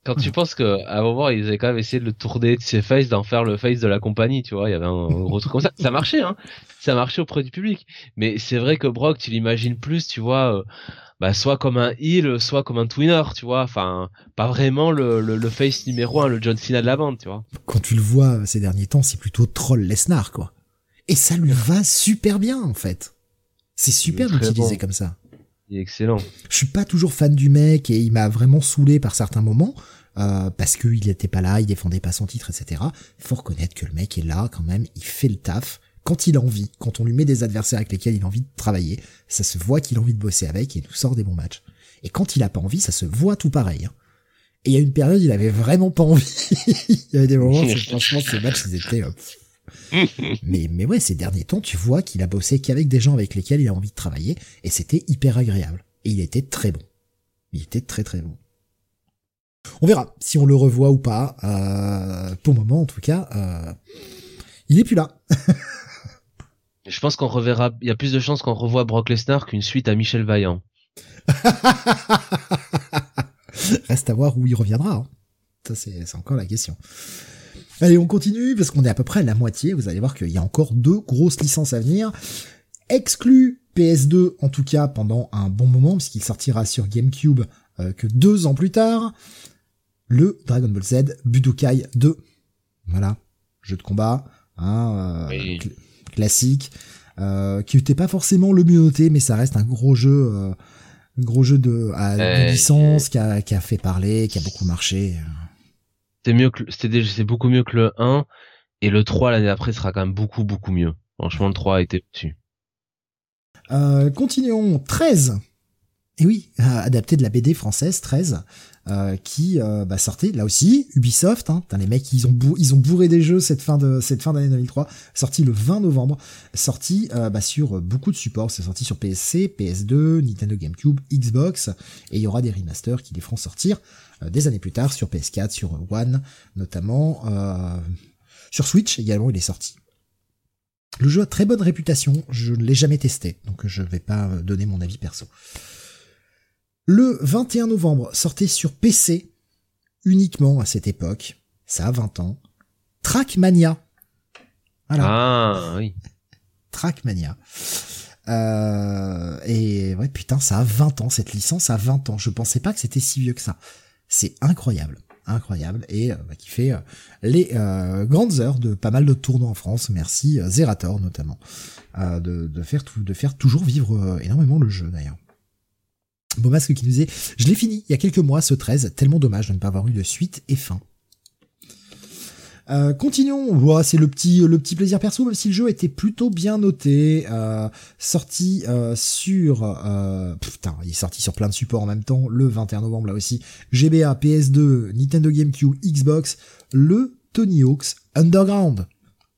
Quand tu penses que à un moment ils avaient quand même essayé de le tourner de ses faces, d'en faire le face de la compagnie, tu vois, il y avait un gros truc comme ça. Ça marchait, hein. Ça marchait auprès du public. Mais c'est vrai que Brock, tu l'imagines plus, tu vois, euh, bah, soit comme un heel, soit comme un twinner, tu vois. Enfin, pas vraiment le, le, le face numéro un, le John Cena de la bande, tu vois. Quand tu le vois euh, ces derniers temps, c'est plutôt troll Lesnar quoi. Et ça lui va super bien en fait. C'est super d'utiliser bon. comme ça. Il est excellent. Je suis pas toujours fan du mec et il m'a vraiment saoulé par certains moments euh, parce qu'il était pas là, il défendait pas son titre, etc. Faut reconnaître que le mec est là quand même, il fait le taf quand il a envie, quand on lui met des adversaires avec lesquels il a envie de travailler, ça se voit qu'il a envie de bosser avec et il nous sort des bons matchs. Et quand il a pas envie, ça se voit tout pareil. hein. Et il y a une période, il avait vraiment pas envie. il y avait des moments, où, franchement, ces matchs, ils étaient. euh, mais mais ouais, ces derniers temps, tu vois qu'il a bossé qu'avec des gens avec lesquels il a envie de travailler et c'était hyper agréable. Et il était très bon. Il était très très bon. On verra si on le revoit ou pas. Euh, pour le moment, en tout cas, euh, il est plus là. Je pense qu'on reverra, il y a plus de chances qu'on revoie Brock Lesnar qu'une suite à Michel Vaillant. Reste à voir où il reviendra. hein. Ça, c'est c'est encore la question. Allez, on continue parce qu'on est à peu près à la moitié. Vous allez voir qu'il y a encore deux grosses licences à venir. Exclu PS2, en tout cas pendant un bon moment, puisqu'il sortira sur GameCube euh, que deux ans plus tard. Le Dragon Ball Z Budokai 2. Voilà, jeu de combat, hein, euh, Oui. cl- classique. euh, qui n'était pas forcément le mieux noté, mais ça reste un gros jeu, euh, gros jeu de, à, de licence qui a, qui a fait parler, qui a beaucoup marché. C'était c'est beaucoup mieux que le 1 et le 3 l'année après sera quand même beaucoup beaucoup mieux. Franchement le 3 a été dessus. Euh, continuons 13. Et oui, adapté de la BD française 13. Euh, qui euh, bah, sortait là aussi Ubisoft hein, les mecs ils ont ils ont bourré des jeux cette fin de cette fin d'année 2003 sorti le 20 novembre sorti euh, bah, sur beaucoup de supports c'est sorti sur PSC PS2 Nintendo GameCube Xbox et il y aura des remasters qui les feront sortir des années plus tard sur PS4 sur One notamment sur Switch également il est sorti le jeu a très bonne réputation je ne l'ai jamais testé donc je vais pas donner mon avis perso le 21 novembre sortait sur PC, uniquement à cette époque, ça a 20 ans, Trackmania. Voilà. Ah oui. Trackmania. Euh, et ouais, putain, ça a 20 ans, cette licence a 20 ans. Je pensais pas que c'était si vieux que ça. C'est incroyable, incroyable, et euh, bah, qui fait euh, les grandes heures de pas mal de tournois en France. Merci Zerator notamment de, faire toujours vivre énormément le jeu d'ailleurs. Beau masque qui nous disait Je l'ai fini il y a quelques mois, ce 13, tellement dommage de ne pas avoir eu de suite et fin. Euh, continuons, voilà, c'est le petit le petit plaisir perso, même si le jeu était plutôt bien noté, euh, sorti euh, sur putain, il est sorti sur plein de supports en même temps, le 21 novembre là aussi, GBA, PS2, Nintendo GameCube, Xbox, le Tony Hawk's Underground,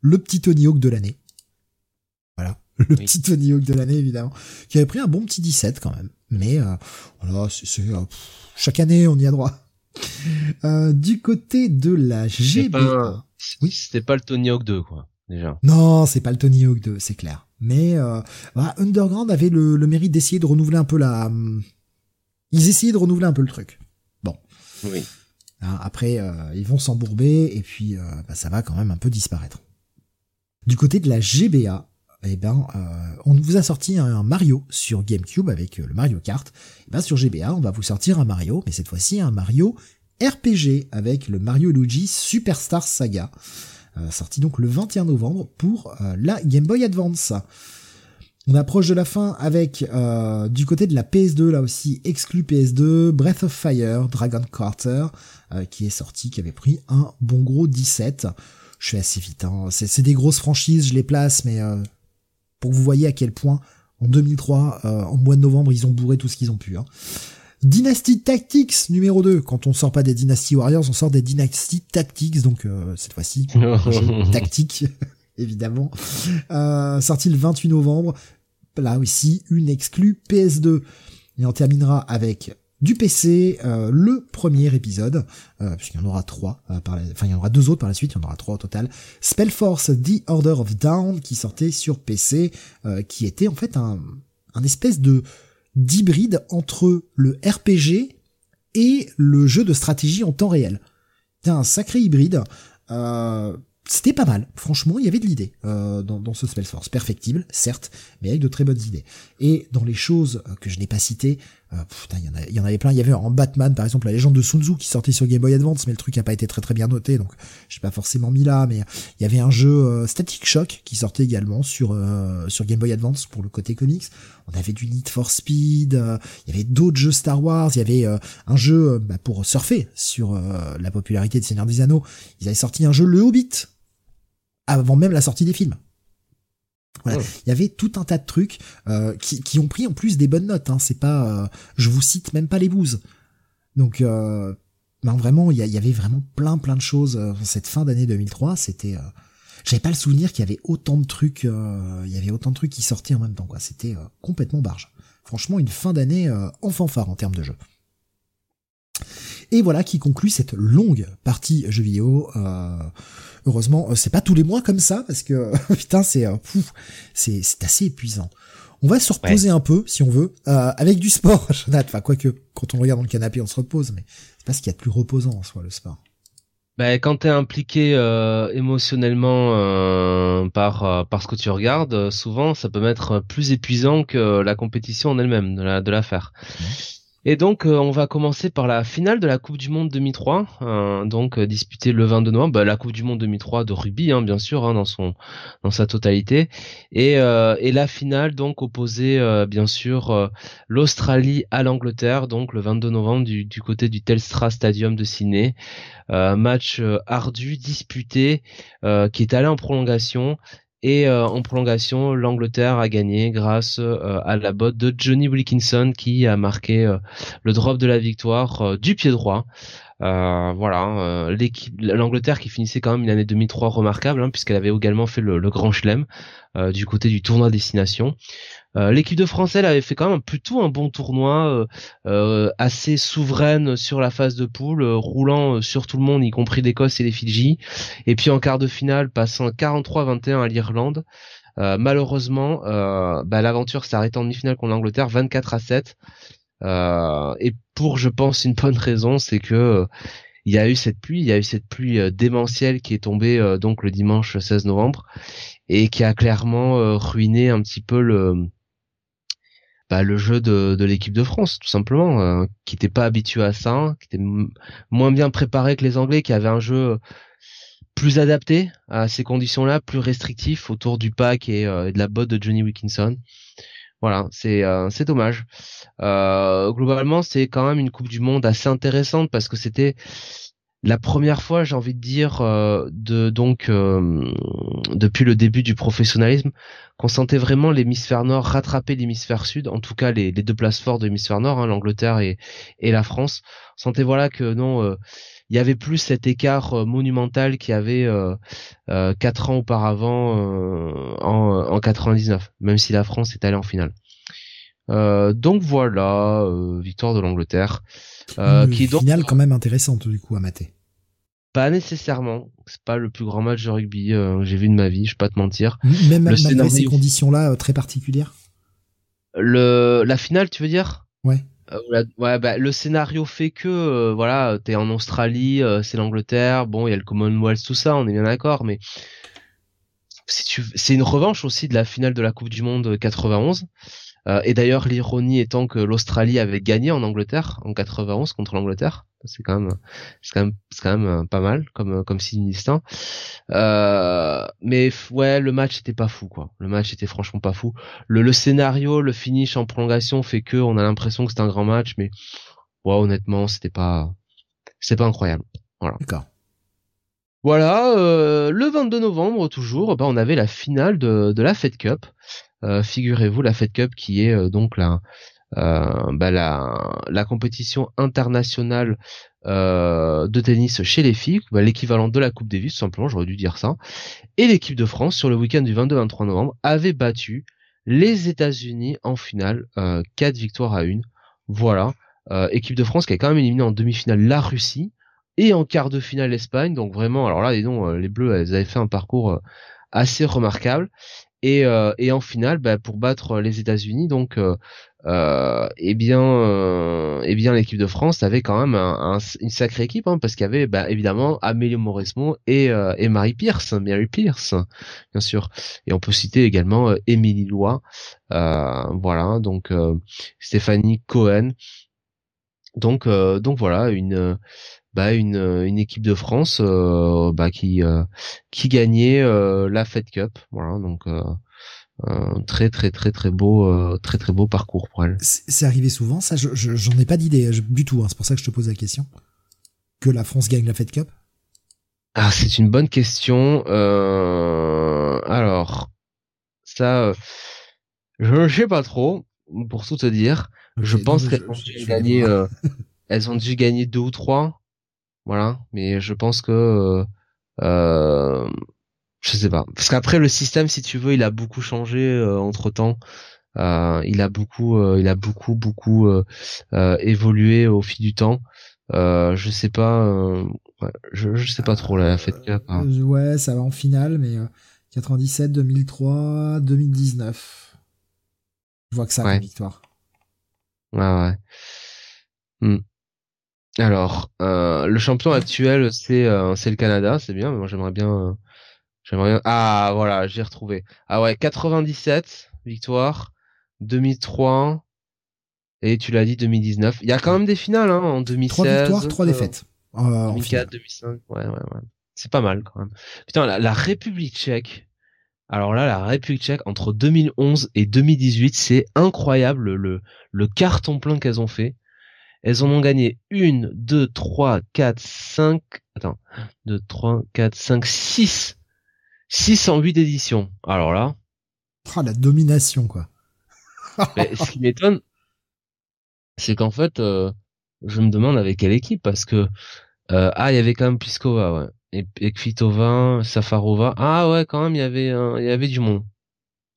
le petit Tony Hawk de l'année. Voilà, le petit Tony Hawk de l'année évidemment, qui avait pris un bon petit 17 quand même. Mais euh, voilà, c'est euh, chaque année on y a droit. Euh, du côté de la GBA, oui, c'était pas le Tony Hawk 2 quoi, déjà. Non, c'est pas le Tony Hawk 2, c'est clair. Mais euh, Underground avait le, le mérite d'essayer de renouveler un peu la. Hum, ils essayaient de renouveler un peu le truc. Bon. Oui. Hein, après, euh, ils vont s'embourber et puis bah, ça va quand même un peu disparaître. Du côté de la GBA, eh ben, euh, on vous a sorti un Mario sur GameCube avec euh, le Mario Kart. Et eh ben, sur GBA, on va vous sortir un Mario, mais cette fois-ci un Mario RPG avec le Mario Luigi Superstar Saga, euh, sorti donc le 21 novembre pour la Game Boy Advance. On approche de la fin avec du côté de la PS2 là aussi exclu PS2 Breath of Fire Dragon Quarter qui est sorti qui avait pris un bon gros 17 je fais assez vite hein. c'est des grosses franchises je les place mais pour que vous voyez à quel point en 2003, euh, en mois de novembre, ils ont bourré tout ce qu'ils ont pu. Hein. Dynasty Tactics numéro 2. Quand on sort pas des Dynasty Warriors, on sort des Dynasty Tactics. Donc euh, cette fois-ci, tactique, évidemment. Euh, sorti le 28 novembre. Là aussi, une exclue PS2. Et on terminera avec du PC, euh, le premier épisode, euh, puisqu'il y en aura trois, euh, par enfin il y en aura deux autres par la suite, il y en aura trois au total. Spellforce The Order of Down qui sortait sur PC, qui était en fait un, un espèce de d'hybride entre le RPG et le jeu de stratégie en temps réel. C'était un sacré hybride. c'était pas mal, franchement, il y avait de l'idée dans, dans ce Spellforce, perfectible, certes, mais avec de très bonnes idées. Et dans les choses que je n'ai pas citées, euh, putain, il y, en avait plein. Il y avait en Batman, par exemple, la légende de Sun Tzu qui sortait sur Game Boy Advance, mais le truc a pas été très très bien noté, donc j'ai pas forcément mis là. Mais il y avait un jeu euh, Static Shock qui sortait également sur euh, sur Game Boy Advance pour le côté comics. On avait du Need for Speed. il y avait d'autres jeux Star Wars. Il y avait un jeu bah, pour surfer sur la popularité de Seigneur des Anneaux. Ils avaient sorti un jeu Le Hobbit avant même la sortie des films. Voilà. Il y avait tout un tas de trucs euh, qui, qui, ont pris en plus des bonnes notes. Hein. C'est pas, euh, je vous cite même pas les bouses. Donc, euh, ben vraiment, il y, y, avait vraiment plein plein de choses cette fin d'année 2003. C'était, j'avais pas le souvenir qu'il y avait autant de trucs, il y avait autant de trucs qui sortaient en même temps. Quoi. C'était complètement barge. Franchement, une fin d'année en fanfare en termes de jeu. Et voilà qui conclut cette longue partie jeu vidéo. Euh, heureusement, euh, c'est pas tous les mois comme ça parce que putain, c'est euh, c'est c'est assez épuisant. On va se reposer un peu si on veut avec du sport, Jonathan. Enfin, quoique quand on regarde dans le canapé, on se repose, mais c'est pas ce qu'il y a de plus reposant en soi le sport. Ben, quand t'es impliqué émotionnellement par par ce que tu regardes, souvent ça peut être plus épuisant que la compétition en elle-même de la de l'affaire. Et donc euh, on va commencer par la finale de la Coupe du Monde 2003, euh, donc euh, disputée le 22 novembre, bah, la Coupe du Monde 2003 de rugby hein, bien sûr hein, dans son dans sa totalité, et, et la finale donc opposée bien sûr l'Australie à l'Angleterre, donc le 22 novembre du, du côté du Telstra Stadium de Sydney, match ardu disputé qui est allé en prolongation et euh, en prolongation, l'Angleterre a gagné grâce euh, à la botte de Johnny Wilkinson qui a marqué euh, le drop de la victoire du pied droit. voilà, l'équipe, l'Angleterre qui finissait quand même une année 2003 remarquable, hein, puisqu'elle avait également fait le, le Grand Chelem du côté du tournoi destination. Euh, l'équipe de France, elle avait fait quand même plutôt un bon tournoi, euh, euh, assez souveraine sur la phase de poule, roulant sur tout le monde, y compris l'Écosse et les Fidji. Et puis en quart de finale, passant 43-21 à l'Irlande. malheureusement, bah, l'aventure s'est arrêtée en demi-finale contre l'Angleterre, 24 à 7. et pour, je pense, une bonne raison, c'est que il y a eu cette pluie, il y a eu cette pluie démentielle qui est tombée donc le dimanche 16 novembre et qui a clairement ruiné un petit peu le bah, le jeu de, de l'équipe de France, tout simplement, euh, qui n'était pas habitué à ça, qui était moins bien préparé que les Anglais, qui avaient un jeu plus adapté à ces conditions-là, plus restrictif autour du pack et, euh, de la botte de Johnny Wilkinson. Voilà, c'est euh, c'est dommage. globalement, c'est quand même une Coupe du Monde assez intéressante parce que c'était la première fois, j'ai envie de dire, euh, de donc euh, depuis le début du professionnalisme, qu'on sentait vraiment l'hémisphère nord rattraper l'hémisphère sud, en tout cas les, deux places fortes de l'hémisphère nord, hein, l'Angleterre et, et la France. On sentait voilà que non, euh, il y avait plus cet écart monumental qu'il y avait quatre ans auparavant en, en 99, même si la France est allée en finale. donc voilà, victoire de l'Angleterre. Euh, qui donc finale quand même intéressante du coup à mater. Pas nécessairement. C'est pas le plus grand match de rugby euh, que j'ai vu de ma vie. Je vais pas te mentir. Même malgré ces conditions-là euh, très particulières. Le la finale, tu veux dire? Ouais. ouais, bah, le scénario fait que voilà, t'es en Australie, c'est l'Angleterre, bon, il y a le Commonwealth, tout ça, on est bien d'accord, mais c'est une revanche aussi de la finale de la Coupe du Monde 91. Euh, et d'ailleurs, l'ironie étant que l'Australie avait gagné en Angleterre en 91 contre l'Angleterre. C'est quand même, c'est quand même, c'est quand même euh, pas mal comme euh, comme signe distinct. Euh, mais ouais, le match était pas fou quoi. Le match était franchement pas fou. Le, le scénario, le finish en prolongation fait que on a l'impression que c'était un grand match, mais ouais, honnêtement, c'était pas, c'est pas incroyable. Voilà. D'accord. Voilà, euh, le 22 novembre toujours, bah, on avait la finale de, de la Fed Cup. Euh, figurez-vous la Fed Cup qui est euh, donc la, euh, bah, la, compétition internationale de tennis chez les filles, bah, l'équivalent de la Coupe Davis tout simplement, j'aurais dû dire ça. Et l'équipe de France sur le week-end du 22-23 novembre avait battu les États-Unis en finale, 4 victoires à 1. Voilà, équipe de France qui a quand même éliminé en demi-finale la Russie et en quart de finale l'Espagne. Donc vraiment, alors là, disons, les Bleus, elles avaient fait un parcours assez remarquable. Et, euh, et en finale, bah, pour battre les États-Unis, donc, euh, euh, eh bien, eh bien, l'équipe de France avait quand même un, une sacrée équipe, hein, parce qu'il y avait bah, évidemment Amélie Mauresmo et, euh, et Marie Pierce, Mary Pierce, bien sûr. Et on peut citer également Émilie Lois, voilà, donc Stéphanie Cohen. Donc, donc voilà, une bah, une, une équipe de France euh, bah, qui euh, qui gagnait euh, la Fed Cup. Voilà, donc un très très très très beau très très beau parcours pour elle. C'est arrivé souvent, ça? J'en je, ai pas d'idée du tout. Hein, c'est pour ça que je te pose la question. Que la France gagne la Fed Cup? Ah, c'est une bonne question. alors, ça, je ne sais pas trop. Pour tout te dire, je pense qu'elles ont dû gagner. elles ont dû gagner deux ou trois. Voilà, mais je pense que euh, euh, je sais pas. Parce qu'après le système, si tu veux, il a beaucoup changé euh, entre temps. Euh, il a beaucoup, il a beaucoup, beaucoup évolué au fil du temps. je sais pas, je, je sais pas trop la fête cap. Hein. Ouais, ça va en finale, mais 97, 2003, 2019. Je vois que ça a ouais. victoire. Ouais, ouais. Hmm. Alors, euh, le champion actuel, c'est euh, c'est le Canada, c'est bien, mais moi j'aimerais bien, euh, j'aimerais bien. Ah voilà, j'ai retrouvé. Ah ouais, 97 victoires, 2003, Et tu l'as dit 2019. Il y a quand même des finales hein, en 2016. Trois victoires, trois défaites. Euh, 2004, 2005. Ouais, ouais, ouais. C'est pas mal quand même. Putain, la, la République tchèque. Alors là, la République tchèque entre 2011 et 2018, c'est incroyable le, le carton plein qu'elles ont fait. Elles en ont gagné une, deux, trois, quatre, cinq, attends, deux, trois, quatre, cinq, six, six en huit éditions. Alors là. Oh, la domination, quoi. Mais ce qui m'étonne, c'est qu'en fait, euh, je me demande avec quelle équipe, parce que, euh, ah, il y avait quand même Pliskova, ouais. Et, et Kvitova, Safarova. Ah ouais, quand même, il y avait, il y avait du monde.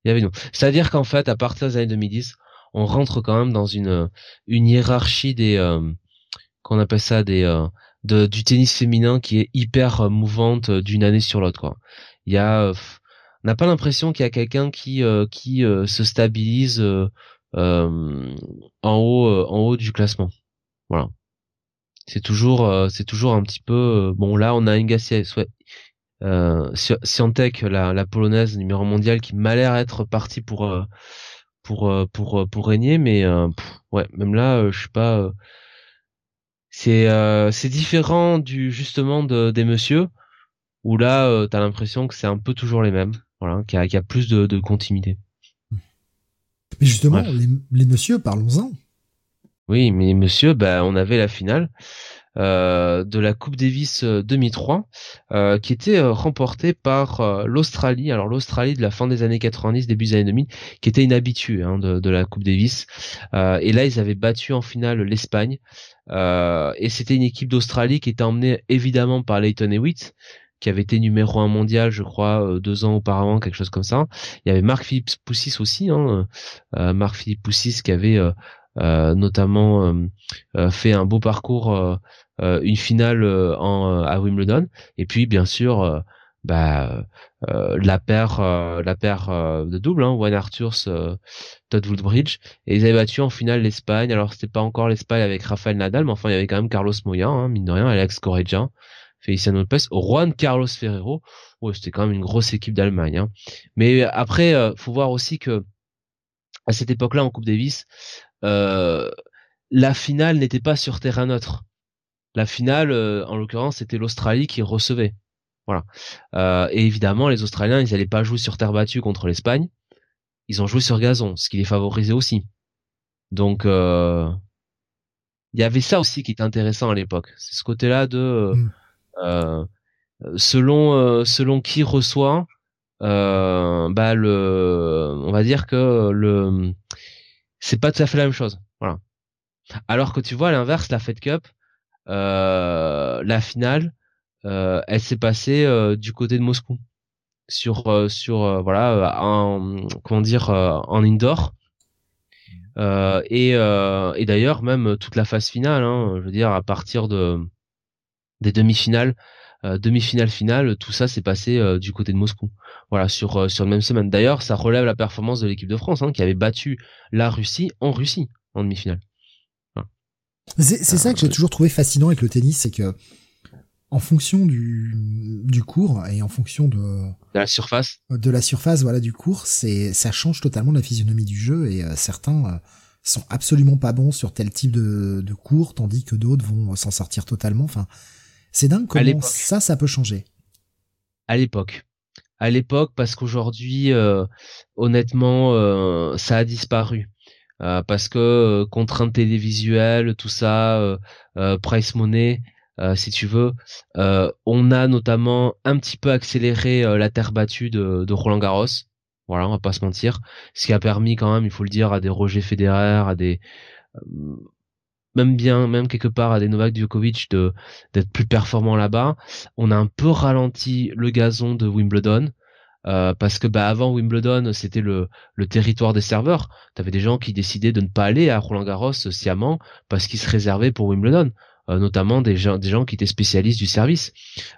Il y avait du monde. C'est-à-dire qu'en fait, à partir des années 2010, on rentre quand même dans une une hiérarchie des euh, qu'on appelle ça des euh, de, du tennis féminin qui est hyper euh, mouvante d'une année sur l'autre quoi. Il y a on n'a pas l'impression qu'il y a quelqu'un qui qui se stabilise en haut en haut du classement. Voilà. C'est toujours c'est toujours un petit peu bon là on a Inga ouais, euh, Siantek, la, la polonaise numéro mondial qui m'a l'air être partie pour euh, pour euh, pour régner mais euh, ouais même là je sais pas c'est c'est différent du justement de, des messieurs où là euh, t'as l'impression que c'est un peu toujours les mêmes voilà qu'il y, a, plus de, de continuité. Mais justement les, les messieurs parlons-en. Oui mais messieurs bah on avait la finale euh, de la Coupe Davis 2003, euh, euh, qui était remportée par l'Australie. Alors l'Australie de la fin des années 90, début des années 2000, qui était inhabituée hein, de, la Coupe Davis. et là, ils avaient battu en finale l'Espagne. et c'était une équipe d'Australie qui était emmenée évidemment par Leighton Hewitt, qui avait été numéro un mondial, je crois, deux ans auparavant, quelque chose comme ça. Il y avait Marc Philippe Poussis aussi, hein, Marc Philippe Poussis qui avait euh, notamment euh, euh, fait un beau parcours, une finale en, à Wimbledon, et puis bien sûr bah, la paire la paire de double hein, Wayne Arthurs Todd Woodbridge. Et ils avaient battu en finale l'Espagne. Alors c'était pas encore l'Espagne avec Rafael Nadal mais enfin il y avait quand même Carlos Moya hein, mine de rien Alex Correggia Feliciano Lopez Juan Carlos Ferrero. Ouais c'était quand même une grosse équipe d'Allemagne hein. mais après faut voir aussi que à cette époque-là en Coupe Davis euh, la finale n'était pas sur terrain neutre. La finale, euh, en l'occurrence, c'était l'Australie qui recevait. Voilà. Euh, et évidemment, les Australiens, ils n'allaient pas jouer sur terre battue contre l'Espagne. Ils ont joué sur gazon, ce qui les favorisait aussi. Donc, il y avait ça aussi qui était intéressant à l'époque. C'est ce côté-là de mm. selon selon qui reçoit, bah le, on va dire que le c'est pas tout à fait la même chose. Voilà. Alors que tu vois à l'inverse, la Fed Cup, euh, la finale, euh, elle s'est passée euh, du côté de Moscou, sur sur voilà, en, comment dire, en indoor. et et d'ailleurs même toute la phase finale, hein, je veux dire à partir de des demi-finales, demi-finale finale, tout ça s'est passé du côté de Moscou voilà sur euh, sur la même semaine. D'ailleurs, ça relève la performance de l'équipe de France hein, qui avait battu la Russie en Russie en demi-finale. C'est ça que j'ai toujours trouvé fascinant avec le tennis, c'est que en fonction du, du cours et en fonction de, de la surface, de la surface, voilà, du cours, c'est ça change totalement la physionomie du jeu et euh, certains euh, sont absolument pas bons sur tel type de, de cours, tandis que d'autres vont s'en sortir totalement. Enfin, c'est dingue comment ça, ça peut changer. À l'époque, à l'époque parce qu'aujourd'hui, euh, honnêtement, euh, ça a disparu. Euh, parce que contraintes télévisuelles, tout ça, price money, si tu veux, on a notamment un petit peu accéléré la terre battue de, de, Roland Garros. Voilà, on va pas se mentir. Ce qui a permis quand même, il faut le dire, à des Roger Federer, à des même bien, même quelque part à des Novak Djokovic de d'être plus performants là-bas. On a un peu ralenti le gazon de Wimbledon. Euh, parce que bah avant Wimbledon c'était le, le territoire des serveurs t'avais des gens qui décidaient de ne pas aller à Roland Garros sciemment parce qu'ils se réservaient pour Wimbledon euh, notamment des gens des gens qui étaient spécialistes du service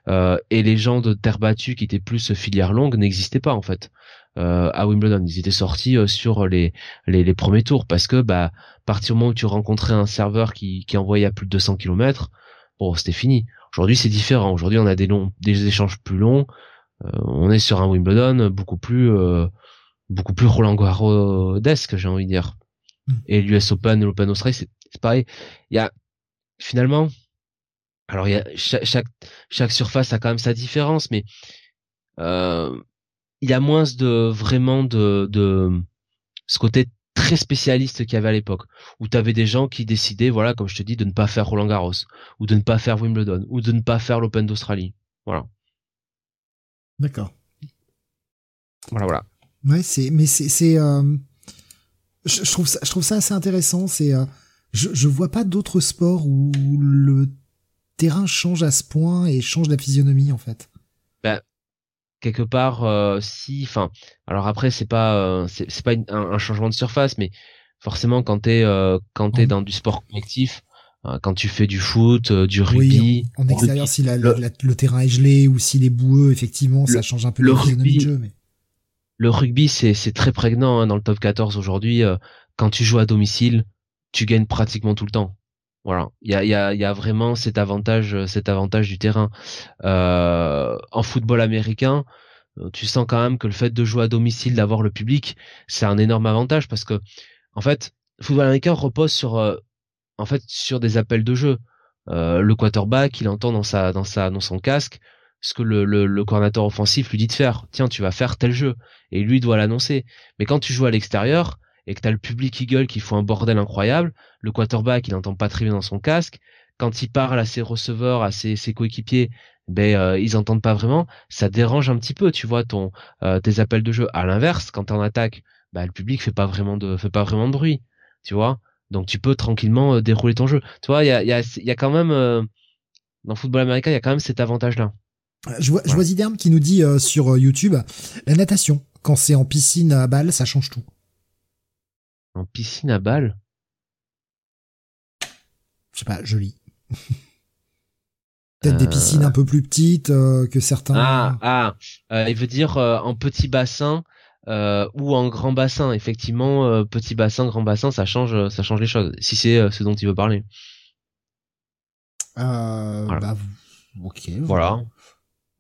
euh, et les gens de terre battue qui étaient plus filière longue n'existaient pas en fait euh, à Wimbledon. Ils étaient sortis euh, sur les, les, les, premiers tours parce que bah partir du moment où tu rencontrais un serveur qui, qui envoyait à plus de 200 km, bon c'était fini. Aujourd'hui c'est différent. Aujourd'hui on a des longs des échanges plus longs. Euh, on est sur un Wimbledon beaucoup plus beaucoup plus Roland Garros-desque j'ai envie de dire. Mm. Et l'US Open et l'Open Australie, c'est c'est pareil. Il y a finalement, alors il y a chaque, chaque chaque surface a quand même sa différence, mais euh, il y a moins de vraiment de de ce côté très spécialiste qu'il y avait à l'époque, où tu avais des gens qui décidaient, voilà, comme je te dis, de ne pas faire Roland Garros, ou de ne pas faire Wimbledon, ou de ne pas faire l'Open d'Australie. Voilà, D'accord. voilà, voilà. Ouais, c'est, mais c'est, c'est, euh, je, je trouve ça, je trouve ça assez intéressant. C'est, euh, je, je vois pas d'autres sports où le terrain change à ce point et change la physionomie en fait. Quelque part euh, si enfin alors après c'est pas euh, c'est pas une- un, un changement de surface mais forcément quand t'es euh, quand t'es dans du sport collectif euh, quand tu fais du foot euh, du rugby oui, en, en extérieur, rugby, si la, le- la- le terrain est gelé ou s'il est boueux, effectivement, ça change un peu le rugby- du jeu. Mais... le rugby c'est c'est très prégnant hein, dans le top 14 aujourd'hui quand tu joues à domicile tu gagnes pratiquement tout le temps voilà il y a y vraiment cet avantage euh, cet avantage du terrain euh, en football américain euh, tu sens quand même que le fait de jouer à domicile d'avoir le public c'est un énorme avantage parce que en fait football américain repose sur en fait sur des appels de jeu le quarterback il entend dans sa dans sa dans son casque ce que le, le, le coordinateur offensif lui dit de faire. Tiens, tu vas faire tel jeu. Et lui doit l'annoncer. Mais quand tu joues à l'extérieur et que t'as le public qui gueule, qui fout un bordel incroyable, le quarterback, il entend pas très bien dans son casque. Quand il parle à ses receveurs, à ses, ses coéquipiers, ben euh, ils entendent pas vraiment. Ça dérange un petit peu, tu vois, ton euh, tes appels de jeu. À l'inverse, quand t'es en attaque, bah, le public fait pas vraiment de fait pas vraiment de bruit, tu vois. Donc tu peux tranquillement euh, dérouler ton jeu. Tu vois, il y a, y, a, il y a quand même dans le football américain, il y a quand même cet avantage-là. Je vois, je vois Ziderm qui nous dit sur YouTube la natation. Quand c'est en piscine à balles, ça change tout. En piscine à balles Je sais pas, joli. Peut-être des Euh. piscines un peu plus petites euh, que certains. Ah, ah, euh, il veut dire en petit bassin ou en grand bassin. Effectivement, petit bassin, grand bassin, ça change, ça change les choses. Si c'est ce dont il veut parler. Euh, Voilà. bah, ok. Voilà.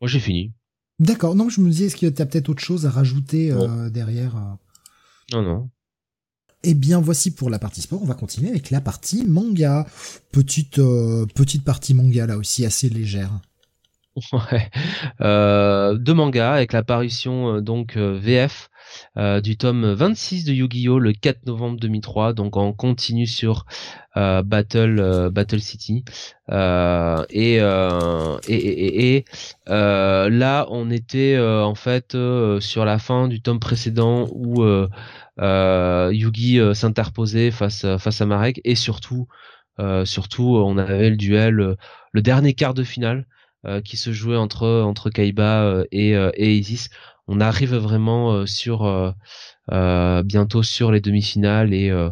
Moi, j'ai fini. D'accord. Non, je me disais, est-ce que t'as peut-être autre chose à rajouter derrière Non, non. Eh bien, voici pour la partie sport. On va continuer avec la partie manga. Petite, euh, petite partie manga là aussi assez légère. Euh, deux mangas avec l'apparition euh, donc euh, VF du tome 26 de Yu-Gi-Oh! le 4 novembre 2003 donc on continue sur Battle Battle City. Et, et et là on était en fait sur la fin du tome précédent où Yugi s'interposait face face à Marek. Et surtout surtout on avait le duel le dernier quart de finale qui se jouait entre entre Kaiba euh, et, euh, et Isis. On arrive vraiment euh, sur euh, euh, bientôt sur les demi-finales et euh,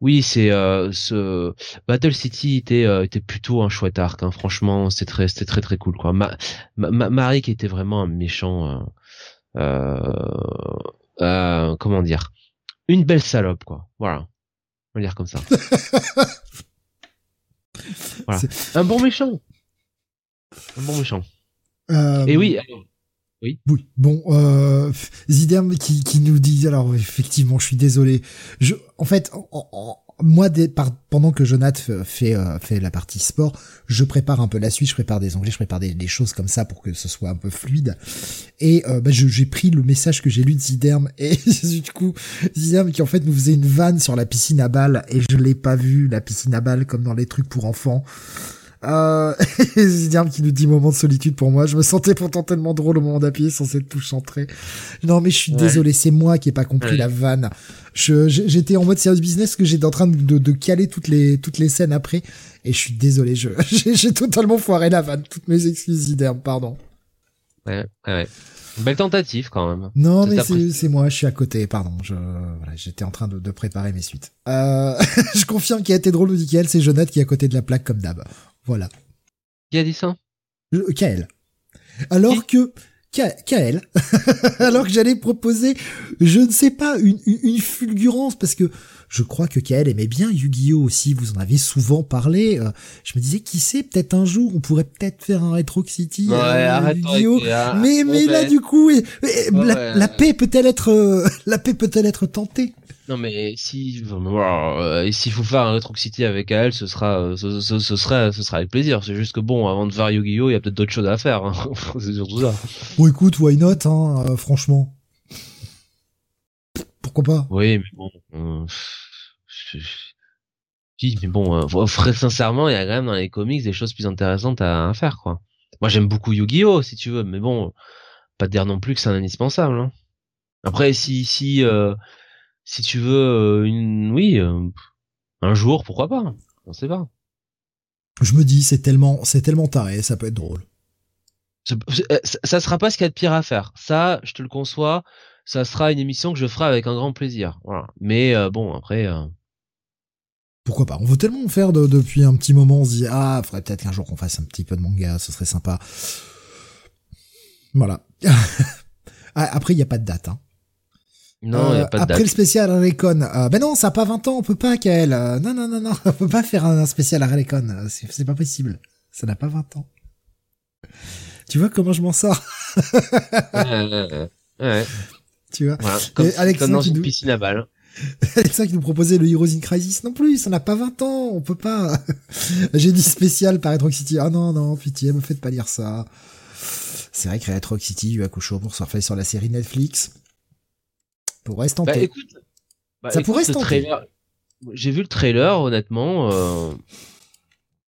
oui, c'est euh, ce Battle City était euh, était plutôt un chouette arc. Hein. Franchement, c'était très c'était très très cool quoi. Ma, Ma, Ma- Marik était vraiment un méchant. Euh, euh, euh, comment dire Une belle salope quoi. Voilà. On va dire comme ça. voilà. Un bon méchant. Un bon méchant. Euh, Et oui, Oui, bon, euh, Ziderm qui, qui nous dit, alors effectivement, je suis désolé. Je, en fait, en- en- moi, par- pendant que Jonath fait, euh, fait la partie sport, je prépare un peu la suite, je prépare des onglets, je prépare des, des choses comme ça pour que ce soit un peu fluide. Et euh, bah, j'ai pris le message que j'ai lu de Ziderm et du coup, Ziderm qui en fait nous faisait une vanne sur la piscine à balles et je l'ai pas vu, la piscine à balles comme dans les trucs pour enfants. Euh, Zidiam qui nous dit moment de solitude pour moi. Je me sentais pourtant tellement drôle au moment d'appuyer sur cette touche centrée. Non, mais je suis Ouais. désolé, c'est moi qui ai pas compris Ouais. la vanne. J'étais en mode serious business que j'étais en train de, de caler toutes les, toutes les scènes après. Et je suis désolé, je, j'ai, totalement foiré la vanne. Toutes mes excuses, Zidiam, pardon. Ouais, ouais, ouais. Belle tentative quand même. Non, mais c'est, moi, je suis à côté, pardon. Je, voilà, j'étais en train de, de préparer mes suites. Euh, je confirme qu'il a été drôle nickel, c'est Jonathan qui est à côté de la plaque comme d'hab. Voilà. Qui a dit ça? Je- Kael. Alors que Ka- Kael, alors que j'allais proposer, je ne sais pas, une, une, une fulgurance, parce que je crois que Kael aimait bien Yu-Gi-Oh aussi. Vous en avez souvent parlé. Euh, je me disais, qui sait, peut-être un jour, on pourrait peut-être faire un Retro City Ouais, arrête Yu-Gi-Oh. Mais, là, du coup, et- et Ouais, la, ouais. la paix peut-elle être, euh, la paix peut-elle être tentée? Non mais si euh, s'il faut faire un Retro City avec elle, ce sera euh, ce, ce, ce serait ce sera avec plaisir. C'est juste que bon, avant de faire Yu-Gi-Oh, il y a peut-être d'autres choses à faire. hein. c'est surtout ça. Bon, écoute, why not, hein, euh, franchement. Pourquoi pas? Oui, mais bon. euh, je- mais bon, euh, sincèrement, il y a quand même dans les comics des choses plus intéressantes à, à faire, quoi. Moi, j'aime beaucoup Yu-Gi-Oh, si tu veux, mais bon, pas te dire non plus que c'est un indispensable. Hein. Après, si si euh, si tu veux euh, une, oui, euh, un jour, pourquoi pas On sait pas. Je me dis, c'est tellement, c'est tellement taré, ça peut être drôle. Ça, ça- ça sera pas ce qu'il y a de pire à faire. Ça, je te le conçois. Ça sera une émission que je ferai avec un grand plaisir. Voilà. Mais euh, bon, après. euh, Pourquoi pas On veut tellement en faire de- depuis un petit moment. On se dit ah, faudrait peut-être qu'un jour qu'on fasse un petit peu de manga, ce serait sympa. Voilà. Ah, Après, il y a pas de date. Hein. Non, y Euh, a pas de après date. le spécial Recon. Euh, ben non, ça a pas 20 ans, on peut pas, Kael. Euh, non, non, non, non, on peut pas faire un spécial Recon. Euh, C'est pas possible. Ça n'a pas 20 ans. Tu vois comment je m'en sors Ouais, ouais. Tu vois Voilà, comme, Et Alexandre comme dans qui une nous- piscine à balles. Qui nous proposait le Heroes in Crisis non plus, ça n'a pas 20 ans, on peut pas. J'ai dit spécial par Retro City. Ah non, non, pitié, me faites pas lire ça. C'est vrai que Retro City, Yu Hakusho pour surfer sur la série Netflix. Pourrait se Bah écoute, bah, Ça écoute, pourrait se tenter. trailer. J'ai vu le trailer, honnêtement. Euh...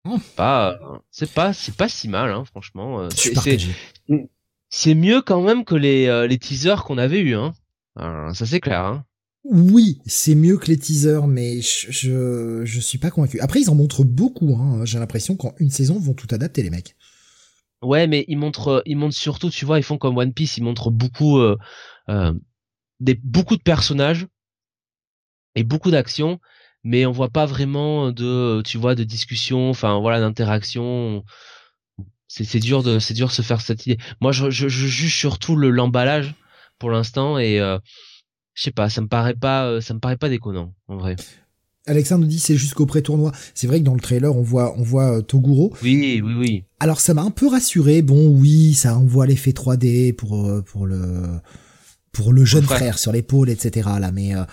Oh. Pas, c'est pas, c'est pas si mal, hein, franchement. Euh, c'est- mieux quand même que les euh, les teasers qu'on avait eu, hein. Alors, ça c'est clair, hein. Oui, c'est mieux que les teasers, mais je, je, je suis pas convaincu. Après, ils en montrent beaucoup, hein. J'ai l'impression qu'en une saison, ils vont tout adapter, les mecs. Ouais, mais ils montrent, ils montrent surtout, tu vois, ils font comme One Piece, ils montrent beaucoup, euh, euh, des beaucoup de personnages et beaucoup d'actions, mais on voit pas vraiment de, tu vois, de discussion, enfin voilà, d'interaction. C'est c'est dur de, c'est dur de se faire cette idée. Moi, je, je, je juge surtout le l'emballage pour l'instant et euh, je sais pas, ça me paraît pas, euh, ça me paraît pas déconnant en vrai. Alexandre nous dit c'est jusqu'au pré-tournoi. C'est vrai que dans le trailer, on voit, on voit euh, Toguro. Oui, oui, oui. Alors ça m'a un peu rassuré. Bon, oui, ça envoie l'effet 3D pour euh, pour le pour le jeune frère. frère sur l'épaule, etc. Là, mais euh,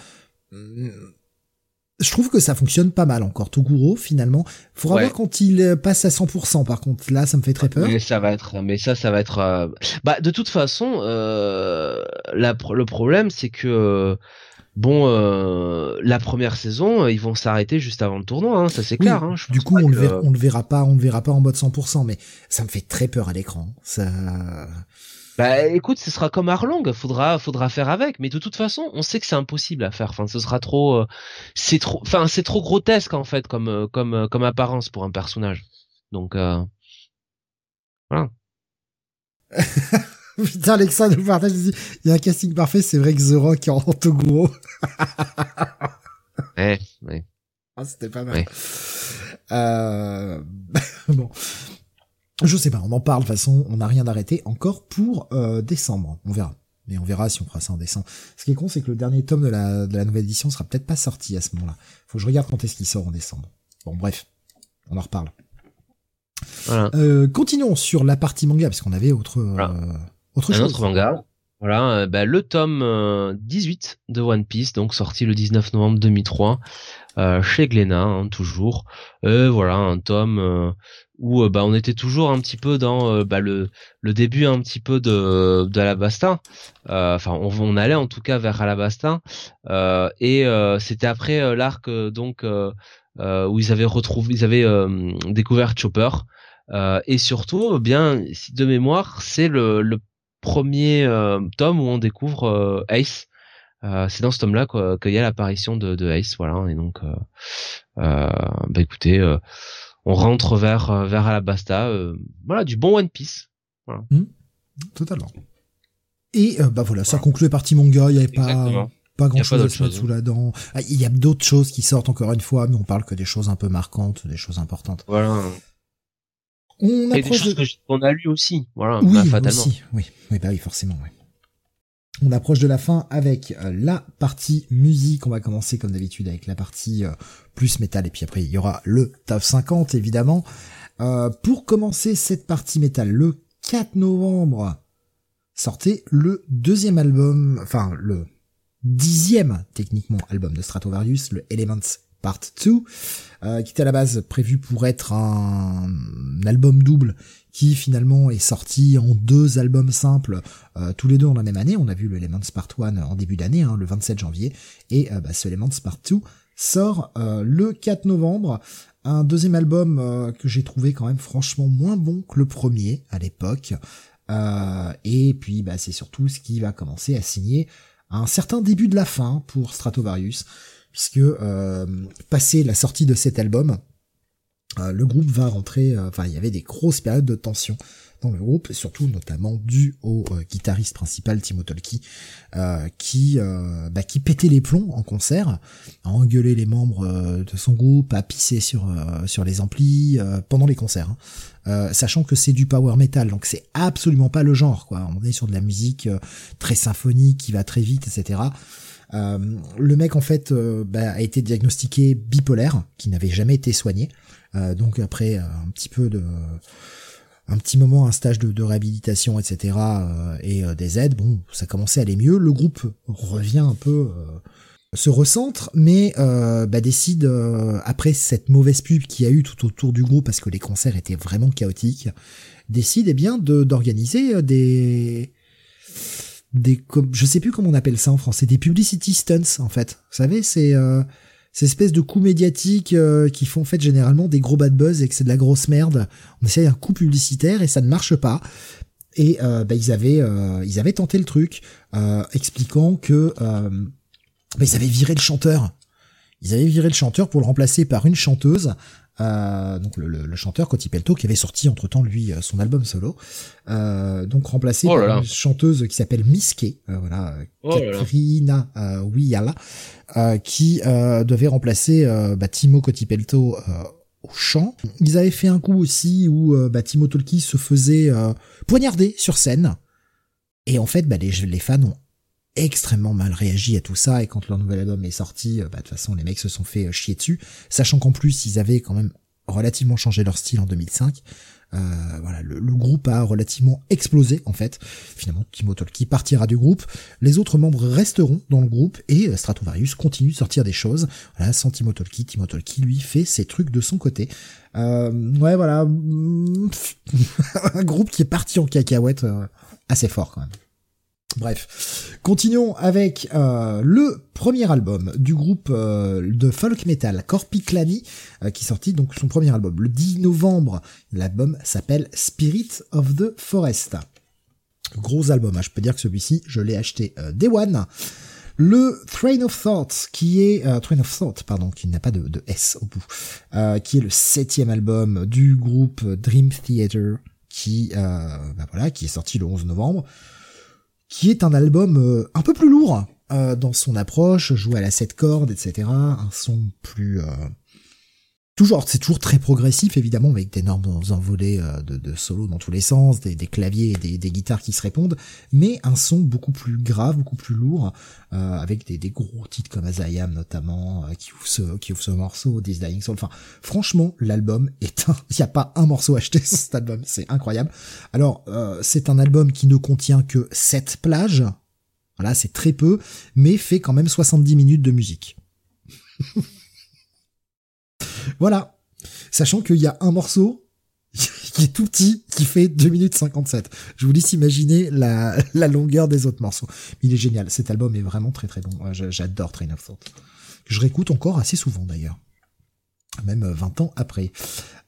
je trouve que ça fonctionne pas mal encore. Toguro, finalement, faudra Ouais. voir quand il euh, passe à 100%. Par contre, là, ça me fait très peur. Mais ça va être, mais ça, ça va être. euh, Bah, de toute façon, euh, la, le problème, c'est que bon, euh, la première saison, ils vont s'arrêter juste avant le tournoi, hein, ça c'est Oui, clair. Hein, du coup, on le, que- verra, on le verra pas, on le verra pas en mode 100%, mais ça me fait très peur à l'écran. Ça, Bah, écoute, ce sera comme Arlong, faudra, faudra faire avec. Mais de toute façon, on sait que c'est impossible à faire. Enfin, ce sera trop, euh, c'est trop, enfin, c'est trop grotesque en fait comme, euh, comme, euh, comme apparence pour un personnage. Donc, euh, Putain, Alexandre nous partage, il y a un casting parfait, c'est vrai que The Rock en Toguro. ouais, ouais. Ah, c'était pas mal. Ouais. Euh... bon. Je sais pas, on en parle, de toute façon, on n'a rien d'arrêté encore pour euh, décembre. On verra. Mais on verra si on fera ça en décembre. Ce qui est con, c'est que le dernier tome de la, de la nouvelle édition sera peut-être pas sorti à ce moment-là. Faut que je regarde quand est-ce qu'il sort en décembre. Bon, bref. On en reparle. Voilà. Euh, continuons sur la partie manga, parce qu'on avait autre, euh, Voilà. autre un chose. autre manga. Voilà, euh, bah, le tome euh, 18 de One Piece, donc sorti le 19 novembre 2003 euh, chez Glénat, hein, toujours. Euh, voilà, un tome euh, où euh, bah, on était toujours un petit peu dans euh, bah, le, le début un petit peu de, de Alabasta. Euh, Enfin, on, on allait en tout cas vers Alabasta. Euh, et euh, c'était après euh, l'arc euh, donc euh, euh, où ils avaient retrouvé, ils avaient euh, découvert Chopper. Euh, et surtout, eh bien, de mémoire, c'est le, le premier euh, tome où on découvre euh, Ace. Euh, c'est dans ce tome-là qu'il y a l'apparition de, de Ace, voilà. Et donc, euh, euh, bah écoutez, euh, on rentre vers vers Alabasta, euh, voilà, du bon One Piece. Totalement. Et euh, bah voilà, ça conclut la partie manga. Il y avait pas Exactement. pas grand a chose pas à se mettre sous la dent. Ah, Il y a d'autres choses qui sortent encore une fois, mais on parle que des choses un peu marquantes, des choses importantes. Voilà. On Et des choses de... qu'on a lues aussi, voilà, Oui, bah, fatalement. aussi. Oui, oui, bah oui, forcément, oui. On approche de la fin avec la partie musique. On va commencer comme d'habitude avec la partie plus métal et puis après il y aura le top 50 évidemment. pour commencer cette partie métal, le 4 novembre sortait le deuxième album, enfin le dixième techniquement album de Stratovarius, le Elements Part 2, euh, qui était à la base prévu pour être un, album double qui finalement est sorti en deux albums simples, euh, tous les deux en la même année. On a vu le Elements Part 1 en début d'année, hein, le 27 janvier, et euh, bah, ce Elements Part 2 sort le 4 novembre. Un deuxième album que j'ai trouvé quand même franchement moins bon que le premier à l'époque. et puis bah, c'est surtout ce qui va commencer à signer un certain début de la fin pour Stratovarius, puisque euh, passé la sortie de cet album, euh, le groupe va rentrer, euh, enfin il y avait des grosses périodes de tension dans le groupe, surtout notamment dû au euh, guitariste principal Timo Tolki, qui bah, qui pétait les plombs en concert, a engueulé les membres de son groupe, a pissé sur sur les amplis pendant les concerts. Hein. Euh, sachant que c'est du power metal, donc c'est absolument pas le genre, quoi. On est sur de la musique euh, très symphonique qui va très vite, etc. Euh, le mec en fait bah, a été diagnostiqué bipolaire, qui n'avait jamais été soigné. Donc après un petit peu de un petit moment, un stage de, réhabilitation, etc. et des aides, bon, ça commençait à aller mieux. Le groupe revient un peu se recentre, mais euh, bah, décide, euh, après cette mauvaise pub qu'il y a eu tout autour du groupe, parce que les concerts étaient vraiment chaotiques, décide eh bien d'organiser euh, des des je sais plus comment on appelle ça en français des publicity stunts en fait vous savez c'est euh, ces espèces de coups médiatiques qui font en fait généralement des gros bad buzz et que c'est de la grosse merde on essaye un coup publicitaire et ça ne marche pas et bah, ils avaient ils avaient tenté le truc expliquant que bah, ils avaient viré le chanteur. Ils avaient viré le chanteur pour le remplacer par une chanteuse. Euh, donc le, le, chanteur Coti Pelto qui avait sorti entre temps lui euh, son album solo. Euh, donc remplacé oh par une chanteuse qui s'appelle Miske euh, voilà oh Katrina euh, qui devait remplacer bah, Timo Cotipelto au chant. Ils avaient fait un coup aussi où bah, Timo Tolki se faisait poignarder sur scène. Et en fait bah, les, les fans ont extrêmement mal réagi à tout ça et quand leur nouvel album est sorti, euh, bah, de toute façon les mecs se sont fait euh, chier dessus, sachant qu'en plus ils avaient quand même relativement changé leur style en 2005. Euh, voilà, le, groupe a relativement explosé en fait. Finalement, Timo Tolki partira du groupe. Les autres membres resteront dans le groupe et Stratovarius continue de sortir des choses. Voilà, sans Timo Tolki, Timo Tolki lui fait ses trucs de son côté. Euh, ouais, voilà, un groupe qui est parti en cacahuète assez fort quand même. Bref, continuons avec euh, le premier album du groupe euh, de folk metal Corpiclani euh, qui sortit donc son premier album le 10 novembre. L'album s'appelle Spirit of the Forest. Gros album, hein. je peux dire que celui-ci, je l'ai acheté Day One. Le Train of Thought, qui est Train of Thought, pardon, qui n'a pas de, S au bout, qui est le septième album du groupe Dream Theater, qui, bah voilà, qui est sorti le 11 novembre qui est un album euh, un peu plus lourd euh, dans son approche, joué à la 7 cordes, etc. Un son plus... Euh, toujours, c'est toujours très progressif, évidemment, avec d'énormes envolées de, de solo dans tous les sens, des, claviers et des, guitares qui se répondent, mais un son beaucoup plus grave, beaucoup plus lourd, avec des, gros titres comme Azayam notamment, qui ouvre ce, qui ouvre ce morceau, This Dying Soul. Enfin, franchement, l'album est un... Il n'y a pas un morceau acheté sur cet album, c'est incroyable. Alors, c'est un album qui ne contient que 7 plages, voilà, c'est très peu, mais fait quand même 70 minutes de musique. voilà. Sachant qu'il y a un morceau qui est tout petit, qui fait 2 minutes 57. Je vous laisse imaginer la, la longueur des autres morceaux. Il est génial. Cet album est vraiment très très bon. J'adore Train of Thought. Je réécoute encore assez souvent d'ailleurs même 20 ans après.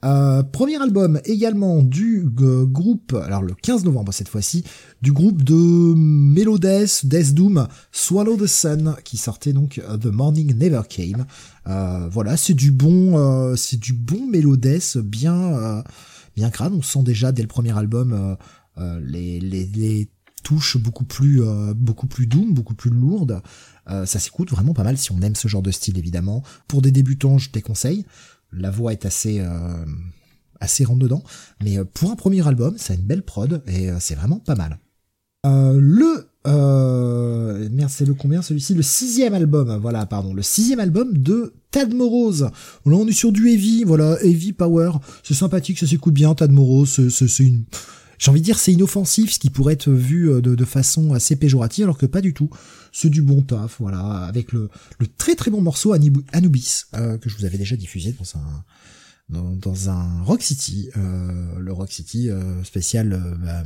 Euh, premier album également du groupe, alors le 15 novembre cette fois-ci, du groupe de Melodeath, Death Doom, Swallow the Sun, qui sortait donc euh, The Morning Never Came. Euh, voilà, c'est du bon, euh, c'est du bon bien, euh, bien. On sent déjà dès le premier album les, les, les touches beaucoup plus, beaucoup plus doom, beaucoup plus lourdes. Ça s'écoute vraiment pas mal si on aime ce genre de style évidemment. Pour des débutants, je déconseille la voix est assez euh, assez rentre dedans, mais euh, pour un premier album, ça a une belle prod et euh, c'est vraiment pas mal. le euh, merde, c'est le combien celui-ci? Le sixième album, voilà, pardon, le sixième album de Tad Morose. Là, on est sur du heavy, voilà, heavy power. C'est sympathique, ça s'écoute bien, Tad Morose. C'est une, j'ai envie de dire, c'est inoffensif, ce qui pourrait être vu euh, de, façon assez péjorative, alors que pas du tout. C'est du bon taf, voilà, avec le, le très très bon morceau Anubis euh, que je vous avais déjà diffusé dans un dans, un Rock City, euh, le Rock City euh, spécial euh, bah,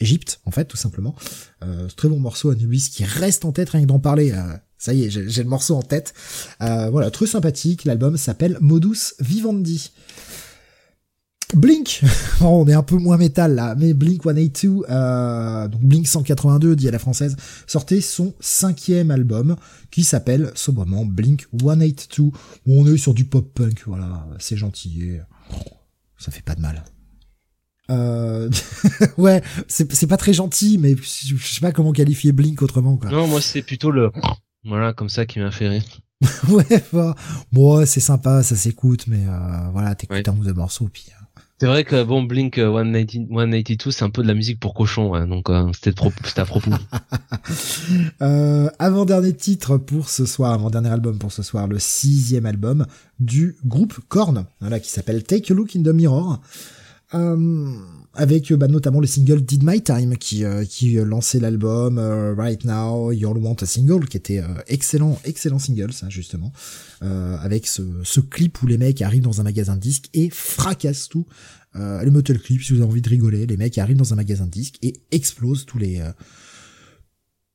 Égypte, en fait, tout simplement. Euh, ce très bon morceau Anubis qui reste en tête rien que d'en parler. Ça y est, j'ai le morceau en tête. Voilà, très sympathique. L'album s'appelle Modus Vivendi. Blink, on est un peu moins métal là, mais Blink 182, euh, donc Blink 182 dit à la française, sortait son cinquième album qui s'appelle sobrement Blink 182. Où on est sur du pop punk, voilà, c'est gentil et ça fait pas de mal. Euh... ouais, c'est pas très gentil, mais je sais pas comment qualifier Blink autrement. Quoi. Non, moi c'est plutôt le voilà comme ça qui m'a fait rire. ouais, bah, bon, c'est sympa, ça s'écoute, mais euh, voilà, t'écoutes un ou deux morceaux, puis. Euh... C'est vrai que bon, Blink 182, c'est un peu de la musique pour cochon, donc euh, c'était à propos. euh, avant dernier titre pour ce soir, avant dernier album pour ce soir, le sixième album du groupe Korn, voilà, qui s'appelle Take a Look in the Mirror. Euh, avec bah, notamment le single Did My Time qui euh, qui lançait l'album euh, Right Now You'll Want a Single qui était excellent excellent single justement. Avec ce, clip où les mecs arrivent dans un magasin de disques et fracassent tout. Euh, le motel clip si vous avez envie de rigoler. Les mecs arrivent dans un magasin de disques et explosent tous les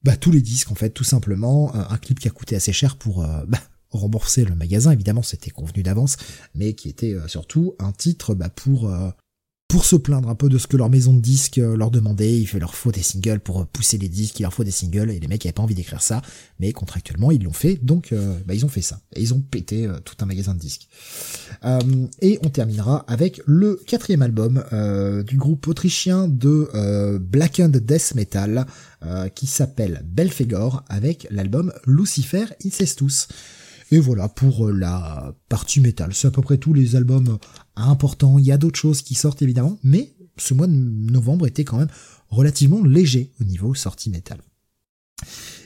bah tous les disques en fait tout simplement. Un clip qui a coûté assez cher pour bah, rembourser le magasin. Évidemment c'était convenu d'avance mais qui était surtout un titre bah, pour pour se plaindre un peu de ce que leur maison de disques euh, leur demandait, il leur faut des singles pour euh, pousser les disques, il leur faut des singles, et les mecs n'avaient pas envie d'écrire ça, mais contractuellement ils l'ont fait, donc euh, bah, ils ont fait ça, et ils ont pété tout un magasin de disques. et on terminera avec le quatrième album du groupe autrichien de Blackened Death Metal, qui s'appelle Belphegor, avec l'album Lucifer Incestus. Et voilà pour la partie métal. C'est à peu près tous les albums important. Il y a d'autres choses qui sortent évidemment, mais ce mois de novembre était quand même relativement léger au niveau sortie métal.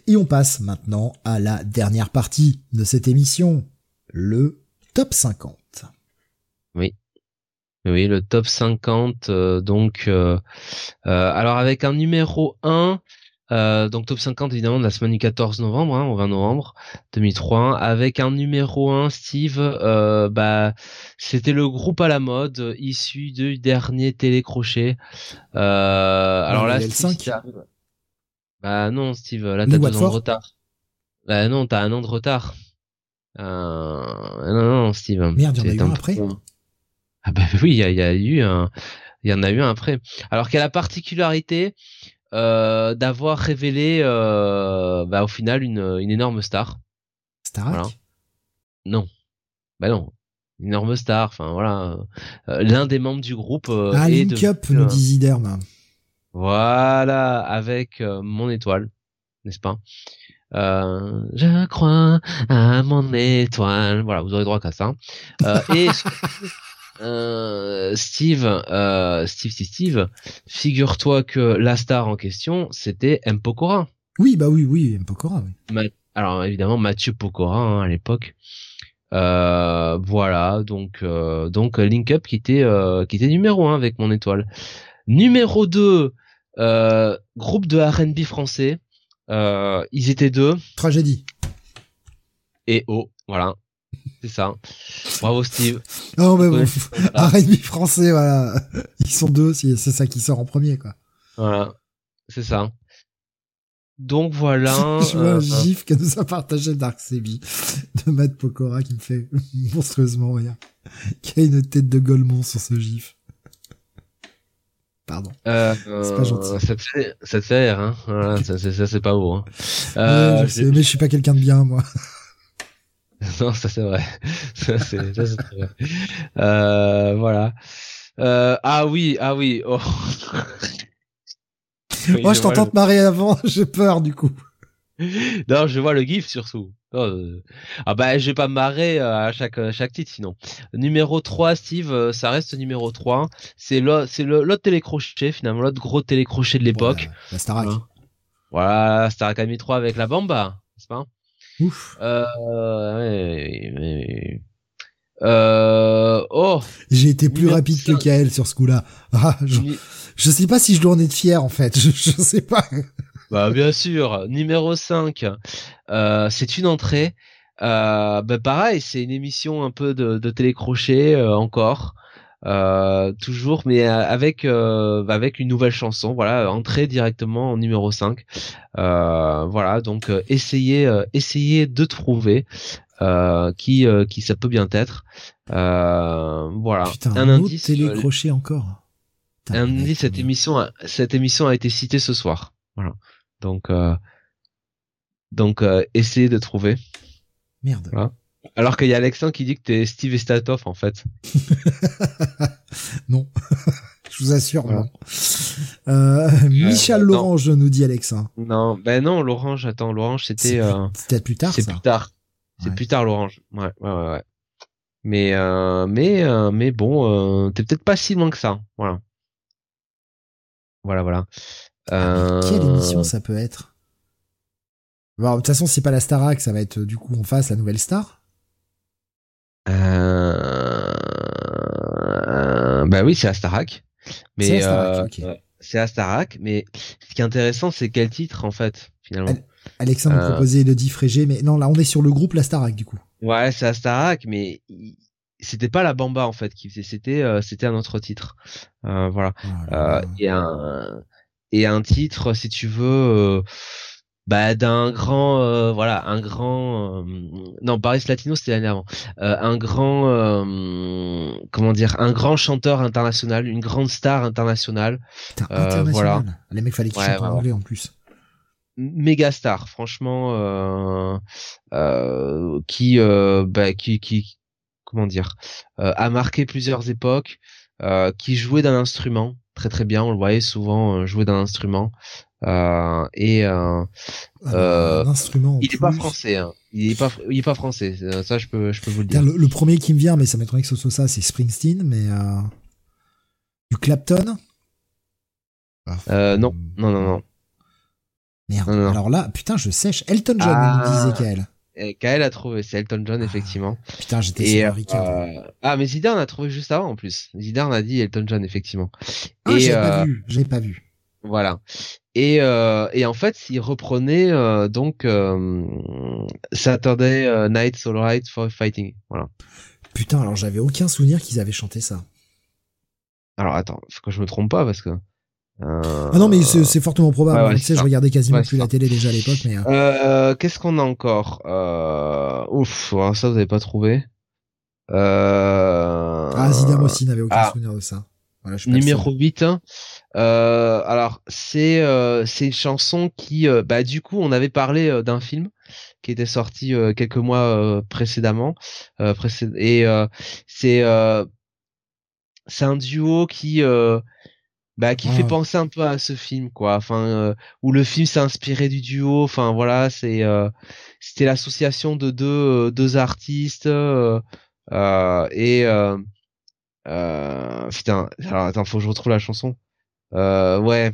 Et on passe maintenant à la dernière partie de cette émission, le top 50. Oui. Oui, le top 50, euh, donc, euh, euh, alors avec un numéro 1, euh, donc top 50 évidemment de la semaine du 14 novembre, hein, au 20 novembre 2003, avec un numéro 1, Steve, euh, bah c'était le groupe à la mode issu du dernier télécrochet. Euh, alors là, Steve, 5 bah non Steve, là t'as deux ans de retard. Bah non, t'as un an de retard. Euh... Non non Steve. Merde, il y en a eu un après. Ah bah oui, il y a, y a eu un, il y en a eu un après. Alors quelle a la particularité, euh, d'avoir révélé euh, bah, au final une, une énorme star. Star Non. Bah non. Une énorme star, enfin voilà. Euh, l'un des membres du groupe. Euh, ah, Link Up, nous dit Ziderm. Voilà, avec mon étoile, n'est-ce pas? Je crois à mon étoile. Voilà, vous aurez droit qu'à ça. et Euh, Steve, euh, Steve, Steve, Steve, figure-toi que la star en question, c'était M. Pokora. Oui, bah oui, oui, M. Pokora. Oui. Alors évidemment Mathieu Pokora hein, à l'époque. Euh, voilà, donc donc Link Up qui était qui était numéro 1 avec mon étoile. Numéro 2, euh, groupe de R&B français. ils étaient deux. Tragédie. Et oh, voilà. C'est ça. Bravo Steve. Non mais bon, R&B français, voilà. Ils sont deux, c'est ça qui sort en premier, quoi. Voilà, c'est ça. Donc voilà. Je vois un euh, gif que nous a partagé Dark Sebi de Matt Pokora qui me fait monstrueusement rire. Qui a une tête de Golemon sur ce gif. Pardon. Euh, c'est pas gentil. Ça te fait, ça te fait rire, hein. Voilà, ça, ça c'est pas beau, hein. Euh, je sais, mais je suis pas quelqu'un de bien, moi. non, ça c'est vrai. ça c'est vrai. Euh, voilà. Euh, ah oui, ah oui. Oh. Moi, je t'entends te marrer avant. J'ai peur du coup. Non, je vois le gif surtout. Euh... Ah bah, je vais pas me marrer euh, à chaque chaque titre sinon. Numéro 3, Steve, euh, ça reste numéro 3. C'est l'autre c'est l'autre télécrochet finalement, l'autre gros télécrochet de l'époque. la, Starac. Voilà, Star Academy 3 avec la Bamba, n'est-ce pas? Ouf. Euh, ouais, ouais, euh, oh. J'ai été plus rapide que Kael sur ce coup-là. Ah, je, je sais pas si je dois en être fier en fait. Je, je sais pas. Bah bien sûr. Numéro 5, euh, c'est une entrée. Bah pareil, c'est une émission un peu de, de télécrochet encore. Euh, toujours mais euh, avec euh, avec une nouvelle chanson voilà entrée directement en numéro 5 euh, voilà donc essayez essayez de trouver qui qui ça peut bien être. Voilà. Putain, un, indice télécrochet encore. Un indice cette émission a, cette émission a été citée ce soir. Voilà. Donc donc essayez de trouver. Merde. Voilà. Alors qu'il y a Alexandre qui dit que t'es Steve Estatov en fait. non, je vous assure non. Euh, Michel euh, Lorange nous dit Alexandre. Non, ben non, Lorange, attends, Lorange c'était. Euh, peut-être plus tard. C'est plus tard. C'est plus tard Lorange. Ouais, ouais, ouais. ouais. Mais euh, mais euh, mais bon, euh, t'es peut-être pas si loin que ça. Voilà. Voilà, voilà. Ah, quelle émission ça peut être? Bon, de toute façon, c'est pas la Starac, ça va être du coup en face la nouvelle star. Euh... Bah oui, c'est Astarak. Mais c'est Astarak, euh... c'est Astarak, mais ce qui est intéressant, c'est quel titre en fait finalement. Alexandre euh... proposait Elodie Frégé, mais non, là on est sur le groupe l'Astarak du coup. Ouais, c'est Astarak, mais c'était pas la Bamba en fait qui faisait, c'était euh, c'était un autre titre. Euh, voilà. Oh et un et un titre, si tu veux bah d'un grand euh, voilà un grand euh, non Paris Latino c'était l'année avant. Euh, un grand comment dire un grand chanteur international une grande star internationale. International. voilà. les mecs fallait qu'ils chantent en anglais en plus. Méga star franchement qui bah, qui qui comment dire a marqué plusieurs époques qui jouait d'un instrument très très bien on le voyait souvent jouer d'un instrument euh, et euh, ah, euh, instrument il est pas français. Hein. Il est pas, il est pas français. Ça, je peux, je peux vous le dire. Le, premier qui me vient, mais ça m'étonnerait que ce soit ça, c'est Springsteen, mais euh, du Clapton. Euh, non, non, non, non. Merde. Alors là, putain, je sèche. Elton John, ah. disait Kael. Kael a trouvé, c'est Elton John, effectivement. putain, j'étais sur euh, Ah, mais Zidane a trouvé juste avant, en plus. Zidane a dit Elton John, effectivement. Ah, j'ai pas vu, j'ai pas vu. Voilà. Et, euh, et en fait, il reprenait euh, donc euh, Saturday euh, Night All Right for Fighting. Voilà. Putain, alors j'avais aucun souvenir qu'ils avaient chanté ça. Alors attends, faut que je me trompe pas parce que. Ah non, mais c'est fortement probable. tu sais, je regardais quasiment plus la télé déjà à l'époque, mais. Qu'est-ce qu'on a encore? Ouf, ça vous avez pas trouvé. Ah, Zidane aussi n'avait aucun ah. souvenir de ça. Numéro 8. Euh, alors c'est euh, c'est une chanson qui euh, bah du coup on avait parlé euh, d'un film qui était sorti quelques mois précédemment et c'est c'est un duo qui bah qui fait ah. penser un peu à ce film quoi enfin où le film s'est inspiré du duo enfin voilà c'est c'était l'association de deux deux artistes et euh, putain, alors attends, faut que je retrouve la chanson. Euh, ouais.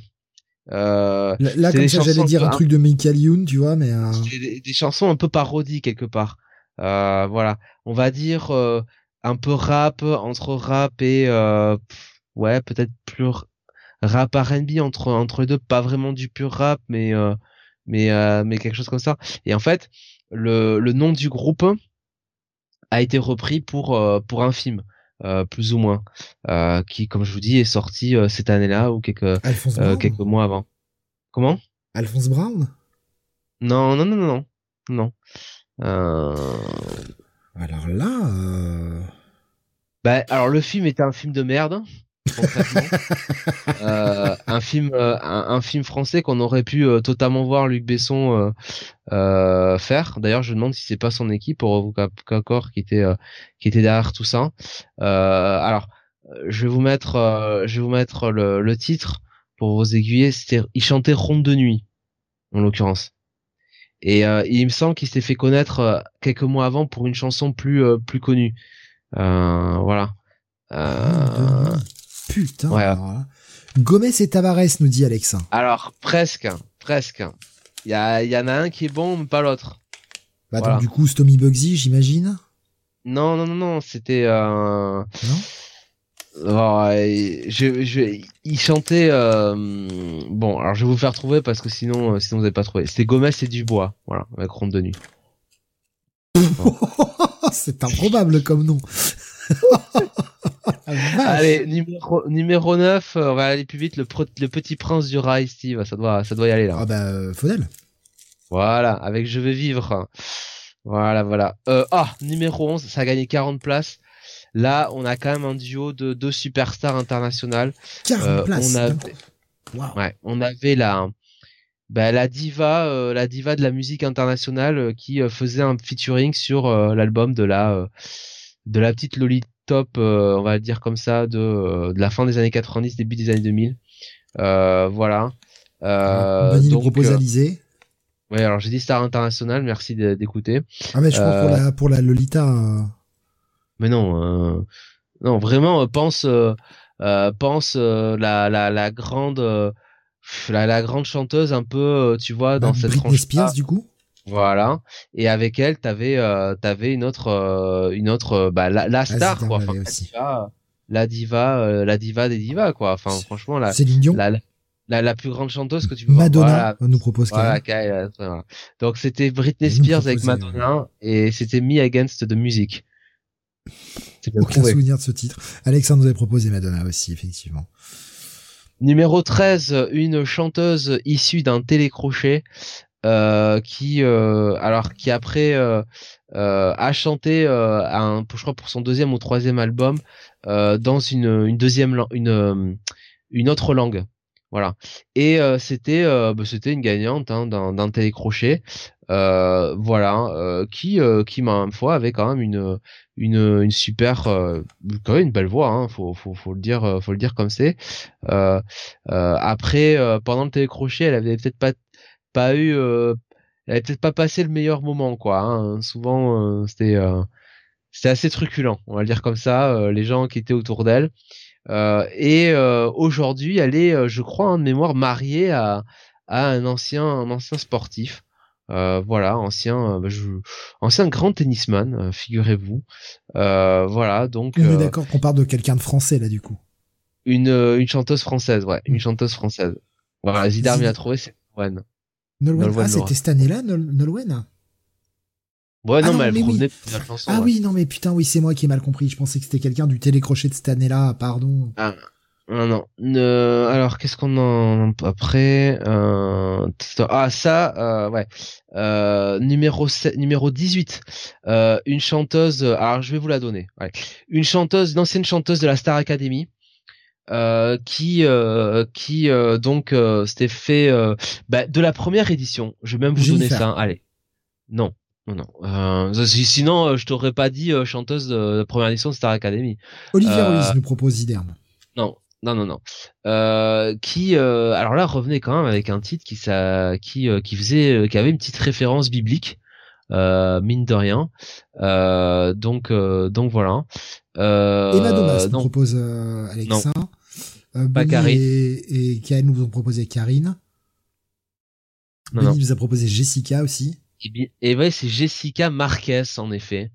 Euh, là, comme ça, j'allais dire un truc de Michael Youn, tu vois, mais euh... des, des, chansons un peu parodies quelque part. Euh, voilà, on va dire euh, un peu rap entre rap et euh, ouais, peut-être plus rap R&B entre entre les deux, pas vraiment du pur rap, mais euh, mais mais quelque chose comme ça. Et en fait, le le nom du groupe a été repris pour pour un film. Euh, plus ou moins, euh, qui, comme je vous dis, est sorti euh, cette année-là ou quelques quelques mois avant. Comment? Alphonse Brown? Non, non, non, non, non. Alors là. Bah, alors le film était un film de merde. euh, un film euh, un, film français qu'on aurait pu euh, totalement voir Luc Besson euh, faire. D'ailleurs je demande si c'est pas son équipe pour encore qui était qui était derrière tout ça. Alors je vais vous mettre je vais vous mettre le, le titre pour vous aiguiller c'était il chantait Ronde de nuit en l'occurrence. Et il me semble qu'il s'est fait connaître quelques mois avant pour une chanson plus plus connue. Voilà Putain. Ouais. Gomez et Tavares, nous dit Alexa. Alors, presque. presque. Il y, y en a un qui est bon, mais pas l'autre. Bah, Voilà. donc, du coup, Stomy Bugsy, j'imagine. Non, non, non, non, c'était... Euh... Non et je, je, il chantait... Euh... Bon, alors je vais vous faire trouver parce que sinon, euh, sinon vous n'avez pas trouvé. C'était Gomez et Dubois, voilà, avec Ronde de Nuit. c'est improbable comme nom. Allez, numéro, numéro 9, euh, on va aller plus vite, le, pro- le petit prince du rail, Steve, ça doit, ça doit y aller là. Ah bah, euh, Faudel. Voilà, avec Je vais vivre. Voilà, voilà. Euh, ah, numéro 11, ça a gagné 40 places. Là, on a quand même un duo de deux superstars internationales. 40 Euh, places. on avait, coup. Waouh. ouais, on avait la, bah, la diva, euh, la diva de la musique internationale qui faisait un featuring sur l'album de la, de la petite Lolitop, euh, on va dire comme ça, de, euh, de la fin des années 90, début des années 2000. Euh, voilà. Euh, nous donc, propose Alizé. ouais, alors j'ai dit star international, merci d'écouter. Ah mais je crois pour la pour la Lolita. Mais non, non, vraiment, pense, pense la, la, la grande, la, la grande chanteuse un peu, tu vois, dans bah, cette Britney. Spears du coup. Voilà. Et avec elle, t'avais, euh, t'avais une autre, euh, une autre, euh, bah, la, la star, quoi. Enfin, la diva, la diva, euh, la diva des divas, quoi. Enfin, franchement, la, la, la, la plus grande chanteuse que tu peux voir. Madonna Voilà. nous propose Voilà, même. Kyle, voilà. Donc c'était Britney Spears avec Madonna et c'était Me Against the Music. Aucun trouvé. souvenir de ce titre. Alexandre nous avait proposé Madonna aussi, effectivement. Numéro 13, une chanteuse issue d'un télécrochet euh, qui euh, alors qui après euh, euh, a chanté euh, un, je crois pour son deuxième ou troisième album euh, dans une, une deuxième une une autre langue. Voilà. Et c'était bah, c'était une gagnante hein, d'un télécrochet. Voilà, qui qui ma foi avait quand même une une une super quand même une belle voix hein, faut faut faut le dire faut le dire comme c'est. Après pendant le télécrochet, elle avait peut-être pas pas eu euh, elle avait peut-être pas passé le meilleur moment quoi. hein. Souvent euh, c'était euh, c'était assez truculent, on va le dire comme ça, les gens qui étaient autour d'elle. Et aujourd'hui, elle est, je crois, en mémoire mariée à, à un ancien, un ancien sportif. Euh, voilà, ancien, euh, bah, je- ancien grand tennisman, euh, figurez-vous. Voilà, donc On est d'accord qu'on parle de quelqu'un de français là du coup. une, une chanteuse française, ouais, une chanteuse française. Voilà, Zidar Zid- m'y a trouvé, c'est Nolwenn. Nolwenn. Nolwenn Ah c'était cette année-là, Nol- Nolwenn. Ouais, Ah non, non, mais elle mais oui. provenait de la chanson. Ah ouais. oui, non mais putain, oui, c'est moi qui ai mal compris. Je pensais que c'était quelqu'un du télécrochet de cette année-là. Pardon. Non, non. Ne- alors, qu'est-ce qu'on en après euh... Ah, ça, euh, ouais. Euh, numéro 7, numéro 18. Euh, une chanteuse. Alors, je vais vous la donner. Ouais. Une chanteuse, une ancienne chanteuse de la Star Academy. Euh, qui euh, qui euh, donc euh, s'était fait euh, bah, de la première édition. Je vais même vous donner ça. Allez. Non. Non, non. Euh, si- sinon, je t'aurais pas dit euh, chanteuse de la première édition de Star Academy. Olivier Ruiz nous propose Ziderme. Non, non, non, non. Euh, qui, euh, alors là, revenait quand même avec un titre qui, ça, qui, euh, qui faisait, qui avait une petite référence biblique, mine de rien. Euh, donc, euh, donc voilà. Euh, Emma Domas nous propose euh, Alexa. Euh, Pas Karine. et, et Kael nous ont proposé Karine. non, Benny non. nous a proposé Jessica aussi. Et bien- Et ouais, c'est Jessica Marquez en effet,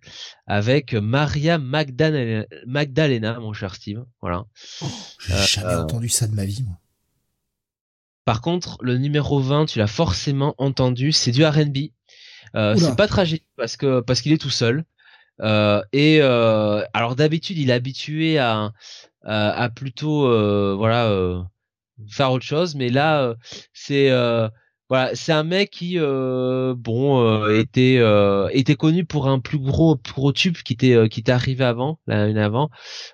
avec Maria Magdalena, Magdalena, mon cher Steve. Voilà. J'ai Euh, jamais euh, entendu ça de ma vie, moi. Par contre, le numéro 20, tu l'as forcément entendu, c'est du R&B. Euh, c'est pas tragique parce que parce qu'il est tout seul. Euh, et euh, alors d'habitude, il est habitué à à, à plutôt euh, voilà euh, faire autre chose, mais là c'est euh, voilà, c'est un mec qui euh, bon euh, était euh, était connu pour un plus gros plus gros tube qui était euh, qui était arrivé avant l'année avant.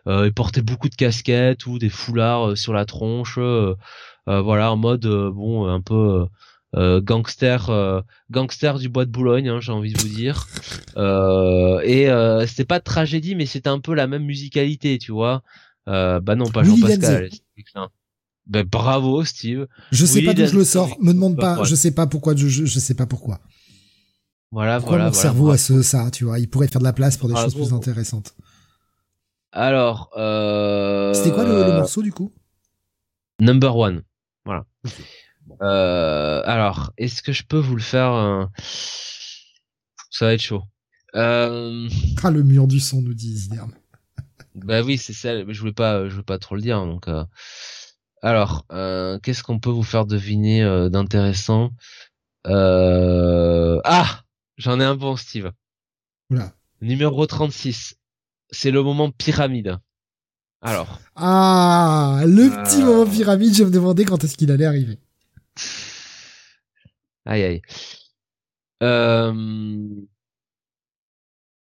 Euh, il portait beaucoup de casquettes ou des foulards sur la tronche. voilà en mode bon un peu euh, gangster euh, gangster du bois de Boulogne hein, j'ai envie de vous dire euh, et euh, c'était pas de tragédie mais c'était un peu la même musicalité tu vois euh, bah non pas Willy Jean-Pascal hein. ben bravo Steve Je sais pas d'où je le sors. Me demande pas. Je sais pas pourquoi. Je, je, je sais pas pourquoi. voilà Pourquoi voilà mon voilà, cerveau bravo. a ce ça, tu vois? Il pourrait faire de la place pour des Bravo. choses plus intéressantes. alors euh, C'était quoi le, le morceau du coup? Number One. Voilà. Euh, alors, est-ce que je peux vous le faire euh, Ça va être chaud. Euh... Ah, le mur du son, nous dit Zidane. Bah oui, c'est ça. Je voulais pas, je voulais pas trop le dire. Donc, euh... alors, euh, qu'est-ce qu'on peut vous faire deviner euh, d'intéressant? Euh... Ah, j'en ai un bon, Steve. Oula. Numéro 36. C'est le moment pyramide. Alors. Ah, le petit Euh. moment pyramide, je me demandais quand est-ce qu'il allait arriver. Aïe aïe. Euh...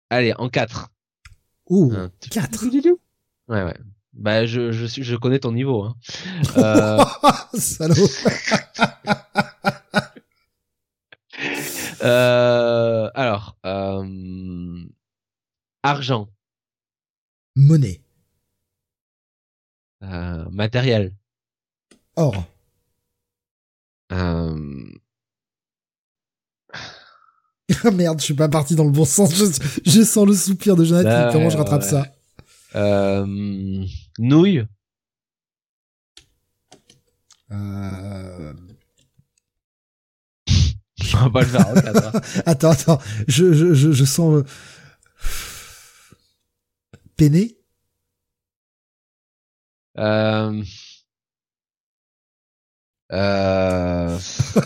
Allez, en 4. Oh, Un petit- 4. Ouais, ouais. Bah, je, je, suis, je connais ton niveau. Hein. Euh, Salaud. euh, alors, euh, argent, Monnaie. euh, matériel, Or. Euh, Ah, Merde, je suis pas parti dans le bon sens. Je, je sens le soupir de Jonathan. Bah, Comment je rattrape ouais. ça euh, nouilles, Euh, on va pas le faire hein. Attends, attends. Je, je, je, je sens... euh, Peiné Euh, euh,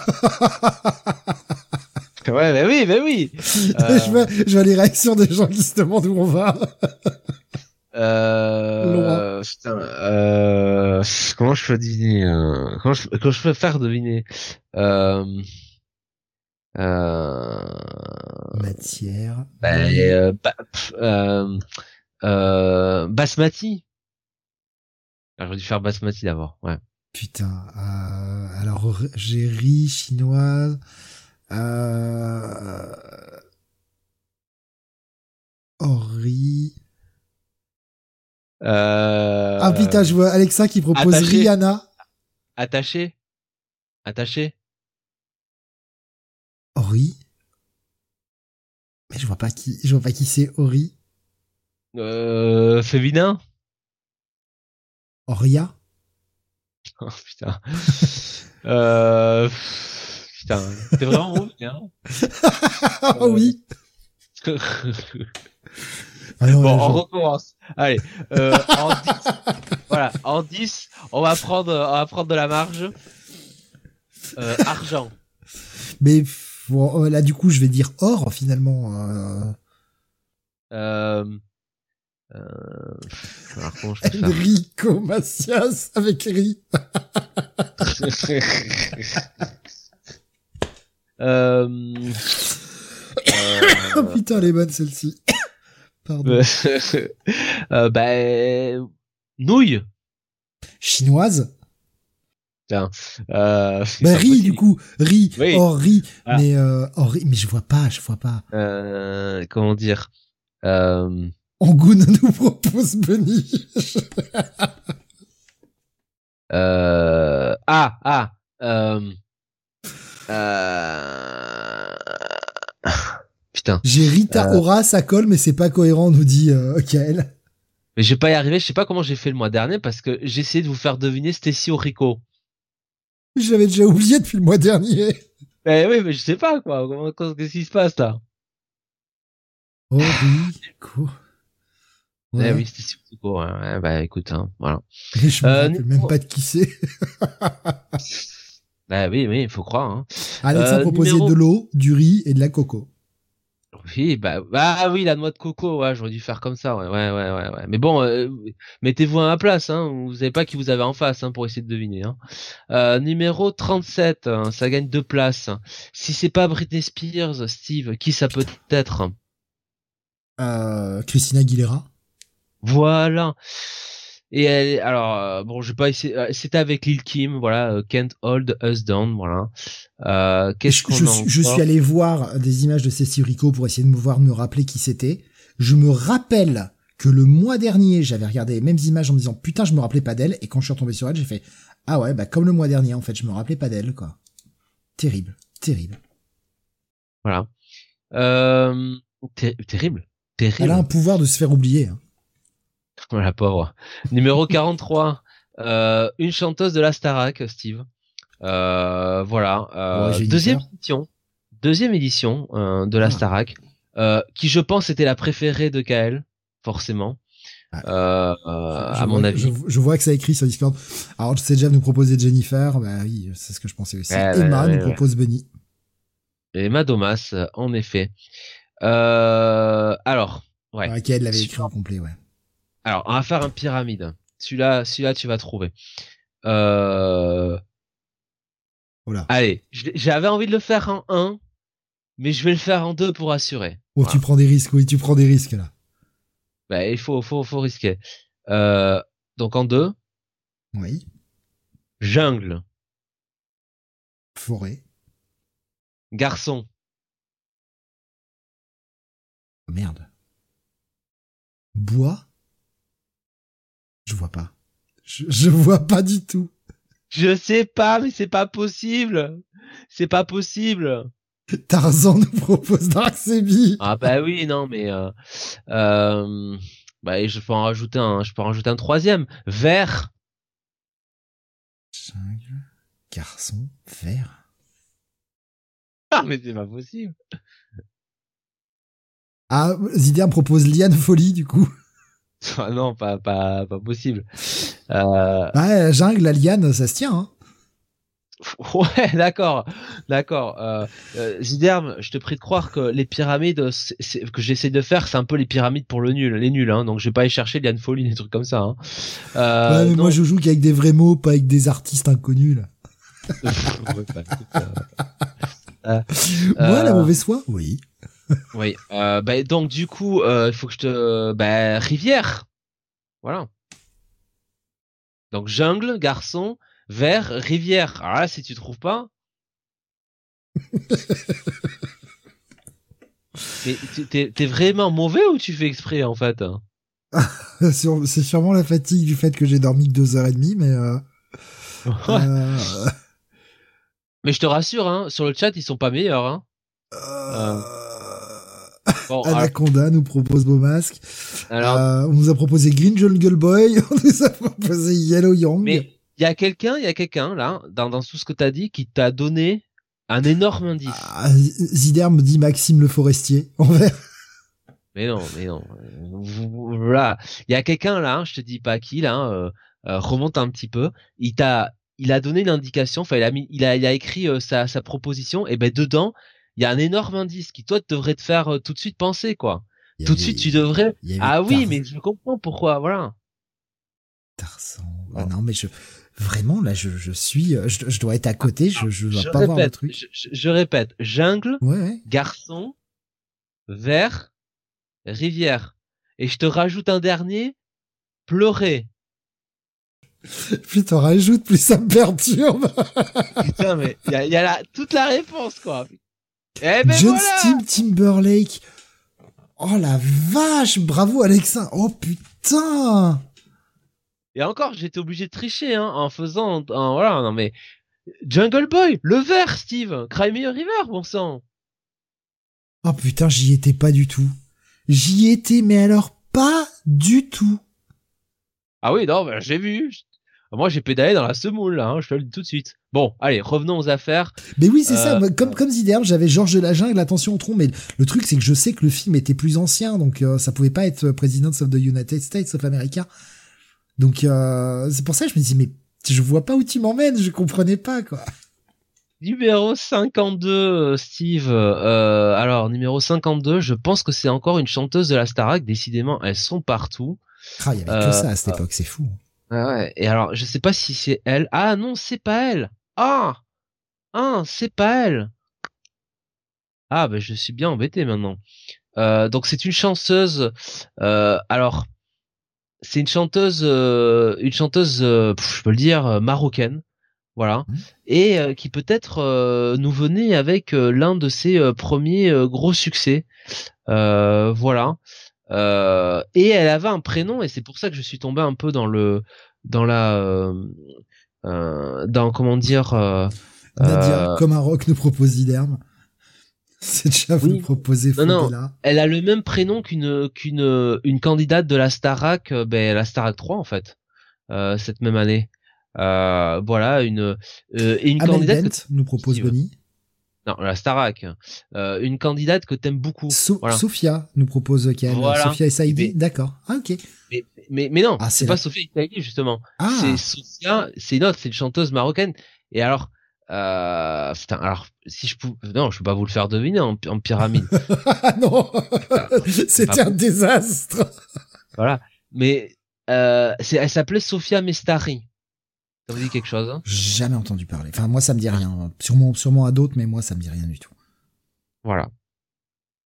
ouais, mais oui, mais oui. Euh. je, vois, je vois les réactions des gens qui se demandent où on va. Euh, putain, euh, comment je peux deviner, euh, comment je, comment je peux faire deviner, euh, euh, Matière. bah, euh, ba- pff, euh, euh, basmati. J'aurais dû faire basmati d'abord, ouais. Putain. Euh, alors, j'ai riz chinoise. Euh... Ori. Euh, Ah putain, je vois Alexa qui propose attaché. Rihanna. attaché, attaché. Ori. Mais je vois pas qui, je vois pas qui c'est Ori. Euh, féminin. Oria. Oh putain. euh, putain, t'es vraiment mauvais, hein. Ah oui. bon, on recommence. Allez, euh, en 10, voilà, en 10, on va prendre, on va prendre de la marge. Euh, argent. Mais bon, euh, là, du coup, je vais dire or finalement. euh, Euh, alors comment je Enrico Macias avec riz. euh, Oh euh, putain, elle est bonne celle-ci. Pardon. euh, bah, nouilles. Chinoise. Tiens, euh, Bah riz du coup, riz, Oui. or riz. Ah. Mais euh, or riz, mais je vois pas, je vois pas. Euh, comment dire? Euh, Angoun nous propose Benny. euh, Ah, ah, euh, euh, putain. J'ai Rita. Ora, ça colle, mais c'est pas cohérent, nous dit Kael. Mais je vais pas y arriver. Je sais pas comment j'ai fait le mois dernier parce que j'ai essayé de vous faire deviner Stacy Orico. Je l'avais déjà oublié depuis le mois dernier. Mais oui, mais je sais pas quoi. Qu'est-ce qui se passe là? Orico. Ouais. Eh oui, Stacy Orico. Ouais, ouais, bah écoute, hein, voilà. Mais je me Euh, rappelle même pas de qui c'est. Bah oui, oui, il faut croire. Hein. Alexa Euh, proposait numéro- de l'eau, du riz et de la coco. Oui, bah, bah oui, la noix de coco, ouais, j'aurais dû faire comme ça, ouais, ouais, ouais, ouais. ouais. Mais bon, euh, mettez-vous à ma place, hein. Vous savez pas qui vous avez en face, hein, pour essayer de deviner. Hein. Euh, numéro 37, hein, ça gagne deux places. Si c'est pas Britney Spears, Steve, qui ça peut être? Euh, Christina Aguilera. Voilà. Et elle, alors, euh, bon, je vais pas essayer. euh, C'était avec Lil Kim, voilà. euh, Can't Hold Us Down, voilà. Euh, Qu'est-ce je, qu'on je je suis allé voir des images de Cécile Rico pour essayer de me voir me rappeler qui c'était. Je me rappelle que le mois dernier, j'avais regardé les mêmes images en me disant putain, je me rappelais pas d'elle. Et quand je suis retombé sur elle, j'ai fait ah ouais, bah comme le mois dernier, en fait, je me rappelais pas d'elle, quoi. Terrible, terrible. Voilà. Euh, ter- terrible, terrible. Elle a un pouvoir de se faire oublier. hein. La pauvre. Numéro 43. Euh, une chanteuse de la Starac, Steve. Euh, voilà. Euh, Ouais, deuxième édition, deuxième édition euh, de la Ah. Starac, qui je pense était la préférée de Kael, forcément. Ah. Je à mon vois- avis. Je, je vois que ça écrit sur Discord. Alors, c'est déjà nous proposer Jennifer. Bah oui, c'est ce que je pensais aussi. Ouais, Emma ouais, nous propose Bunny. Et Madomas, euh, en effet. Euh, alors, ouais. Ouais. elle l'avait écrit en complet, ouais. Alors, on va faire un pyramide. Celui-là, celui-là, tu vas trouver. Euh, Voilà. allez, je- j'avais envie de le faire en 1, mais je vais le faire en 2 pour assurer. Oh, tu prends des risques, oui, tu prends des risques, là. Bah, il faut, faut, faut risquer. Euh, donc en 2, Oui. jungle, Forêt. garçon, Oh, Merde. Bois. Je vois pas. Je, je vois pas du tout. Je sais pas, mais c'est pas possible. C'est pas possible. Tarzan nous propose Dark Sebi. Ah bah oui, non, mais euh, euh, bah je peux en rajouter un, je peux en rajouter un troisième. Vert. Jungle. Garçon. Vert. Ah mais c'est pas possible. Ah, Zidane propose Liane Folie, du coup. Non, pas pas pas possible. Euh, Ouais, jungle, la liane, ça se tient, hein. ouais, d'accord, d'accord. Euh, euh, Ziderme, je te prie de croire que les pyramides que j'essaie de faire, c'est un peu les pyramides pour le nul, les nuls. Hein, donc je vais pas aller chercher Liane Folie, des trucs comme ça. Hein. Euh, ouais, mais non. moi, je joue qu'avec des vrais mots, pas avec des artistes inconnus, là. Ouais, bah, Moi, la mauvaise foi? Oui. Oui. Euh, bah, donc du coup, euh, il faut que je te, bah, rivière. Voilà. Donc jungle, garçon, vert, rivière. Alors là, si tu trouves pas. T'es t'es vraiment mauvais ou tu fais exprès en fait hein? C'est sûrement la fatigue du fait que j'ai dormi que deux heures et demie, mais euh, euh, Mais je te rassure, hein, sur le chat, ils sont pas meilleurs. Hein. euh, Bon, alors, Anaconda nous propose Beau Masque. alors, Euh, on nous a proposé Green Jungle Boy. On nous a proposé Yellow Young. mais il y a quelqu'un, il y a quelqu'un là, dans, dans tout ce que t'as dit, qui t'a donné un énorme indice. Ah, Zider me dit Maxime le Forestier. En vert. Mais non, mais non. Voilà, il y a quelqu'un là, je te dis pas qui là, euh, euh, remonte un petit peu. Il t'a, il a donné une indication. Enfin, il a mis, il a, il a écrit euh, sa, sa proposition. Et ben dedans, il y a un énorme indice qui toi devrait te faire euh, tout de suite penser quoi. Tout de suite, tu devrais. Ah oui, mais je comprends pourquoi. Voilà. Tarzan. Ah non, mais je vraiment là, je, je suis, euh, je, je dois être à côté. Je, je dois Je pas voir le répète, truc. je, je- je répète, jungle, Ouais, ouais. garçon, vert, rivière. Et je te rajoute un dernier, pleurer. Plus t'en rajoutes, plus ça me perturbe. Putain, mais il y a, y a la, toute la réponse, quoi. Eh ben John voilà Steam Timberlake. Oh la vache, bravo Alexa. Oh putain. Et encore, j'étais obligé de tricher, hein, en faisant, en- voilà, non mais, Jungle Boy, le vert, Steve, Cry Me a River, bon sang. Oh putain, j'y étais pas du tout. J'y étais, mais alors pas du tout. Ah oui, non, ben, j'ai vu. Moi, j'ai pédalé dans la semoule, là, hein, je te le dis tout de suite. Bon, allez, revenons aux affaires. Mais oui, c'est ça. Euh, moi, Comme comme Ziderme, j'avais Georges de la Jungle, attention au tronc. Mais le truc, c'est que je sais que le film était plus ancien, donc euh, ça pouvait pas être euh, Presidents of the United States of America. Donc euh, c'est pour ça que je me dis mais je vois pas où tu m'emmènes, je comprenais pas quoi. Numéro 52, euh, Steve. Euh, alors, numéro 52, je pense que c'est encore une chanteuse de la Starac. Décidément, elles sont partout. Ah, il y avait Euh, que ça à cette époque, c'est fou. Ouais. Et alors, je sais pas si c'est elle. Ah non, c'est pas elle. Ah, ah, c'est pas elle. Ah ben, je suis bien embêté maintenant. Euh, donc c'est une chanteuse. Euh, alors, c'est une chanteuse, euh, une chanteuse, euh, pff, je peux le dire, marocaine. Voilà. Mhm. Et euh, qui peut-être euh, nous venait avec l'un de ses premiers gros succès. Euh, voilà. Euh, et elle avait un prénom et c'est pour ça que je suis tombé un peu dans le dans la euh, euh, dans comment dire Nadia, comme un rock nous propose Ziderme. C'est déjà vous Oui. proposez Non, non. elle a le même prénom qu'une qu'une une candidate de la Starac ben la Starac 3 en fait cette même année voilà une et une Amel candidate. Bent nous propose Bonnie. Non, la Starac. une candidate que t'aimes beaucoup. voilà. Sophia nous propose qu'elle. Voilà. Sophia et Saïdi. D'accord. Ah, ok. Mais, mais, mais non, ah, c'est pas Sophia et Saïdi, justement. Ah. C'est Sophia, c'est une autre, c'est une chanteuse marocaine. Et alors, euh, putain, alors si je pouvais, non, je peux pas vous le faire deviner en, en pyramide. non, c'était un désastre. voilà, mais euh, elle s'appelait Sofia Mestari. Ça vous dit quelque chose hein? Jamais entendu parler. Enfin, moi, ça me dit rien. Sûrement, sûrement à d'autres, mais moi, ça me dit rien du tout. Voilà.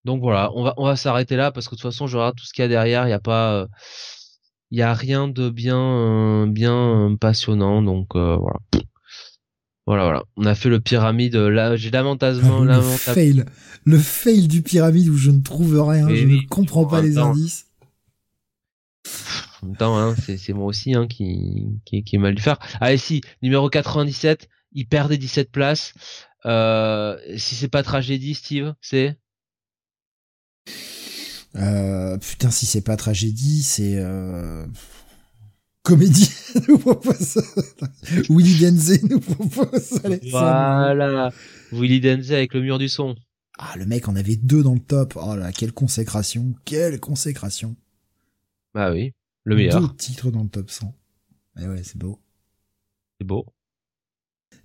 Donc voilà, on va on va s'arrêter là parce que de toute façon, je regarde tout ce qu'il y a derrière. Il y a pas, euh, il y a rien de bien euh, bien passionnant. Donc voilà. Voilà, voilà. On a fait le pyramide. Là, j'ai lamentablement, le fail, le fail du pyramide où je ne trouve rien. je ne comprends pas les indices. En même temps, hein, c'est moi aussi hein, qui, qui, qui ai mal dû faire. Allez, si numéro 97, il perd des 17 places. Euh, si c'est pas tragédie, Steve, c'est? Euh, putain, si c'est pas tragédie, c'est euh, comédie nous propose Willy Denze nous propose Voilà, Willy Denze avec le mur du son. Ah, le mec en avait deux dans le top. Oh là, quelle consécration, quelle consécration. Bah oui, le meilleur. Deux titres dans le top 100. Eh ouais, c'est beau. C'est beau.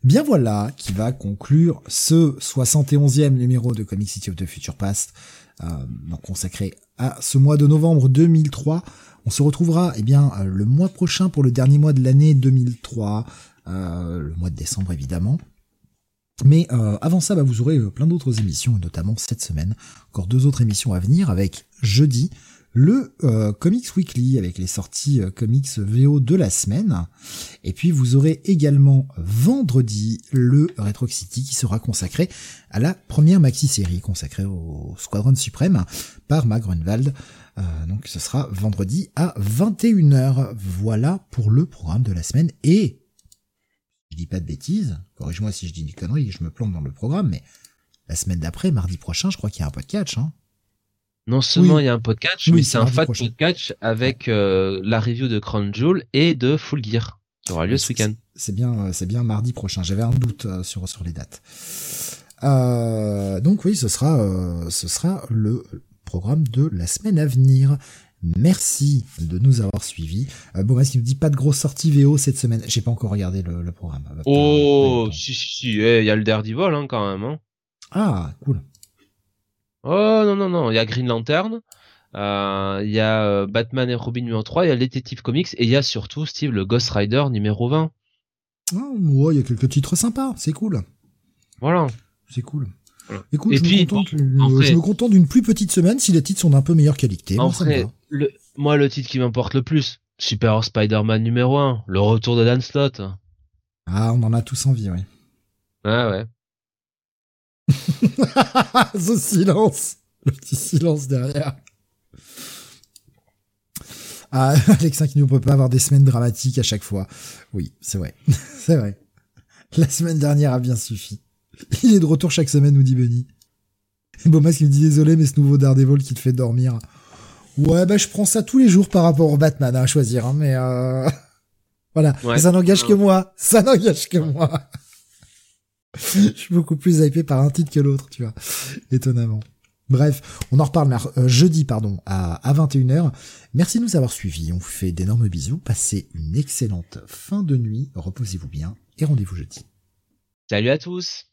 Bien voilà qui va conclure ce 71e numéro de Comic City of the Future Past, euh, consacré à ce mois de novembre 2003. On se retrouvera eh bien euh, le mois prochain pour le dernier mois de l'année 2003, euh, le mois de décembre évidemment. Mais euh, avant ça, bah, vous aurez plein d'autres émissions, notamment cette semaine, encore deux autres émissions à venir avec jeudi le Comics Weekly avec les sorties comics VO de la semaine. Et puis vous aurez également vendredi le Retro City qui sera consacré à la première maxi-série consacrée au Squadron Suprême par Mark Grunwald. Euh, donc ce sera vendredi à 21h. Voilà pour le programme de la semaine. Et, je dis pas de bêtises, corrige-moi si je dis une connerie, je me plante dans le programme, mais la semaine d'après, mardi prochain, je crois qu'il y a un podcast. Hein. Non seulement il y a un podcast, mais c'est un fat podcast avec euh, la review de Crown Jewel et de Full Gear qui aura lieu ce week-end. C'est bien, euh, c'est bien mardi prochain. J'avais un doute sur sur les dates. donc oui, ce sera ce sera le programme de la semaine à venir. Merci de nous avoir suivis. Euh, bon, est-ce qu'il nous dit pas de grosse sortie VO cette semaine J'ai pas encore regardé le, programme. Oh, si, si, si, eh, il y a le Daredevil hein, quand même. Hein. Ah, cool. Oh, non, non, non, il y a Green Lantern, euh, il y a euh, Batman et Robin numéro 3, il y a Detective Comics, et il y a surtout, Steve, le Ghost Rider numéro 20. Ah, ouais, il y a quelques titres sympas, c'est cool. Voilà. C'est cool. Écoute, je, me contente, d'une plus petite semaine si les titres sont d'un peu meilleure qualité. En le, moi, le titre qui m'importe le plus, Super Spider-Man numéro 1, le retour de Dan Slott. Ah, on en a tous envie, oui. Ah ouais. Ce silence, le petit silence derrière. Ah, Alexin qui ne peut pas avoir des semaines dramatiques à chaque fois. Oui, c'est vrai. c'est vrai. La semaine dernière a bien suffi. Il est de retour chaque semaine, nous dit Benny. Et Bomas qui me dit désolé, mais ce nouveau Daredevil qui te fait dormir. Ouais, bah je prends ça tous les jours par rapport au Batman à choisir, hein, mais euh... voilà. ça n'engage que moi. Ça n'engage que moi. je suis beaucoup plus hypé par un titre que l'autre, tu vois. Étonnamment. Bref, on en reparle euh, jeudi pardon à, à 21h. Merci de nous avoir suivis. On vous fait d'énormes bisous. Passez une excellente fin de nuit. Reposez-vous bien et rendez-vous jeudi. Salut à tous.